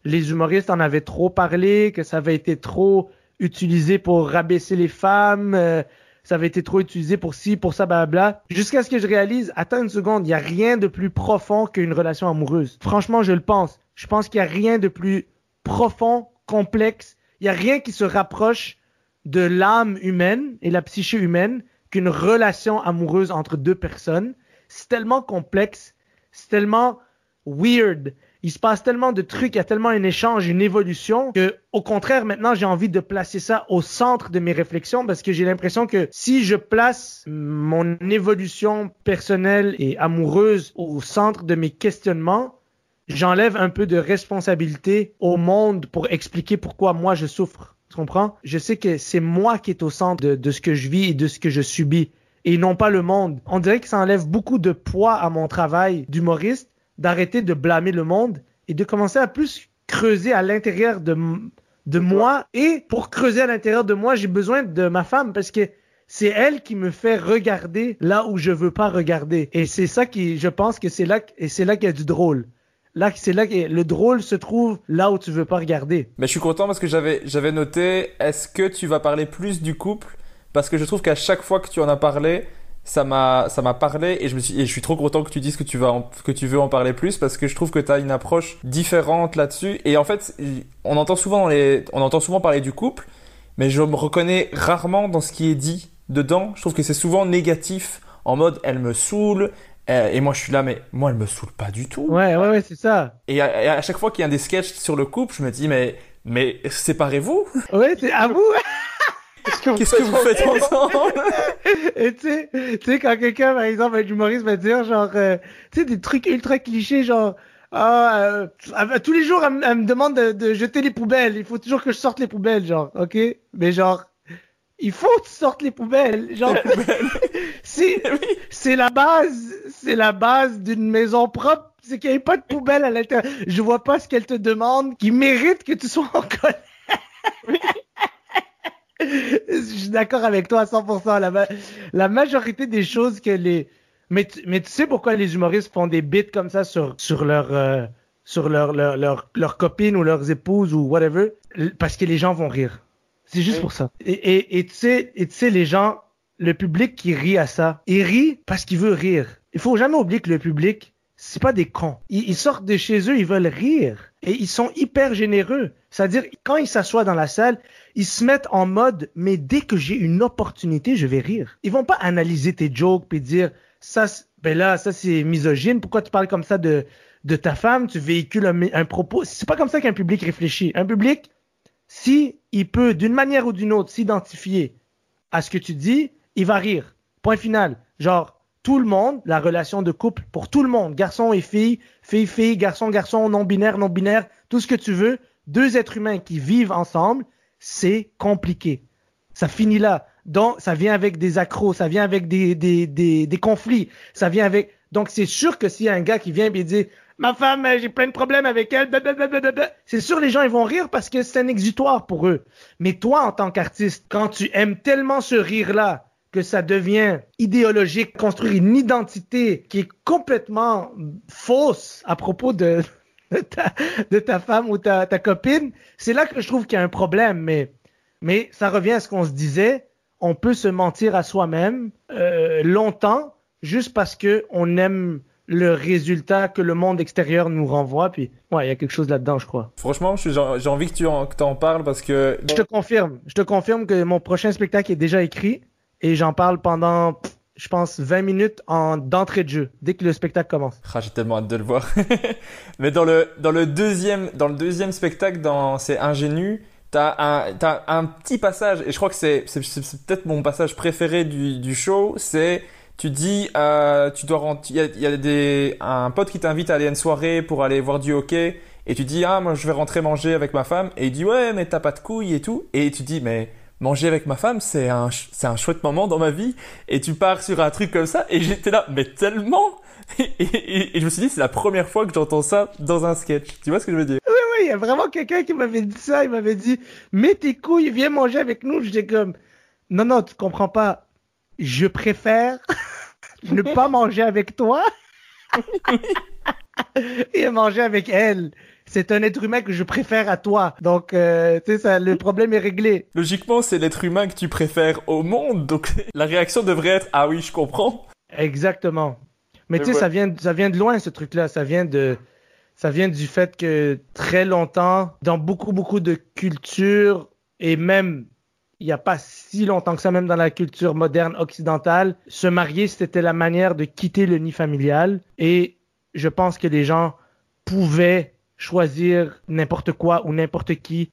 les humoristes en avaient trop parlé, que ça avait été trop utilisé pour rabaisser les femmes, euh, ça avait été trop utilisé pour ci, pour ça, blabla. Jusqu'à ce que je réalise, attends une seconde, il y a rien de plus profond qu'une relation amoureuse. Franchement, je le pense. Je pense qu'il y a rien de plus profond, complexe, il y a rien qui se rapproche de l'âme humaine et la psyché humaine qu'une relation amoureuse entre deux personnes. C'est tellement complexe, c'est tellement weird. Il se passe tellement de trucs, il y a tellement un échange, une évolution que, au contraire, maintenant, j'ai envie de placer ça au centre de mes réflexions parce que j'ai l'impression que si je place mon évolution personnelle et amoureuse au centre de mes questionnements, j'enlève un peu de responsabilité au monde pour expliquer pourquoi moi je souffre. Tu comprends? Je sais que c'est moi qui est au centre de, de ce que je vis et de ce que je subis et non pas le monde. On dirait que ça enlève beaucoup de poids à mon travail d'humoriste d'arrêter de blâmer le monde et de commencer à plus creuser à l'intérieur de, de moi. Et pour creuser à l'intérieur de moi, j'ai besoin de ma femme parce que c'est elle qui me fait regarder là où je veux pas regarder. Et c'est ça qui, je pense que c'est là, et c'est là qu'il y a du drôle. Là, c'est là que le drôle se trouve là où tu veux pas regarder. Mais je suis content parce que j'avais, j'avais noté, est-ce que tu vas parler plus du couple? Parce que je trouve qu'à chaque fois que tu en as parlé, ça m'a ça m'a parlé et je me suis et je suis trop content que tu dises que tu vas que tu veux en parler plus parce que je trouve que tu as une approche différente là-dessus et en fait on entend souvent on entend souvent parler du couple mais je me reconnais rarement dans ce qui est dit dedans je trouve que c'est souvent négatif en mode elle me saoule et moi je suis là mais moi elle me saoule pas du tout. Ouais ouais ouais c'est ça. Et à, et à, chaque fois qu'il y a des sketchs sur le couple je me dis mais mais séparez-vous. Ouais c'est à vous. Qu'est-ce que vous faites ensemble Et tu sais, tu sais quand quelqu'un, par exemple, un humoriste va dire genre, euh, tu sais, des trucs ultra clichés, genre, ah, euh, tous les jours, elle, me demande de, de, jeter les poubelles. Il faut toujours que je sorte les poubelles, genre, ok? Mais genre, il faut que tu sortes les poubelles, genre. [LAUGHS] c'est, [LAUGHS] c'est la base, c'est la base d'une maison propre. C'est qu'il n'y ait pas de poubelle à l'intérieur. Je vois pas ce qu'elle te demande qui mérite que tu sois en colère je suis d'accord avec toi à 100%. La, la majorité des choses que les... Mais, mais tu sais pourquoi les humoristes font des bits comme ça sur, sur leur... Euh, sur leur, leur, leur, leur copine ou leurs épouses ou whatever, parce que les gens vont rire. C'est juste pour ça. Et, tu sais, et tu sais, les gens, le public qui rit à ça, il rit parce qu'il veut rire. Il faut jamais oublier que le public, c'est pas des cons. Ils, ils, sortent de chez eux, ils veulent rire. Et ils sont hyper généreux. C'est-à-dire, quand ils s'assoient dans la salle, ils se mettent en mode, mais dès que j'ai une opportunité, je vais rire. Ils vont pas analyser tes jokes puis dire, ça, ben là, ça c'est misogyne. Pourquoi tu parles comme ça de, de ta femme? Tu véhicules un, un propos. C'est pas comme ça qu'un public réfléchit. Un public, si il peut, d'une manière ou d'une autre, s'identifier à ce que tu dis, il va rire. Point final. Genre, tout le monde, la relation de couple pour tout le monde, garçon et fille, fille, fille, garçon, garçon, non binaire, non binaire, tout ce que tu veux, deux êtres humains qui vivent ensemble, c'est compliqué. Ça finit là. Donc, ça vient avec des accros, ça vient avec des, des, des, des conflits, ça vient avec... Donc, c'est sûr que s'il y a un gars qui vient et dit « Ma femme, j'ai plein de problèmes avec elle, c'est sûr les gens ils vont rire parce que c'est un exutoire pour eux. Mais toi, en tant qu'artiste, quand tu aimes tellement ce rire-là, que ça devient idéologique, construire une identité qui est complètement fausse à propos de, [LAUGHS] ta, femme ou ta, copine, c'est là que je trouve qu'il y a un problème. Mais, ça revient à ce qu'on se disait. On peut se mentir à soi-même euh, longtemps juste parce que on aime le résultat que le monde extérieur nous renvoie. Puis, ouais, il y a quelque chose là-dedans, je crois. Franchement, j'ai envie que tu en, que en parles parce que. Je te confirme. Je te confirme que mon prochain spectacle est déjà écrit et j'en parle pendant je pense, 20 minutes en d'entrée de jeu, dès que le spectacle commence. Ah, j'ai tellement hâte de le voir. [LAUGHS] Mais dans le, dans le deuxième, dans le deuxième spectacle, dans C'est ingénu, t'as un, t'as un petit passage, et je crois que c'est peut-être mon passage préféré du, du show, c'est, tu dis, euh, tu dois rentrer, il y a, y a des, un pote qui t'invite à aller à une soirée pour aller voir du hockey, et tu dis, ah, moi, je vais rentrer manger avec ma femme, et il dit, ouais, mais t'as pas de couilles et tout, et tu dis, mais, manger avec ma femme, c'est un, c'est un chouette moment dans ma vie. Et tu pars sur un truc comme ça, et j'étais là, mais tellement! [LAUGHS] Et, je me suis dit, c'est la première fois que j'entends ça dans un sketch. Tu vois ce que je veux dire? Oui, oui, il y a vraiment quelqu'un qui m'avait dit ça. Il m'avait dit, mets tes couilles, viens manger avec nous. J'étais comme, non, non, tu comprends pas. Je préfère ne [LAUGHS] pas manger avec toi [LAUGHS] et manger avec elle c'est un être humain que je préfère à toi. Donc, euh, tu sais, ça, le problème est réglé. Logiquement, c'est l'être humain que tu préfères au monde. Donc, [LAUGHS] la réaction devrait être ah oui, je comprends. Exactement. Mais tu sais, ça vient, ça vient de loin ce truc-là. Ça vient de, ça vient du fait que très longtemps, dans beaucoup beaucoup de cultures, et même il n'y a pas si longtemps que ça, même dans la culture moderne occidentale, se marier, c'était la manière de quitter le nid familial. Et je pense que les gens pouvaient choisir n'importe quoi ou n'importe qui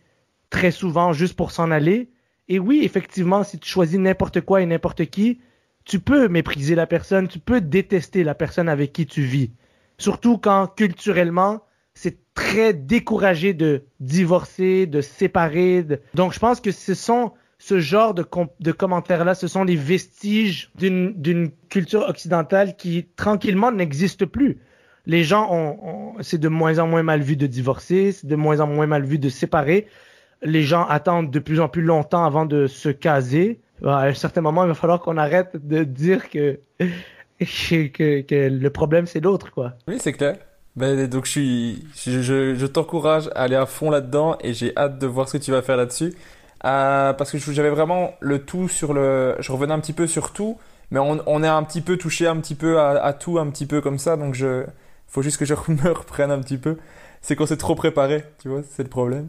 très souvent juste pour s'en aller. Et oui, effectivement, si tu choisis n'importe quoi et n'importe qui, tu peux mépriser la personne, tu peux détester la personne avec qui tu vis. Surtout quand culturellement, c'est très découragé de divorcer, de séparer. Donc je pense que ce sont ce genre de, commentaires-là, ce sont les vestiges d'une culture occidentale qui tranquillement n'existe plus. Les gens ont, c'est de moins en moins mal vu de divorcer, c'est de moins en moins mal vu de séparer. Les gens attendent de plus en plus longtemps avant de se caser. À un certain moment, il va falloir qu'on arrête de dire que, le problème c'est l'autre, quoi. Oui, c'est clair. Ben, donc je suis, je, je t'encourage à aller à fond là-dedans et j'ai hâte de voir ce que tu vas faire là-dessus. Euh, parce que j'avais vraiment le tout sur le. Je revenais un petit peu sur tout, mais on, on est un petit peu touché un petit peu à, à, tout, un petit peu comme ça, donc je. Faut juste que je [LAUGHS] me reprenne un petit peu. C'est qu'on s'est trop préparé, tu vois, c'est le problème.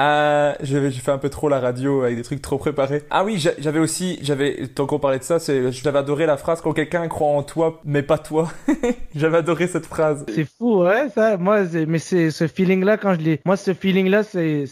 Euh, j'ai fait un peu trop la radio avec des trucs trop préparés. Ah oui, j'avais aussi, j'avais, tant qu'on parlait de ça, j'avais adoré la phrase quand quelqu'un croit en toi, mais pas toi. [LAUGHS] j'avais adoré cette phrase. C'est fou, ouais, ça. Moi, mais c'est ce feeling-là quand je l'ai. Moi, ce feeling-là, c'est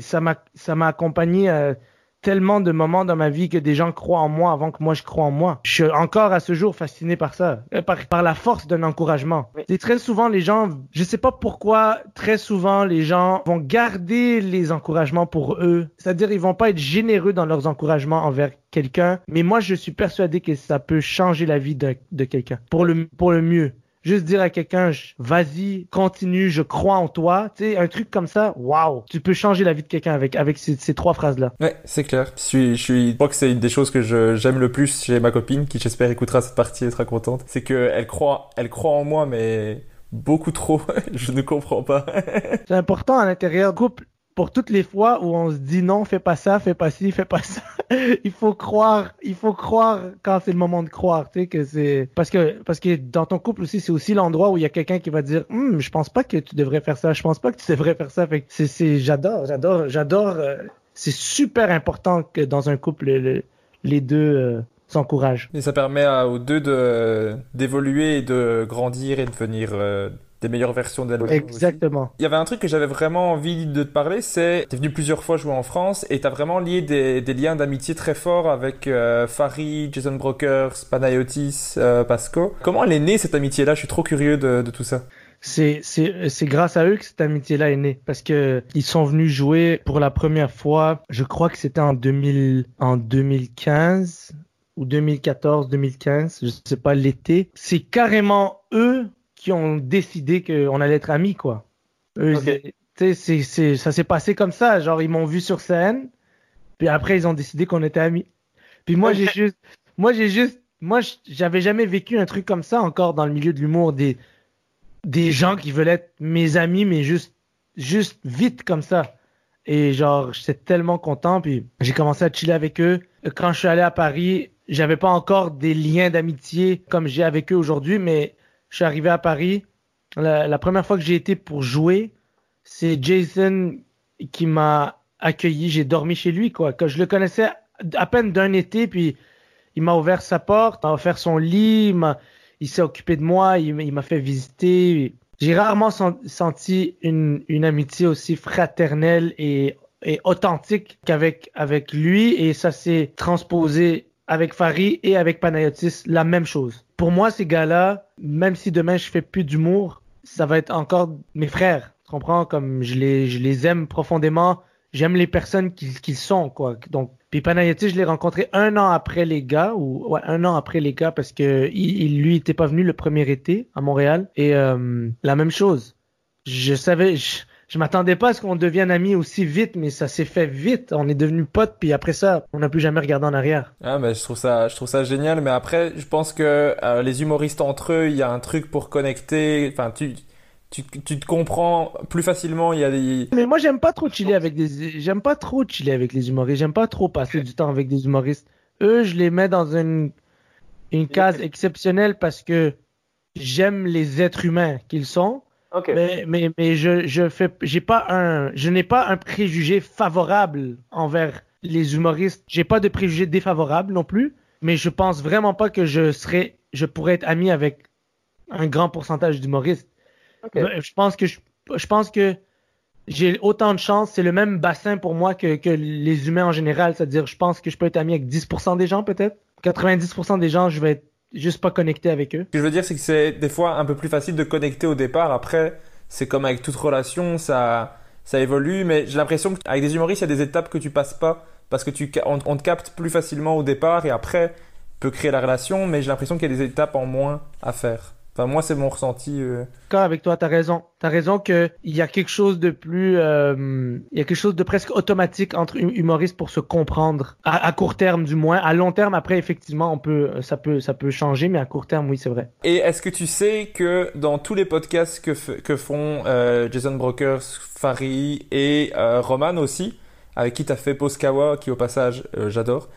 ça m'a ça m'a accompagné euh, tellement de moments dans ma vie que des gens croient en moi avant que moi je crois en moi. Je suis encore à ce jour fasciné par ça, euh, par, par la force d'un encouragement. Et très souvent les gens, je sais pas pourquoi, très souvent les gens vont garder les encouragements pour eux. C'est-à-dire ils vont pas être généreux dans leurs encouragements envers quelqu'un, mais moi je suis persuadé que ça peut changer la vie de, de quelqu'un pour le pour le mieux. Juste dire à quelqu'un, vas-y, continue, je crois en toi. Tu sais, un truc comme ça, waouh. Tu peux changer la vie de quelqu'un avec, avec ces, ces trois phrases-là. Ouais, c'est clair. Je suis, je suis, je crois que c'est une des choses que j'aime le plus chez ma copine, qui j'espère écoutera cette partie et sera contente. C'est qu'elle croit, elle croit en moi, mais beaucoup trop. [LAUGHS] je ne comprends pas. [LAUGHS] c'est important à l'intérieur couple pour toutes les fois où on se dit non, fais pas ça, fais pas ci, fais pas ça. [LAUGHS] il faut croire, il faut croire quand c'est le moment de croire, tu sais que c'est parce que parce que dans ton couple aussi c'est aussi l'endroit où il y a quelqu'un qui va dire hum, je pense pas que tu devrais faire ça, je pense pas que tu devrais faire ça. Fait c'est c'est j'adore, j'adore, j'adore. Euh, c'est super important que dans un couple les deux euh, s'encouragent. Et ça permet aux deux de d'évoluer et de grandir et de devenir euh, des meilleures versions d'elle-même. Exactement. Il y avait un truc que j'avais vraiment envie de te parler, c'est tu es venu plusieurs fois jouer en France et tu as vraiment lié des, des liens d'amitié très forts avec euh, Farid, Jason Brokers, Panayotis, euh, Pasco. Comment elle est née cette amitié-là? Je suis trop curieux de, de tout ça. C'est c'est c'est grâce à eux que cette amitié-là est née parce que ils sont venus jouer pour la première fois. Je crois que c'était en 2000 en 2015 ou 2014 2015, je sais pas l'été. C'est carrément eux qui ont décidé qu'on allait être amis, quoi. Eux, c'est, c'est, ça s'est passé comme ça. Genre, ils m'ont vu sur scène, puis après, ils ont décidé qu'on était amis. Puis moi, j'ai [LAUGHS] juste, moi, j'ai juste, moi, j'avais jamais vécu un truc comme ça encore dans le milieu de l'humour, des, des gens qui veulent être mes amis, mais juste, juste vite comme ça. Et genre, j'étais tellement content, puis j'ai commencé à chiller avec eux. Quand je suis allé à Paris, j'avais pas encore des liens d'amitié comme j'ai avec eux aujourd'hui, mais je suis arrivé à Paris. La, première fois que j'ai été pour jouer, c'est Jason qui m'a accueilli. J'ai dormi chez lui, quoi. Je le connaissais à peine d'un été, puis il m'a ouvert sa porte, m'a offert son lit, il, s'est occupé de moi, il, m'a fait visiter. J'ai rarement senti une, amitié aussi fraternelle et, authentique qu'avec avec lui, et ça s'est transposé avec Farid et avec Panayotis, la même chose pour moi, ces gars-là, même si demain je fais plus d'humour, ça va être encore mes frères. Tu comprends? Comme je les, aime profondément. J'aime les personnes qu'ils sont, quoi. Donc, puis Panayati, je l'ai rencontré un an après les gars, ou ouais, un an après les gars, parce que il, lui était pas venu le premier été à Montréal. Et euh, la même chose. Je savais, je m'attendais pas à ce qu'on devienne amis aussi vite, mais ça s'est fait vite. On est devenu potes, puis après ça, on n'a plus jamais regardé en arrière. Ah, mais je trouve ça, je trouve ça génial. Mais après, je pense que euh, les humoristes entre eux, il y a un truc pour connecter. Enfin, tu, tu, tu te comprends plus facilement. Il y a des. Mais moi, j'aime pas trop chiller avec des, j'aime pas trop chiller avec les humoristes. J'aime pas trop passer du temps avec des humoristes. Eux, je les mets dans une, une case exceptionnelle parce que j'aime les êtres humains qu'ils sont Ok. Mais, mais, mais je, je fais, j'ai pas un, je n'ai pas un préjugé favorable envers les humoristes. J'ai pas de préjugé défavorable non plus, mais je pense vraiment pas que je serais, je pourrais être ami avec un grand pourcentage d'humoristes. Je pense que je, je pense que j'ai autant de chance, c'est le même bassin pour moi que, que les humains en général, c'est-à-dire je pense que je peux être ami avec 10% des gens peut-être. 90% des gens, je vais être juste pas connecté avec eux. Ce que je veux dire, c'est que c'est des fois un peu plus facile de connecter au départ. Après, c'est comme avec toute relation, ça, ça évolue, mais j'ai l'impression qu'avec des humoristes, il y a des étapes que tu passes pas parce que tu, on, te capte plus facilement au départ et après peut créer la relation, mais j'ai l'impression qu'il y a des étapes en moins à faire. Enfin, moi, c'est mon ressenti. Euh... avec toi, t'as raison. T'as raison qu'il y a quelque chose de plus, euh, il y a quelque chose de presque automatique entre humoristes pour se comprendre à, court terme du moins. À long terme, après, effectivement, on peut, ça peut, ça peut changer, mais à court terme, oui, c'est vrai. Et est-ce que tu sais que dans tous les podcasts que, que font euh, Jason Brokers, Farid et euh, Roman aussi, avec qui t'as fait Poskawa, qui au passage, j'adore.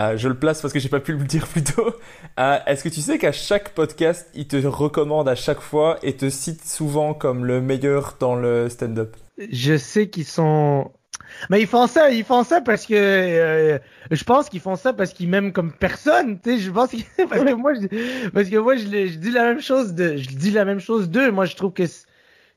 Euh, je le place parce que j'ai pas pu le dire plus tôt. Euh, est-ce que tu sais qu'à chaque podcast, il te recommande à chaque fois et te cite souvent comme le meilleur dans le stand-up? Je sais qu'ils sont. Mais ils font ça, ils font ça parce que euh, je pense qu'ils font ça parce qu'ils m'aiment comme personne, tu sais. Je pense que [LAUGHS] parce que moi, parce que moi, je, dis la même chose de, je dis la même chose d'eux. Moi, je trouve que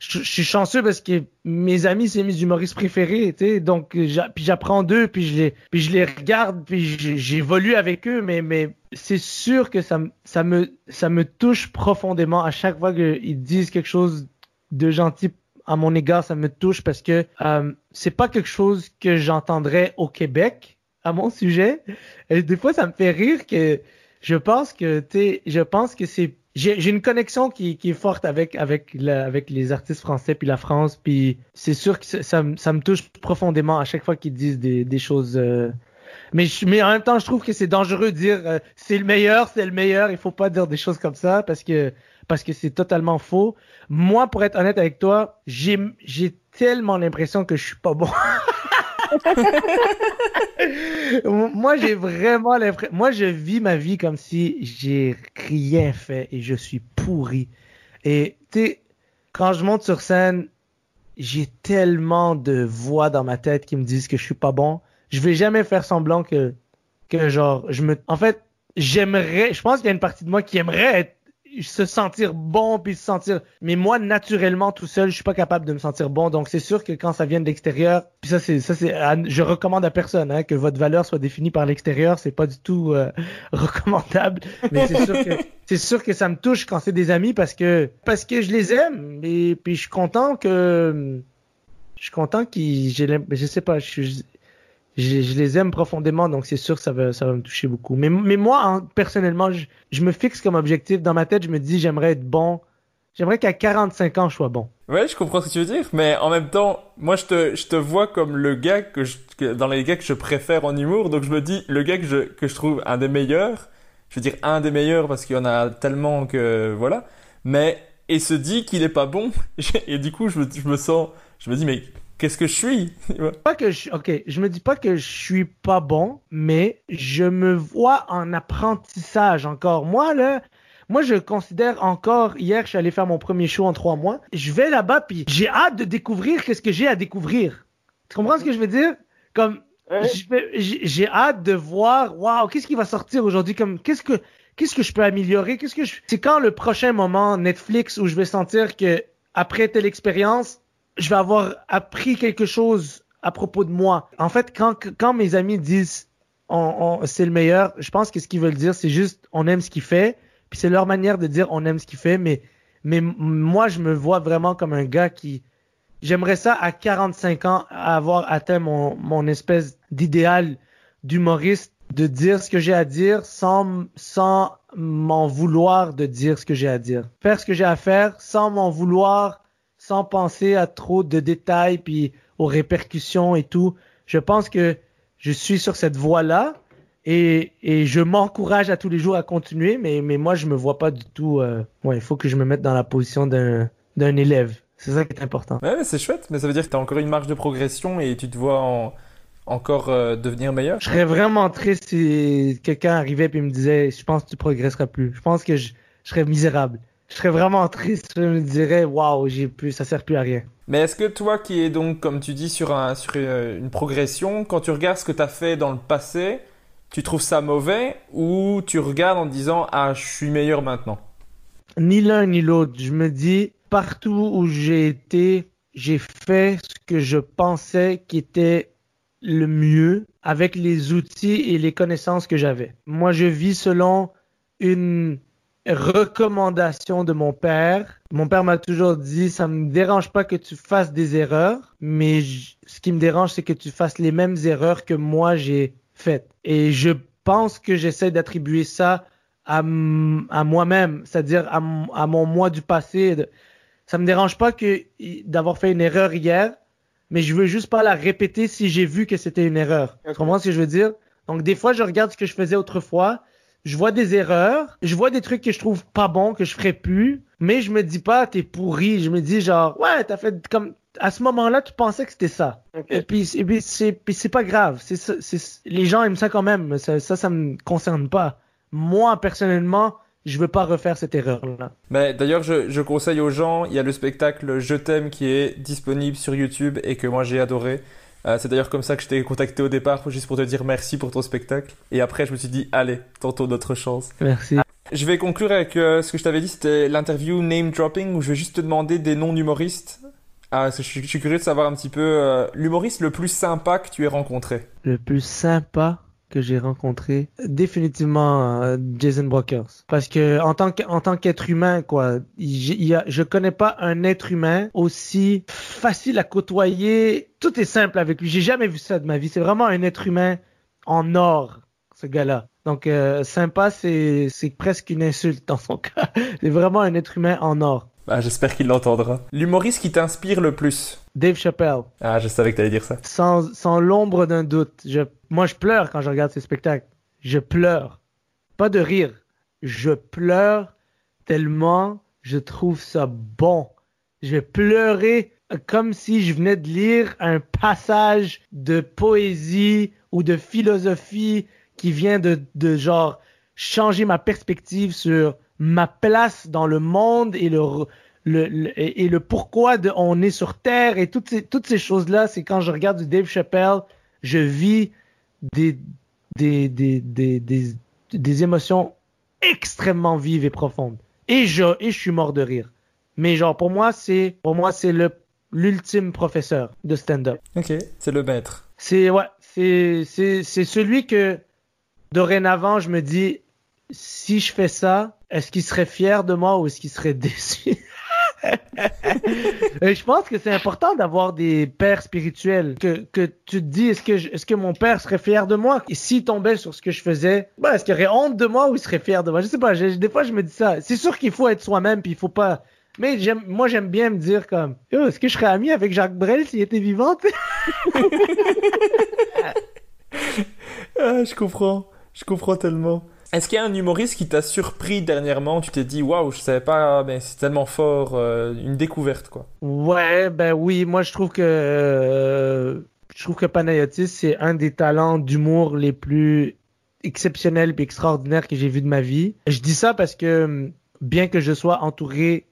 je, suis chanceux parce que mes amis, c'est mes humoristes préférés, tu. Donc, puis j'apprends d'eux, puis je les, puis je les regarde, puis j'évolue avec eux, mais, mais c'est sûr que ça, ça me, ça me touche profondément à chaque fois qu'ils disent quelque chose de gentil à mon égard, ça me touche parce que euh, c'est pas quelque chose que j'entendrais au Québec à mon sujet. Et des fois, ça me fait rire que je pense que, tu je pense que c'est j'ai une connexion qui, qui, est forte avec avec avec les artistes français puis la France puis c'est sûr que ça, ça, me touche profondément à chaque fois qu'ils disent des, des choses euh, mais mais en même temps je trouve que c'est dangereux de dire euh, c'est le meilleur c'est le meilleur. Il faut pas dire des choses comme ça parce que parce que c'est totalement faux. Moi pour être honnête avec toi j'ai j'ai tellement l'impression que je suis pas bon [LAUGHS] moi, j'ai vraiment l'impression. Moi, je vis ma vie comme si j'ai rien fait et je suis pourri. Et tu sais, quand je monte sur scène, j'ai tellement de voix dans ma tête qui me disent que je suis pas bon. Je vais jamais faire semblant que que genre je me. En fait, j'aimerais. Je pense qu'il y a une partie de moi qui aimerait être se sentir bon puis se sentir mais moi naturellement tout seul je suis pas capable de me sentir bon. Donc c'est sûr que quand ça vient de l'extérieur puis ça c'est ça c'est je recommande à personne hein, que votre valeur soit définie par l'extérieur. C'est pas du tout euh, [LAUGHS] recommandable. Mais c'est sûr que [LAUGHS] c'est sûr que ça me touche quand c'est des amis parce que parce que je les aime. Et puis je suis content que je suis content qu'ils j'ai je sais pas je, je, les aime profondément, donc c'est sûr que ça va, ça va me toucher beaucoup. Mais, mais moi, hein, personnellement, je, je, me fixe comme objectif. Dans ma tête, je me dis, j'aimerais être bon. J'aimerais qu'à 45 ans, je sois bon. Ouais, je comprends ce que tu veux dire, mais en même temps, moi, je te, je te vois comme le gars que, je, dans les gars que je préfère en humour, donc je me dis, le gars que je, que je trouve un des meilleurs, je veux dire un des meilleurs parce qu'il y en a tellement que, voilà, mais, et se dit qu'il est pas bon, [LAUGHS] et du coup, je me, je me sens, je me dis, mais qu'est-ce que je suis? [LAUGHS] Pas que je, ok, je me dis pas que je suis pas bon, mais je me vois en apprentissage encore. Moi là, moi je considère encore. Hier, je suis allé faire mon premier show en trois mois. Je vais là-bas puis j'ai hâte de découvrir qu'est-ce que j'ai à découvrir. Tu comprends ce que je veux dire? Comme j'ai hâte de voir. Waouh, qu'est-ce qui va sortir aujourd'hui? Comme qu'est-ce que qu'est-ce que je peux améliorer? Qu'est-ce que je C'est quand le prochain moment Netflix où je vais sentir que après telle expérience je vais avoir appris quelque chose à propos de moi. En fait, quand, quand mes amis disent on, on, c'est le meilleur, je pense que ce qu'ils veulent dire, c'est juste on aime ce qu'il fait. Puis c'est leur manière de dire on aime ce qu'il fait. Mais, mais moi, je me vois vraiment comme un gars qui. J'aimerais ça à 45 ans avoir atteint mon, mon espèce d'idéal d'humoriste, de dire ce que j'ai à dire sans, sans m'en vouloir de dire ce que j'ai à dire. Faire ce que j'ai à faire sans m'en vouloir sans penser à trop de détails puis aux répercussions et tout. Je pense que je suis sur cette voie-là et, et je m'encourage à tous les jours à continuer, mais, mais moi, je me vois pas du tout. Euh, ouais, il faut que je me mette dans la position d'un, d'un élève. C'est ça qui est important. Ouais, c'est chouette, mais ça veut dire que tu as encore une marge de progression et tu te vois en, encore euh, devenir meilleur? Je serais vraiment triste si quelqu'un arrivait et me disait Je pense que tu progresseras plus. Je pense que je, je serais misérable. Je serais vraiment triste. Je me dirais, waouh, j'ai plus, ça sert plus à rien. Mais est-ce que toi qui es donc, comme tu dis, sur, un, sur euh, une progression, quand tu regardes ce que tu as fait dans le passé, tu trouves ça mauvais ou tu regardes en disant, ah, je suis meilleur maintenant? Ni l'un ni l'autre. Je me dis, partout où j'ai été, j'ai fait ce que je pensais qui était le mieux avec les outils et les connaissances que j'avais. Moi, je vis selon une recommandation de mon père. Mon père m'a toujours dit, ça me dérange pas que tu fasses des erreurs, mais ce qui me dérange, c'est que tu fasses les mêmes erreurs que moi j'ai faites. Et je pense que j'essaie d'attribuer ça à, à moi-même, c'est-à-dire à, à, mon moi du passé. Ça me dérange pas que d'avoir fait une erreur hier, mais je veux juste pas la répéter si j'ai vu que c'était une erreur. Tu comprends ce que je veux dire? Donc des fois, je regarde ce que je faisais autrefois, je vois des erreurs, je vois des trucs que je trouve pas bons, que je ferais plus, mais je me dis pas t'es pourri, je me dis genre ouais t'as fait comme à ce moment-là tu pensais que c'était ça. Et puis et puis c'est puis c'est pas grave, c'est c'est les gens aiment ça quand même, ça ça, ça me concerne pas. Moi personnellement je veux pas refaire cette erreur-là. Mais d'ailleurs, je, je, conseille aux gens, il y a le spectacle Je t'aime qui est disponible sur YouTube et que moi j'ai adoré. Euh, c'est d'ailleurs comme ça que je t'ai contacté au départ, juste pour te dire merci pour ton spectacle. Et après, je me suis dit, allez, tantôt d'autres chance. Merci. Je vais conclure avec euh, ce que je t'avais dit, c'était l'interview name dropping où je vais juste te demander des noms d'humoristes. Ah, je, suis, je, suis curieux de savoir un petit peu euh, l'humoriste le plus sympa que tu aies rencontré. Le plus sympa que j'ai rencontré définitivement euh, Jason Brokers. Parce que en tant en tant qu'être humain quoi il, a, je connais pas un être humain aussi facile à côtoyer. Tout est simple avec lui. J'ai jamais vu ça de ma vie. C'est vraiment un être humain en or ce gars-là. Donc euh, sympa c'est presque une insulte dans son cas. [LAUGHS] C'est vraiment un être humain en or bah, j'espère qu'il l'entendra. L'humoriste qui t'inspire le plus Dave Chappelle. Ah, je savais que t'allais dire ça. Sans, sans l'ombre d'un doute. Je, moi, je pleure quand je regarde ces spectacles. Je pleure. Pas de rire. Je pleure tellement je trouve ça bon. Je vais pleurer comme si je venais de lire un passage de poésie ou de philosophie qui vient de, de genre changer ma perspective sur ma place dans le monde et le, le, et, le pourquoi de on est sur Terre et toutes ces, toutes ces choses-là, c'est quand je regarde du Dave Chappelle, je vis des, des, des, des, des, des émotions extrêmement vives et profondes. Et je, et je suis mort de rire. Mais genre, pour moi, c'est, pour moi, c'est le, l'ultime professeur de stand-up. Ok, c'est le maître. C'est, ouais, c'est, c'est, c'est celui que, dorénavant, je me dis, si je fais ça, est-ce qu'il serait fier de moi ou est-ce qu'il serait [LAUGHS] déçu? je pense que c'est important d'avoir des pères spirituels. Que, que tu te dis est-ce que est-ce que mon père serait fier de moi? Et s'il tombait sur ce que je faisais ben, est-ce qu'il aurait honte de moi ou il serait fier de moi? Je sais pas des fois je me dis ça. C'est sûr qu'il faut être soi-même puis il faut pas. Mais j'aime moi j'aime bien me dire comme est-ce que je serais ami avec Jacques Brel s'il était vivant? [LAUGHS] Ah, je comprends. Je comprends tellement est-ce qu'il y a un humoriste qui t'a surpris dernièrement? Tu t'es dit waouh, je savais pas, mais c'est tellement fort, euh, une découverte quoi. Ouais, ben oui, moi je trouve que euh, je trouve que Panayotis c'est un des talents d'humour les plus exceptionnels et extraordinaires que j'ai vu de ma vie. Je dis ça parce que bien que je sois entouré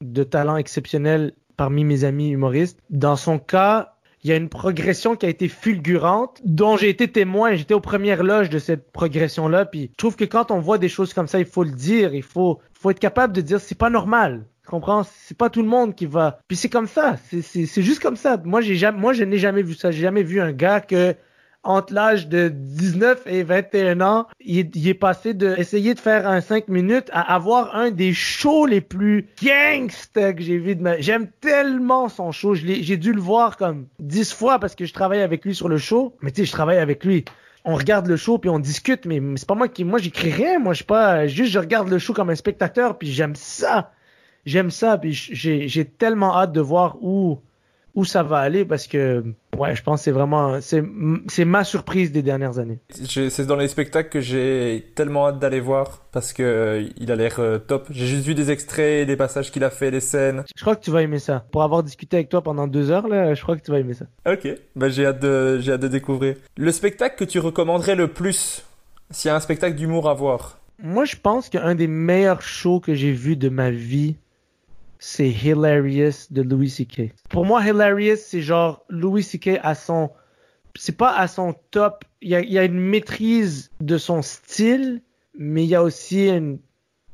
de talents exceptionnels parmi mes amis humoristes, dans son cas, il y a une progression qui a été fulgurante, dont j'ai été témoin. J'étais aux premières loges de cette progression-là. Puis je trouve que quand on voit des choses comme ça, il faut le dire. Il faut, faut être capable de dire c'est pas normal. Tu comprends? C'est pas tout le monde qui va. Puis c'est comme ça. C'est juste comme ça. Moi, j'ai jamais, moi, je n'ai jamais vu ça. J'ai jamais vu un gars que entre l'âge de 19 et 21 ans, il, est passé de essayer de faire un 5 minutes à avoir un des shows les plus gangsta que j'ai vu de ma J'aime tellement son show. J'ai dû le voir comme 10 fois parce que je travaille avec lui sur le show. Mais tu sais, je travaille avec lui. On regarde le show puis on discute, mais c'est pas moi qui, moi j'écris rien. Moi je pas, juste je regarde le show comme un spectateur puis j'aime ça. J'aime ça puis j'ai tellement hâte de voir où où ça va aller parce que ouais, je pense que c'est vraiment c'est c'est ma surprise des dernières années. C'est dans les spectacles que j'ai tellement hâte d'aller voir parce que euh, il a l'air euh, top. J'ai juste vu des extraits, des passages qu'il a fait, des scènes. Je crois que tu vas aimer ça. Pour avoir discuté avec toi pendant deux heures là, je crois que tu vas aimer ça. Ok, bah j'ai hâte de j'ai hâte de découvrir. Le spectacle que tu recommanderais le plus s'il y a un spectacle d'humour à voir? Moi, je pense qu'un des meilleurs shows que j'ai vu de ma vie, c'est Hilarious de Louis C.K. Pour moi, Hilarious, c'est genre Louis C.K. à son... C'est pas à son top. Il y a, une maîtrise de son style, mais il y a aussi une...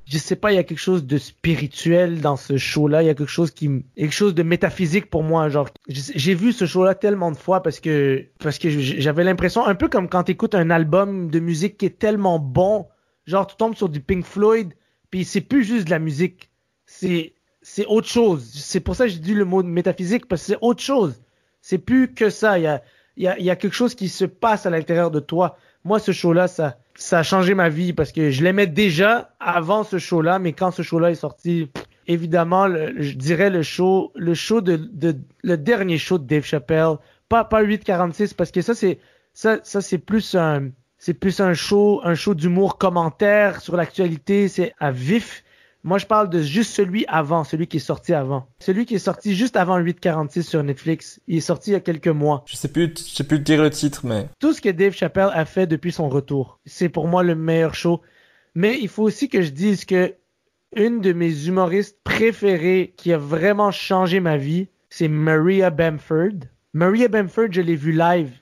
Je sais pas, il y a quelque chose de spirituel dans ce show-là. Il y a quelque chose qui, quelque chose de métaphysique pour moi. Genre, j'ai vu ce show-là tellement de fois parce que, parce que j'avais l'impression, un peu comme quand t'écoutes un album de musique qui est tellement bon, genre tu tombes sur du Pink Floyd, puis c'est plus juste de la musique, c'est, c'est autre chose. C'est pour ça que j'ai dit le mot métaphysique parce que c'est autre chose. C'est plus que ça. Il y a, y a, y a quelque chose qui se passe à l'intérieur de toi. Moi, ce show-là, ça, ça a changé ma vie parce que je l'aimais déjà avant ce show-là, mais quand ce show-là est sorti, évidemment, je dirais le show, le show de, de, le dernier show de Dave Chappelle, pas, pas 846 parce que ça, c'est, ça, ça, c'est plus un, c'est plus un show, un show d'humour commentaire sur l'actualité, c'est à vif. Moi, je parle de juste celui avant, celui qui est sorti avant. Celui qui est sorti juste avant 846 sur Netflix. Il est sorti il y a quelques mois. Je sais plus, je sais plus dire le titre, mais Tout ce que Dave Chappelle a fait depuis son retour, c'est pour moi le meilleur show. Mais il faut aussi que je dise que une de mes humoristes préférés qui a vraiment changé ma vie, c'est Maria Bamford. Maria Bamford, je l'ai vue live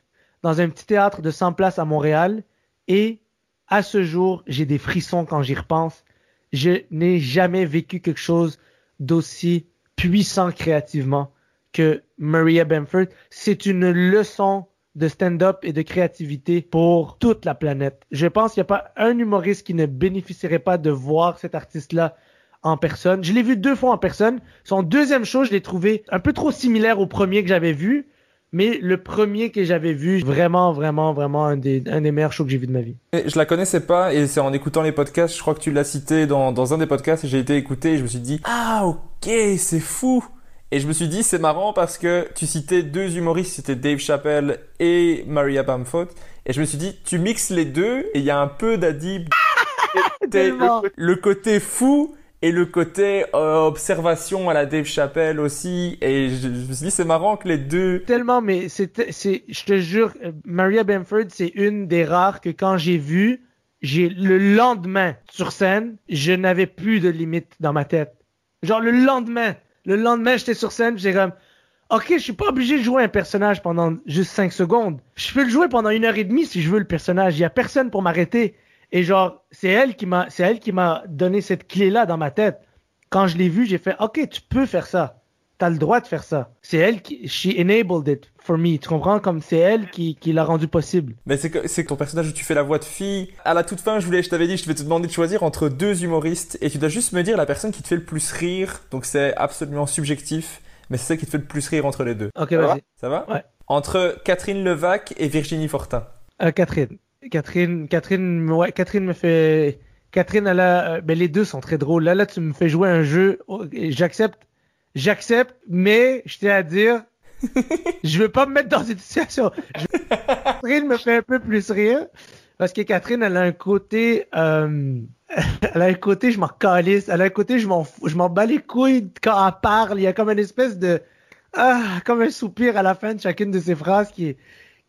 dans un petit théâtre de 100 places à Montréal et à ce jour, j'ai des frissons quand j'y repense. Je n'ai jamais vécu quelque chose d'aussi puissant créativement que Maria Bamford. C'est une leçon de stand-up et de créativité pour toute la planète. Je pense qu'il n'y a pas un humoriste qui ne bénéficierait pas de voir cet artiste-là en personne. Je l'ai vu deux fois en personne. Son deuxième show, je l'ai trouvé un peu trop similaire au premier que j'avais vu. Mais le premier que j'avais vu, vraiment, vraiment, vraiment un des, un des meilleurs shows que j'ai vu de ma vie. Et je la connaissais pas et c'est en écoutant les podcasts, je crois que tu l'as cité dans, dans un des podcasts et j'ai été écouté et je me suis dit ah ok c'est fou. Et je me suis dit c'est marrant parce que tu citais deux humoristes c'était Dave Chappelle et Maria Bamford. Et je me suis dit tu mixes les deux et il y a un peu d'Adib. [LAUGHS] Le côté fou et le côté euh, observation à la Dave Chappelle aussi et je, me suis dit c'est marrant que les deux Tellement, mais c'est, c'est, je te jure, Maria Bamford, c'est une des rares que quand j'ai vu, j'ai le lendemain sur scène, je n'avais plus de limite dans ma tête. Genre le lendemain, le lendemain, j'étais sur scène, j'ai comme, ok, je suis pas obligé de jouer un personnage pendant juste 5 secondes. Je peux le jouer pendant une heure et demie si je veux le personnage. Il y a personne pour m'arrêter. Et genre, c'est elle qui m'a, c'est elle qui m'a donné cette clé-là dans ma tête. Quand je l'ai vue, j'ai fait, ok, tu peux faire ça. T'as le droit de faire ça. C'est elle qui, she enabled it for me. Tu comprends? Comme c'est elle qui, qui l'a rendu possible. Mais c'est que c'est que ton personnage où tu fais la voix de fille. À la toute fin, je voulais, je t'avais dit, je vais te demander de choisir entre deux humoristes et tu dois juste me dire la personne qui te fait le plus rire. Donc c'est absolument subjectif, mais c'est celle qui te fait le plus rire entre les deux. Ok, Ça va vas-y. Ça va? Ouais. Entre Catherine Levac et Virginie Fortin. Euh, Catherine. Catherine, Catherine, ouais, Catherine me fait, Catherine, elle a, euh, ben les deux sont très drôles. Là, là, tu me fais jouer un jeu. oh, J'accepte, j'accepte, mais je tiens à dire, [LAUGHS] je veux pas me mettre dans une situation. Je- Catherine me fait un peu plus rire parce que Catherine, elle a un côté, euh, [LAUGHS] elle a un côté, je m'en calisse. Elle a un côté, je m'en, je m'en bats les couilles quand elle parle. Il y a comme une espèce de, ah, comme un soupir à la fin de chacune de ses phrases qui est,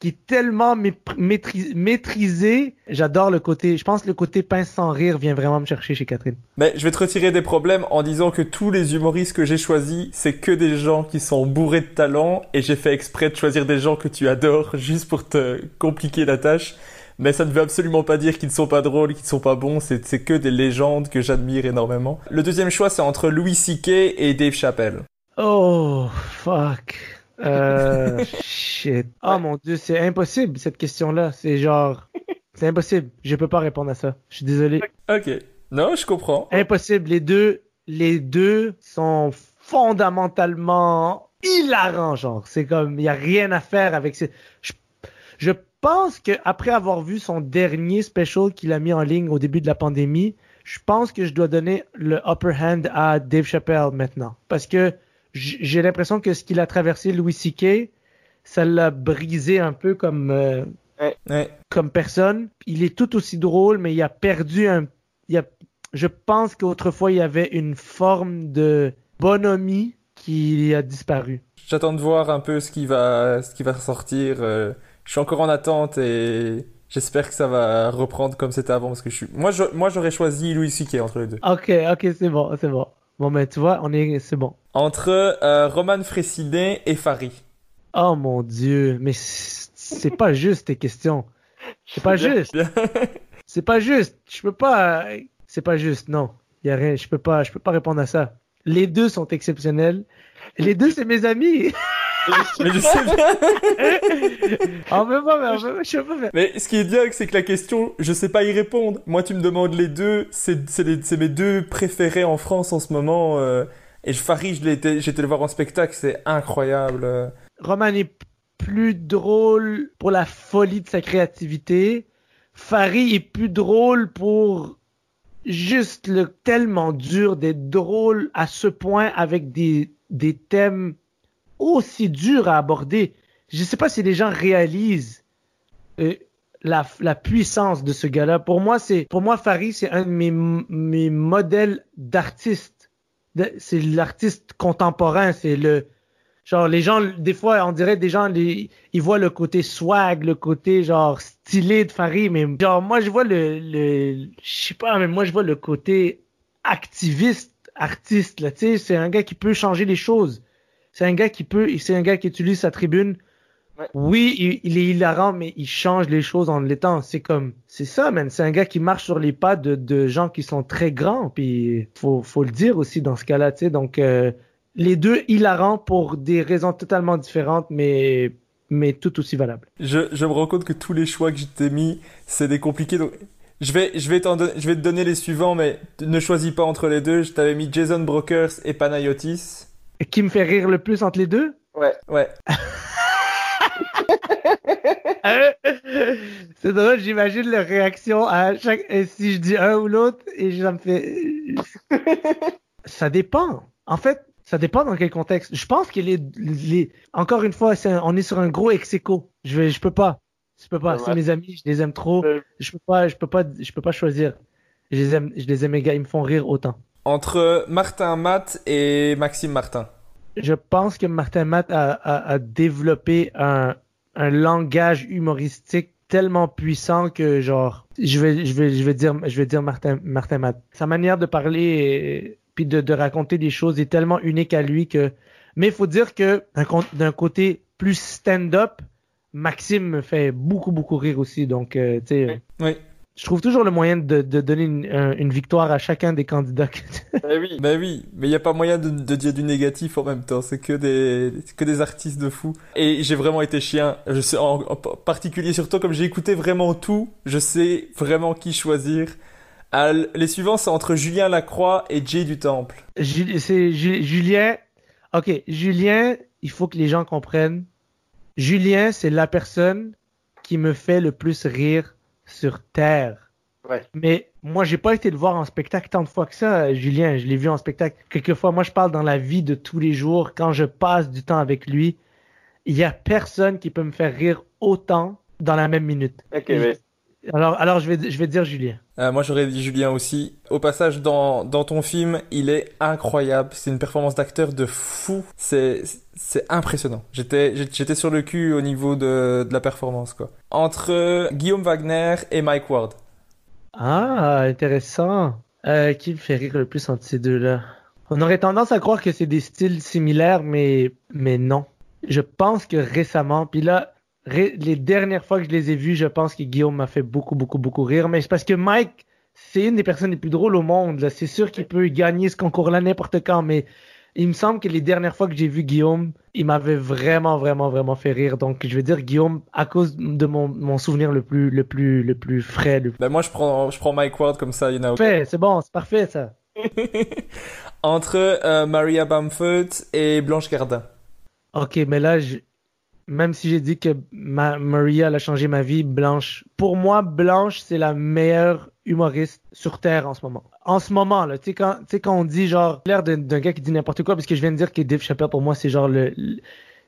qui est tellement maîtris- maîtrisé. J'adore le côté, je pense que le côté pince sans rire vient vraiment me chercher chez Catherine. Mais je vais te retirer des problèmes en disant que tous les humoristes que j'ai choisis, c'est que des gens qui sont bourrés de talent et j'ai fait exprès de choisir des gens que tu adores [LAUGHS] juste pour te compliquer la tâche. Mais ça ne veut absolument pas dire qu'ils ne sont pas drôles, qu'ils ne sont pas bons, c'est c'est que des légendes que j'admire énormément. Le deuxième choix, c'est entre Louis C.K. et Dave Chappelle. Oh, fuck. Euh, shit. [LAUGHS] Oh mon dieu, c'est impossible cette question-là. C'est genre, c'est impossible. Je peux pas répondre à ça. Je suis désolé. Ok. Non, je comprends. Impossible. Les deux, les deux sont fondamentalement hilarants, genre. C'est comme, il y a rien à faire avec ces... Je, je pense que après avoir vu son dernier special qu'il a mis en ligne au début de la pandémie, je pense que je dois donner le upper hand à Dave Chappelle maintenant. Parce que j'ai l'impression que ce qu'il a traversé Louis C.K., ça l'a brisé un peu comme, euh, Ouais. comme personne. Il est tout aussi drôle, mais il a perdu un. Il a, je pense qu'autrefois, il y avait une forme de bonhomie qui a disparu. J'attends de voir un peu ce qui va, ce qui va sortir. euh, je suis encore en attente et J'espère que ça va reprendre comme c'était avant parce que je suis. Moi, je- moi, j'aurais choisi Louis C.K. entre les deux. Ok, ok, c'est bon, c'est bon. Bon, mais tu vois, on est, c'est bon. Entre euh, Roman Frécinet et Farid. Oh mon dieu, mais c'est pas juste tes questions. C'est pas [LAUGHS] juste. C'est pas juste. Je peux pas. C'est pas juste. Non, y a rien. Je peux pas. Je peux pas répondre à ça. Les deux sont exceptionnels. Les deux, c'est mes amis. Mais je sais bien. [LAUGHS] On pas, mais on je peux pas. Mais ce qui est bien, c'est que la question, je sais pas y répondre. Moi, tu me demandes les deux. C'est c'est les- c'est mes deux préférés en France en ce moment. euh, et Farid, j'étais le voir en spectacle. C'est incroyable. Roman est plus drôle pour la folie de sa créativité. Farid est plus drôle pour juste le tellement dur d'être drôle à ce point avec des, des thèmes aussi durs à aborder. Je sais pas si les gens réalisent euh, la, la puissance de ce gars-là. Pour moi, c'est pour moi Farid, c'est un de mes, mes modèles d'artiste. C'est l'artiste contemporain, c'est le Genre, les gens, des fois, on dirait des gens, les, ils voient le côté swag, le côté, genre, stylé de Farid, mais genre, moi, je vois le, le, je sais pas, mais moi, je vois le côté activiste, artiste, là, tu sais, c'est un gars qui peut changer les choses. C'est un gars qui peut, c'est un gars qui utilise sa tribune. Ouais. Oui, il, il est hilarant, mais il change les choses en l'étant. C'est comme, c'est ça, man. C'est un gars qui marche sur les pas de, de gens qui sont très grands, puis faut, faut le dire aussi dans ce cas-là, tu sais. Donc, euh, les deux hilarants pour des raisons totalement différentes, mais, mais tout aussi valables. Je, je me rends compte que tous les choix que je t'ai mis, c'est des compliqués. Donc, je vais, je vais don- je vais te donner les suivants, mais ne choisis pas entre les deux. Je t'avais mis Jason Brokers et Panayotis. Et Qui me fait rire le plus entre les deux? Ouais. Ouais. [LAUGHS] [LAUGHS] C'est drôle, j'imagine leur réaction à chaque si je dis un ou l'autre et ça me fait [LAUGHS] ça dépend. En fait, ça dépend dans quel contexte. Je pense que les, les... encore une fois, un- on est sur un gros ex aequo. Je vais je peux pas. Je peux pas, Ouais. c'est mes amis, je les aime trop. Euh. Je peux pas je peux pas je peux pas choisir. Je les aime je les aime les gars, ils me font rire autant. Entre Martin Matt et Maxime Martin. Je pense que Martin Matt a, a, a développé un, un langage humoristique tellement puissant que genre je vais je vais je vais dire je vais dire Martin Martin Matt. Sa manière de parler et, puis de, de raconter des choses est tellement unique à lui que mais il faut dire que d'un côté plus stand-up Maxime me fait beaucoup beaucoup rire aussi donc euh, tu sais Oui. Je trouve toujours le moyen de, de donner une, un- une victoire à chacun des candidats. Eh oui. Ben oui, mais il n'y a pas moyen de, de dire du négatif en même temps. C'est que des, que des artistes de fou. Et j'ai vraiment été chien. Je sais, en, en particulier sur toi, comme j'ai écouté vraiment tout, je sais vraiment qui choisir. Ah, les suivants, c'est entre Julien Lacroix et Jay du Temple. Ju- c'est Ju- Julien. Ok, Julien, il faut que les gens comprennent. Julien, c'est la personne qui me fait le plus rire sur Terre. Ouais. Mais moi, j'ai pas été le voir en spectacle tant de fois que ça, Julien. Je l'ai vu en spectacle. Quelquefois, moi, je parle dans la vie de tous les jours. Quand je passe du temps avec lui, il y a personne qui peut me faire rire autant dans la même minute. Ok. Alors, alors je vais, je vais dire Julien. Euh, moi, j'aurais dit Julien aussi. Au passage, dans, dans ton film, il est incroyable. C'est une performance d'acteur de fou. C'est, c'est impressionnant. J'étais, j'étais sur le cul au niveau de, la performance, quoi. Entre Guillaume Wagner et Mike Ward. Ah, intéressant. Euh, qui me fait rire le plus entre ces deux-là? On aurait tendance à croire que c'est des styles similaires, mais, mais non. Je pense que récemment, puis là, les dernières fois que je les ai vus, je pense que Guillaume m'a fait beaucoup, beaucoup, beaucoup rire. Mais c'est parce que Mike, c'est une des personnes les plus drôles au monde. C'est sûr qu'il peut gagner ce concours-là n'importe quand, mais il me semble que les dernières fois que j'ai vu Guillaume, il m'avait vraiment, vraiment, vraiment fait rire. Donc, je vais dire Guillaume à cause de mon, mon souvenir le plus, le plus, le plus frais, le plus Ben, moi, je prends, je prends Mike Ward comme ça, il y en a aucun. C'est bon, c'est parfait ça. [LAUGHS] Entre euh, Maria Bamford et Blanche Gardin. Ok, mais là, je- même si j'ai dit que ma Maria a changé ma vie, Blanche, pour moi, Blanche, c'est la meilleure humoriste sur Terre en ce moment. En ce moment, là, tu sais, quand, quand on dit genre, l'air d'un gars qui dit n'importe quoi, parce que je viens de dire que Dave Chappelle, pour moi, c'est genre le,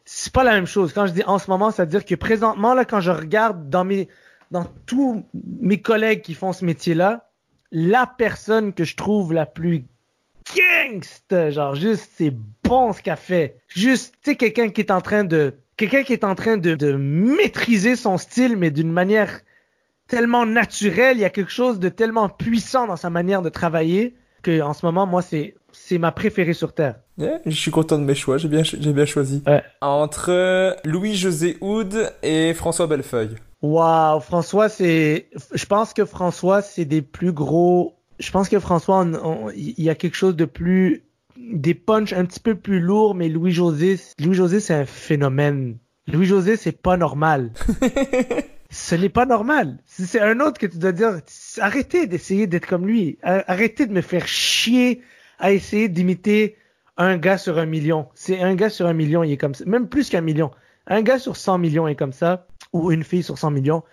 c'est pas la même chose. Quand je dis en ce moment, ça veut dire que présentement, là, quand je regarde dans mes, dans tous mes collègues qui font ce métier-là, la personne que je trouve la plus gangsta, genre juste c'est bon ce qu'elle fait. Juste, tu sais, quelqu'un qui est en train de, quelqu'un qui est en train de, de maîtriser son style, mais d'une manière tellement naturel, il y a quelque chose de tellement puissant dans sa manière de travailler que en ce moment, moi, c'est c'est ma préférée sur terre. Yeah, je suis content de mes choix, j'ai bien, j'ai bien choisi. Ouais. Entre Louis-José Houd et François Bellefeuille. Waouh, François, c'est, je pense que François, c'est des plus gros. Je pense que François, il y a quelque chose de plus, des punchs un petit peu plus lourds, mais Louis-José, Louis-José, c'est un phénomène. Louis-José, c'est pas normal. [LAUGHS] Ce n'est pas normal. C'est c'est un autre que tu dois dire, arrêtez d'essayer d'être comme lui. Arrêtez de me faire chier à essayer d'imiter un gars sur un million. C'est un gars sur un million, il est comme ça. Même plus qu'un million. Un gars sur 100 millions est comme ça. Ou une fille sur 100 millions.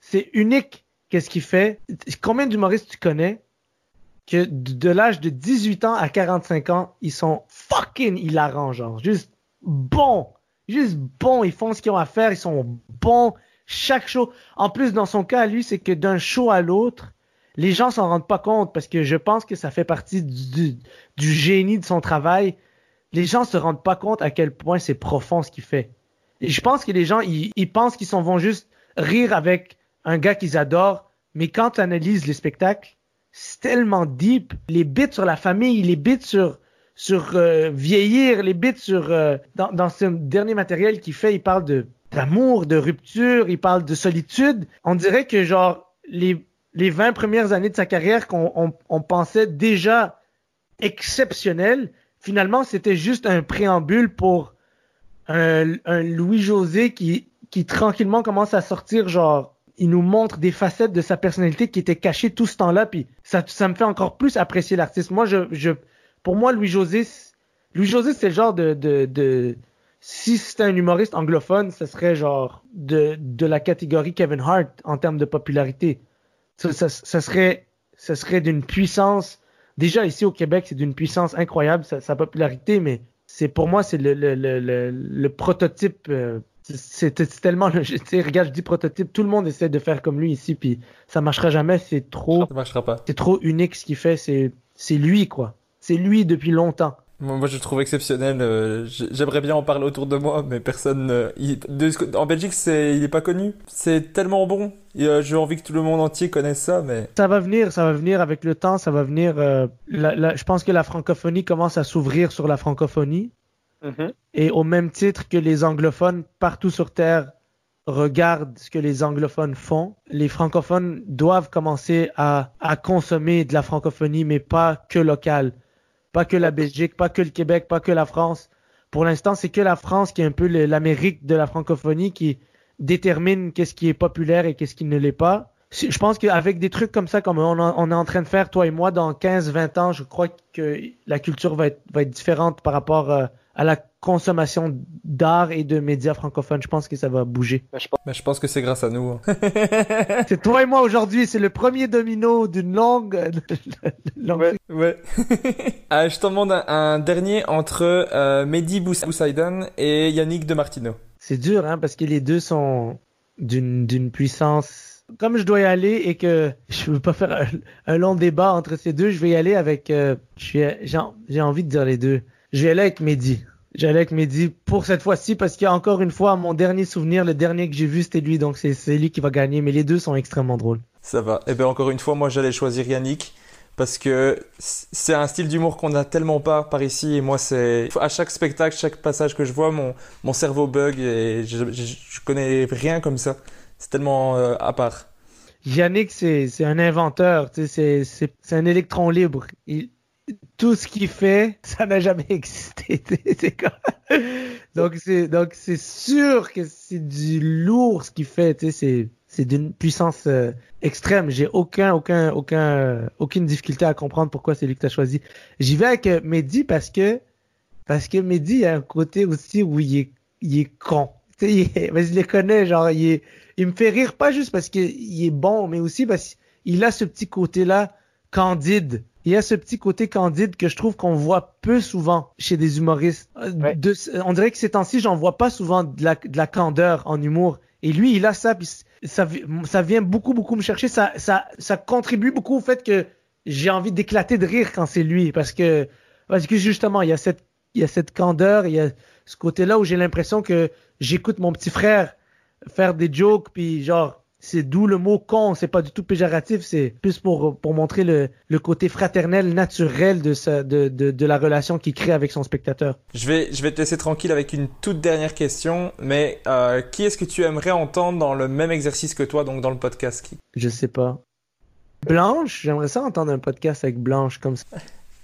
C'est unique qu'est-ce qu'il fait? Combien d'humoristes tu connais que de, l'âge de 18 ans à 45 ans, ils sont fucking hilarants, genre. Juste bons. Juste bons. Ils font ce qu'ils ont à faire. Ils sont bons. Chaque show. En plus, dans son cas, lui, c'est que d'un show à l'autre, les gens s'en rendent pas compte parce que je pense que ça fait partie du, du génie de son travail. Les gens se rendent pas compte à quel point c'est profond ce qu'il fait. Et je pense que les gens, ils, ils pensent qu'ils s'en vont juste rire avec un gars qu'ils adorent, mais quand tu analyses les spectacles, c'est tellement deep. Les bits sur la famille, les bits sur sur euh, vieillir, les bits sur euh, dans, dans ce dernier matériel qu'il fait, il parle de d'amour, de rupture, il parle de solitude. On dirait que genre les les 20 premières années de sa carrière qu'on on, on pensait déjà exceptionnelles, finalement c'était juste un préambule pour un, un Louis-José qui, qui tranquillement commence à sortir, genre, il nous montre des facettes de sa personnalité qui étaient cachées tout ce temps-là, puis ça, ça me fait encore plus apprécier l'artiste. Moi, je, pour moi, Louis-José, c- Louis-José, c'est le genre de, de, de, si c'était un humoriste anglophone, ce serait genre de, de la catégorie Kevin Hart en termes de popularité. Ça, serait, ça serait d'une puissance, déjà ici au Québec, c'est d'une puissance incroyable, sa, popularité, mais c'est pour moi c'est le, le, le prototype euh, c'est c'est tellement [LAUGHS] regarde je dis prototype tout le monde essaie de faire comme lui ici puis ça marchera jamais c'est trop Ça marchera pas. c'est trop unique ce qu'il fait c'est c'est lui quoi c'est lui depuis longtemps Moi, je le trouve exceptionnel. euh, J'aimerais bien en parler autour de moi, mais personne. il- en Belgique, c'est, il est pas connu. C'est tellement bon. J'ai envie que tout le monde entier connaisse ça, mais ça va venir ça va venir avec le temps ça va venir euh, la- la- je pense que la francophonie commence à s'ouvrir sur la francophonie Et au même titre que les anglophones partout sur Terre regardent ce que les anglophones font, les francophones doivent commencer à, consommer de la francophonie, mais pas que local. Pas que la Belgique, pas que le Québec, pas que la France. Pour l'instant, c'est que la France qui est un peu l'Amérique de la francophonie qui détermine qu'est-ce qui est populaire et qu'est-ce qui ne l'est pas. Je pense qu'avec des trucs comme ça, comme on, est en train de faire, toi et moi, dans 15-20 ans, je crois que la culture va être, va être différente par rapport euh, à la consommation d'art et de médias francophones. Je pense que ça va bouger. mais je pense que c'est grâce à nous. hein. [LAUGHS] C'est toi et moi aujourd'hui, c'est le premier domino d'une longue... longue- [LAUGHS] Ouais. Ah, [LAUGHS] je t'en demande un, un dernier entre euh, Mehdi Bous- Boussaïdan et Yannick de Martino. C'est dur, hein, parce que les deux sont d'une d'une puissance. Comme je dois y aller et que je veux pas faire un, un long débat entre ces deux, je vais y aller avec. euh, je suis- J'ai j'ai envie de dire les deux. Je vais aller avec Mehdi. Aller avec Mehdi pour cette fois-ci parce qu'il y a encore une fois mon dernier souvenir, le dernier que j'ai vu, c'était lui, donc c'est lui qui va gagner. Mais les deux sont extrêmement drôles. Ça va. Et bien encore une fois, moi j'allais choisir Yannick parce que c'est un style d'humour qu'on a tellement pas par ici et moi c'est à chaque spectacle, chaque passage que je vois, mon mon cerveau bug et je, je, je connais rien comme ça. C'est tellement euh, à part. Yannick, c'est un inventeur, c'est un électron libre. Il- tout ce qu'il fait, ça n'a jamais [LAUGHS] existé. donc c'est sûr que c'est du lourd ce qu'il fait. C'est d'une puissance euh, extrême. J'ai aucun aucun aucun euh, aucune difficulté à comprendre pourquoi c'est lui que t'as choisi. J'y vais avec euh, Mehdi parce que parce que Mehdi a un côté aussi où il est il est con. Il est- mais je le connais, genre il est il me fait rire pas juste parce qu'il est bon, mais aussi parce qu'il a ce petit côté-là candide. Il a ce petit côté candide que je trouve qu'on voit peu souvent chez des humoristes. Euh, Ouais. De- on dirait que ces temps-ci, j'en vois pas souvent de la, de la candeur en humour. Et lui, il a ça, puis ça, ça vient beaucoup, beaucoup me chercher. Ça, ça, ça contribue beaucoup au fait que j'ai envie d'éclater de rire quand c'est lui, parce que, parce que justement, il y a cette, il y a cette candeur, il y a ce côté-là où j'ai l'impression que j'écoute mon petit frère faire des jokes, puis genre, c'est d'où le mot con. C'est pas du tout péjoratif. C'est plus pour, pour montrer le, le côté fraternel, naturel de, sa, de, de, de la relation qu'il crée avec son spectateur. Je vais, je vais te laisser tranquille avec une toute dernière question. Mais euh, qui est-ce que tu aimerais entendre dans le même exercice que toi, donc dans le podcast qui... Je sais pas. Blanche, j'aimerais ça entendre un podcast avec Blanche comme ça.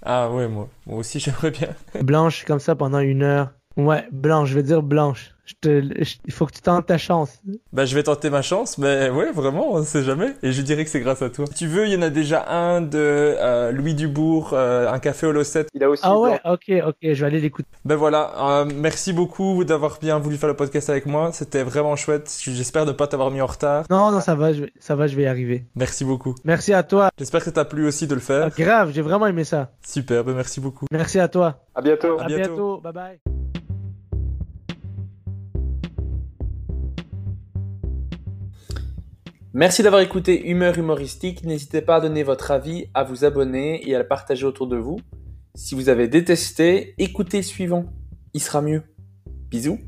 Ah ouais, moi, moi aussi [LAUGHS] j'aimerais bien. Blanche comme ça pendant une heure. Ouais, Blanche, je veux dire Blanche. Je te, je- il faut que tu tentes ta chance. Bah je vais tenter ma chance, mais ouais, vraiment, on sait jamais. Et je dirais que c'est grâce à toi. Si tu veux, il y en a déjà un de euh, Louis Dubourg, euh, un café au Losset. Il a aussi. Ah ouais, ok, ok, je vais aller l'écouter. Ben voilà, euh, merci beaucoup d'avoir bien voulu faire le podcast avec moi. C'était vraiment chouette. J'espère ne pas t'avoir mis en retard. Non, non, ça va, je vais, ça va, je vais y arriver. Merci beaucoup. Merci à toi. J'espère que ça t'a plu aussi de le Ah, faire. grave, j'ai vraiment aimé ça. Super, ben merci beaucoup. Merci à toi. À bientôt. À, bientôt. Bye bye. Merci d'avoir écouté Humeur humoristique. N'hésitez pas à donner votre avis, à vous abonner et à le partager autour de vous. Si vous avez détesté, écoutez le suivant. Il sera mieux. Bisous.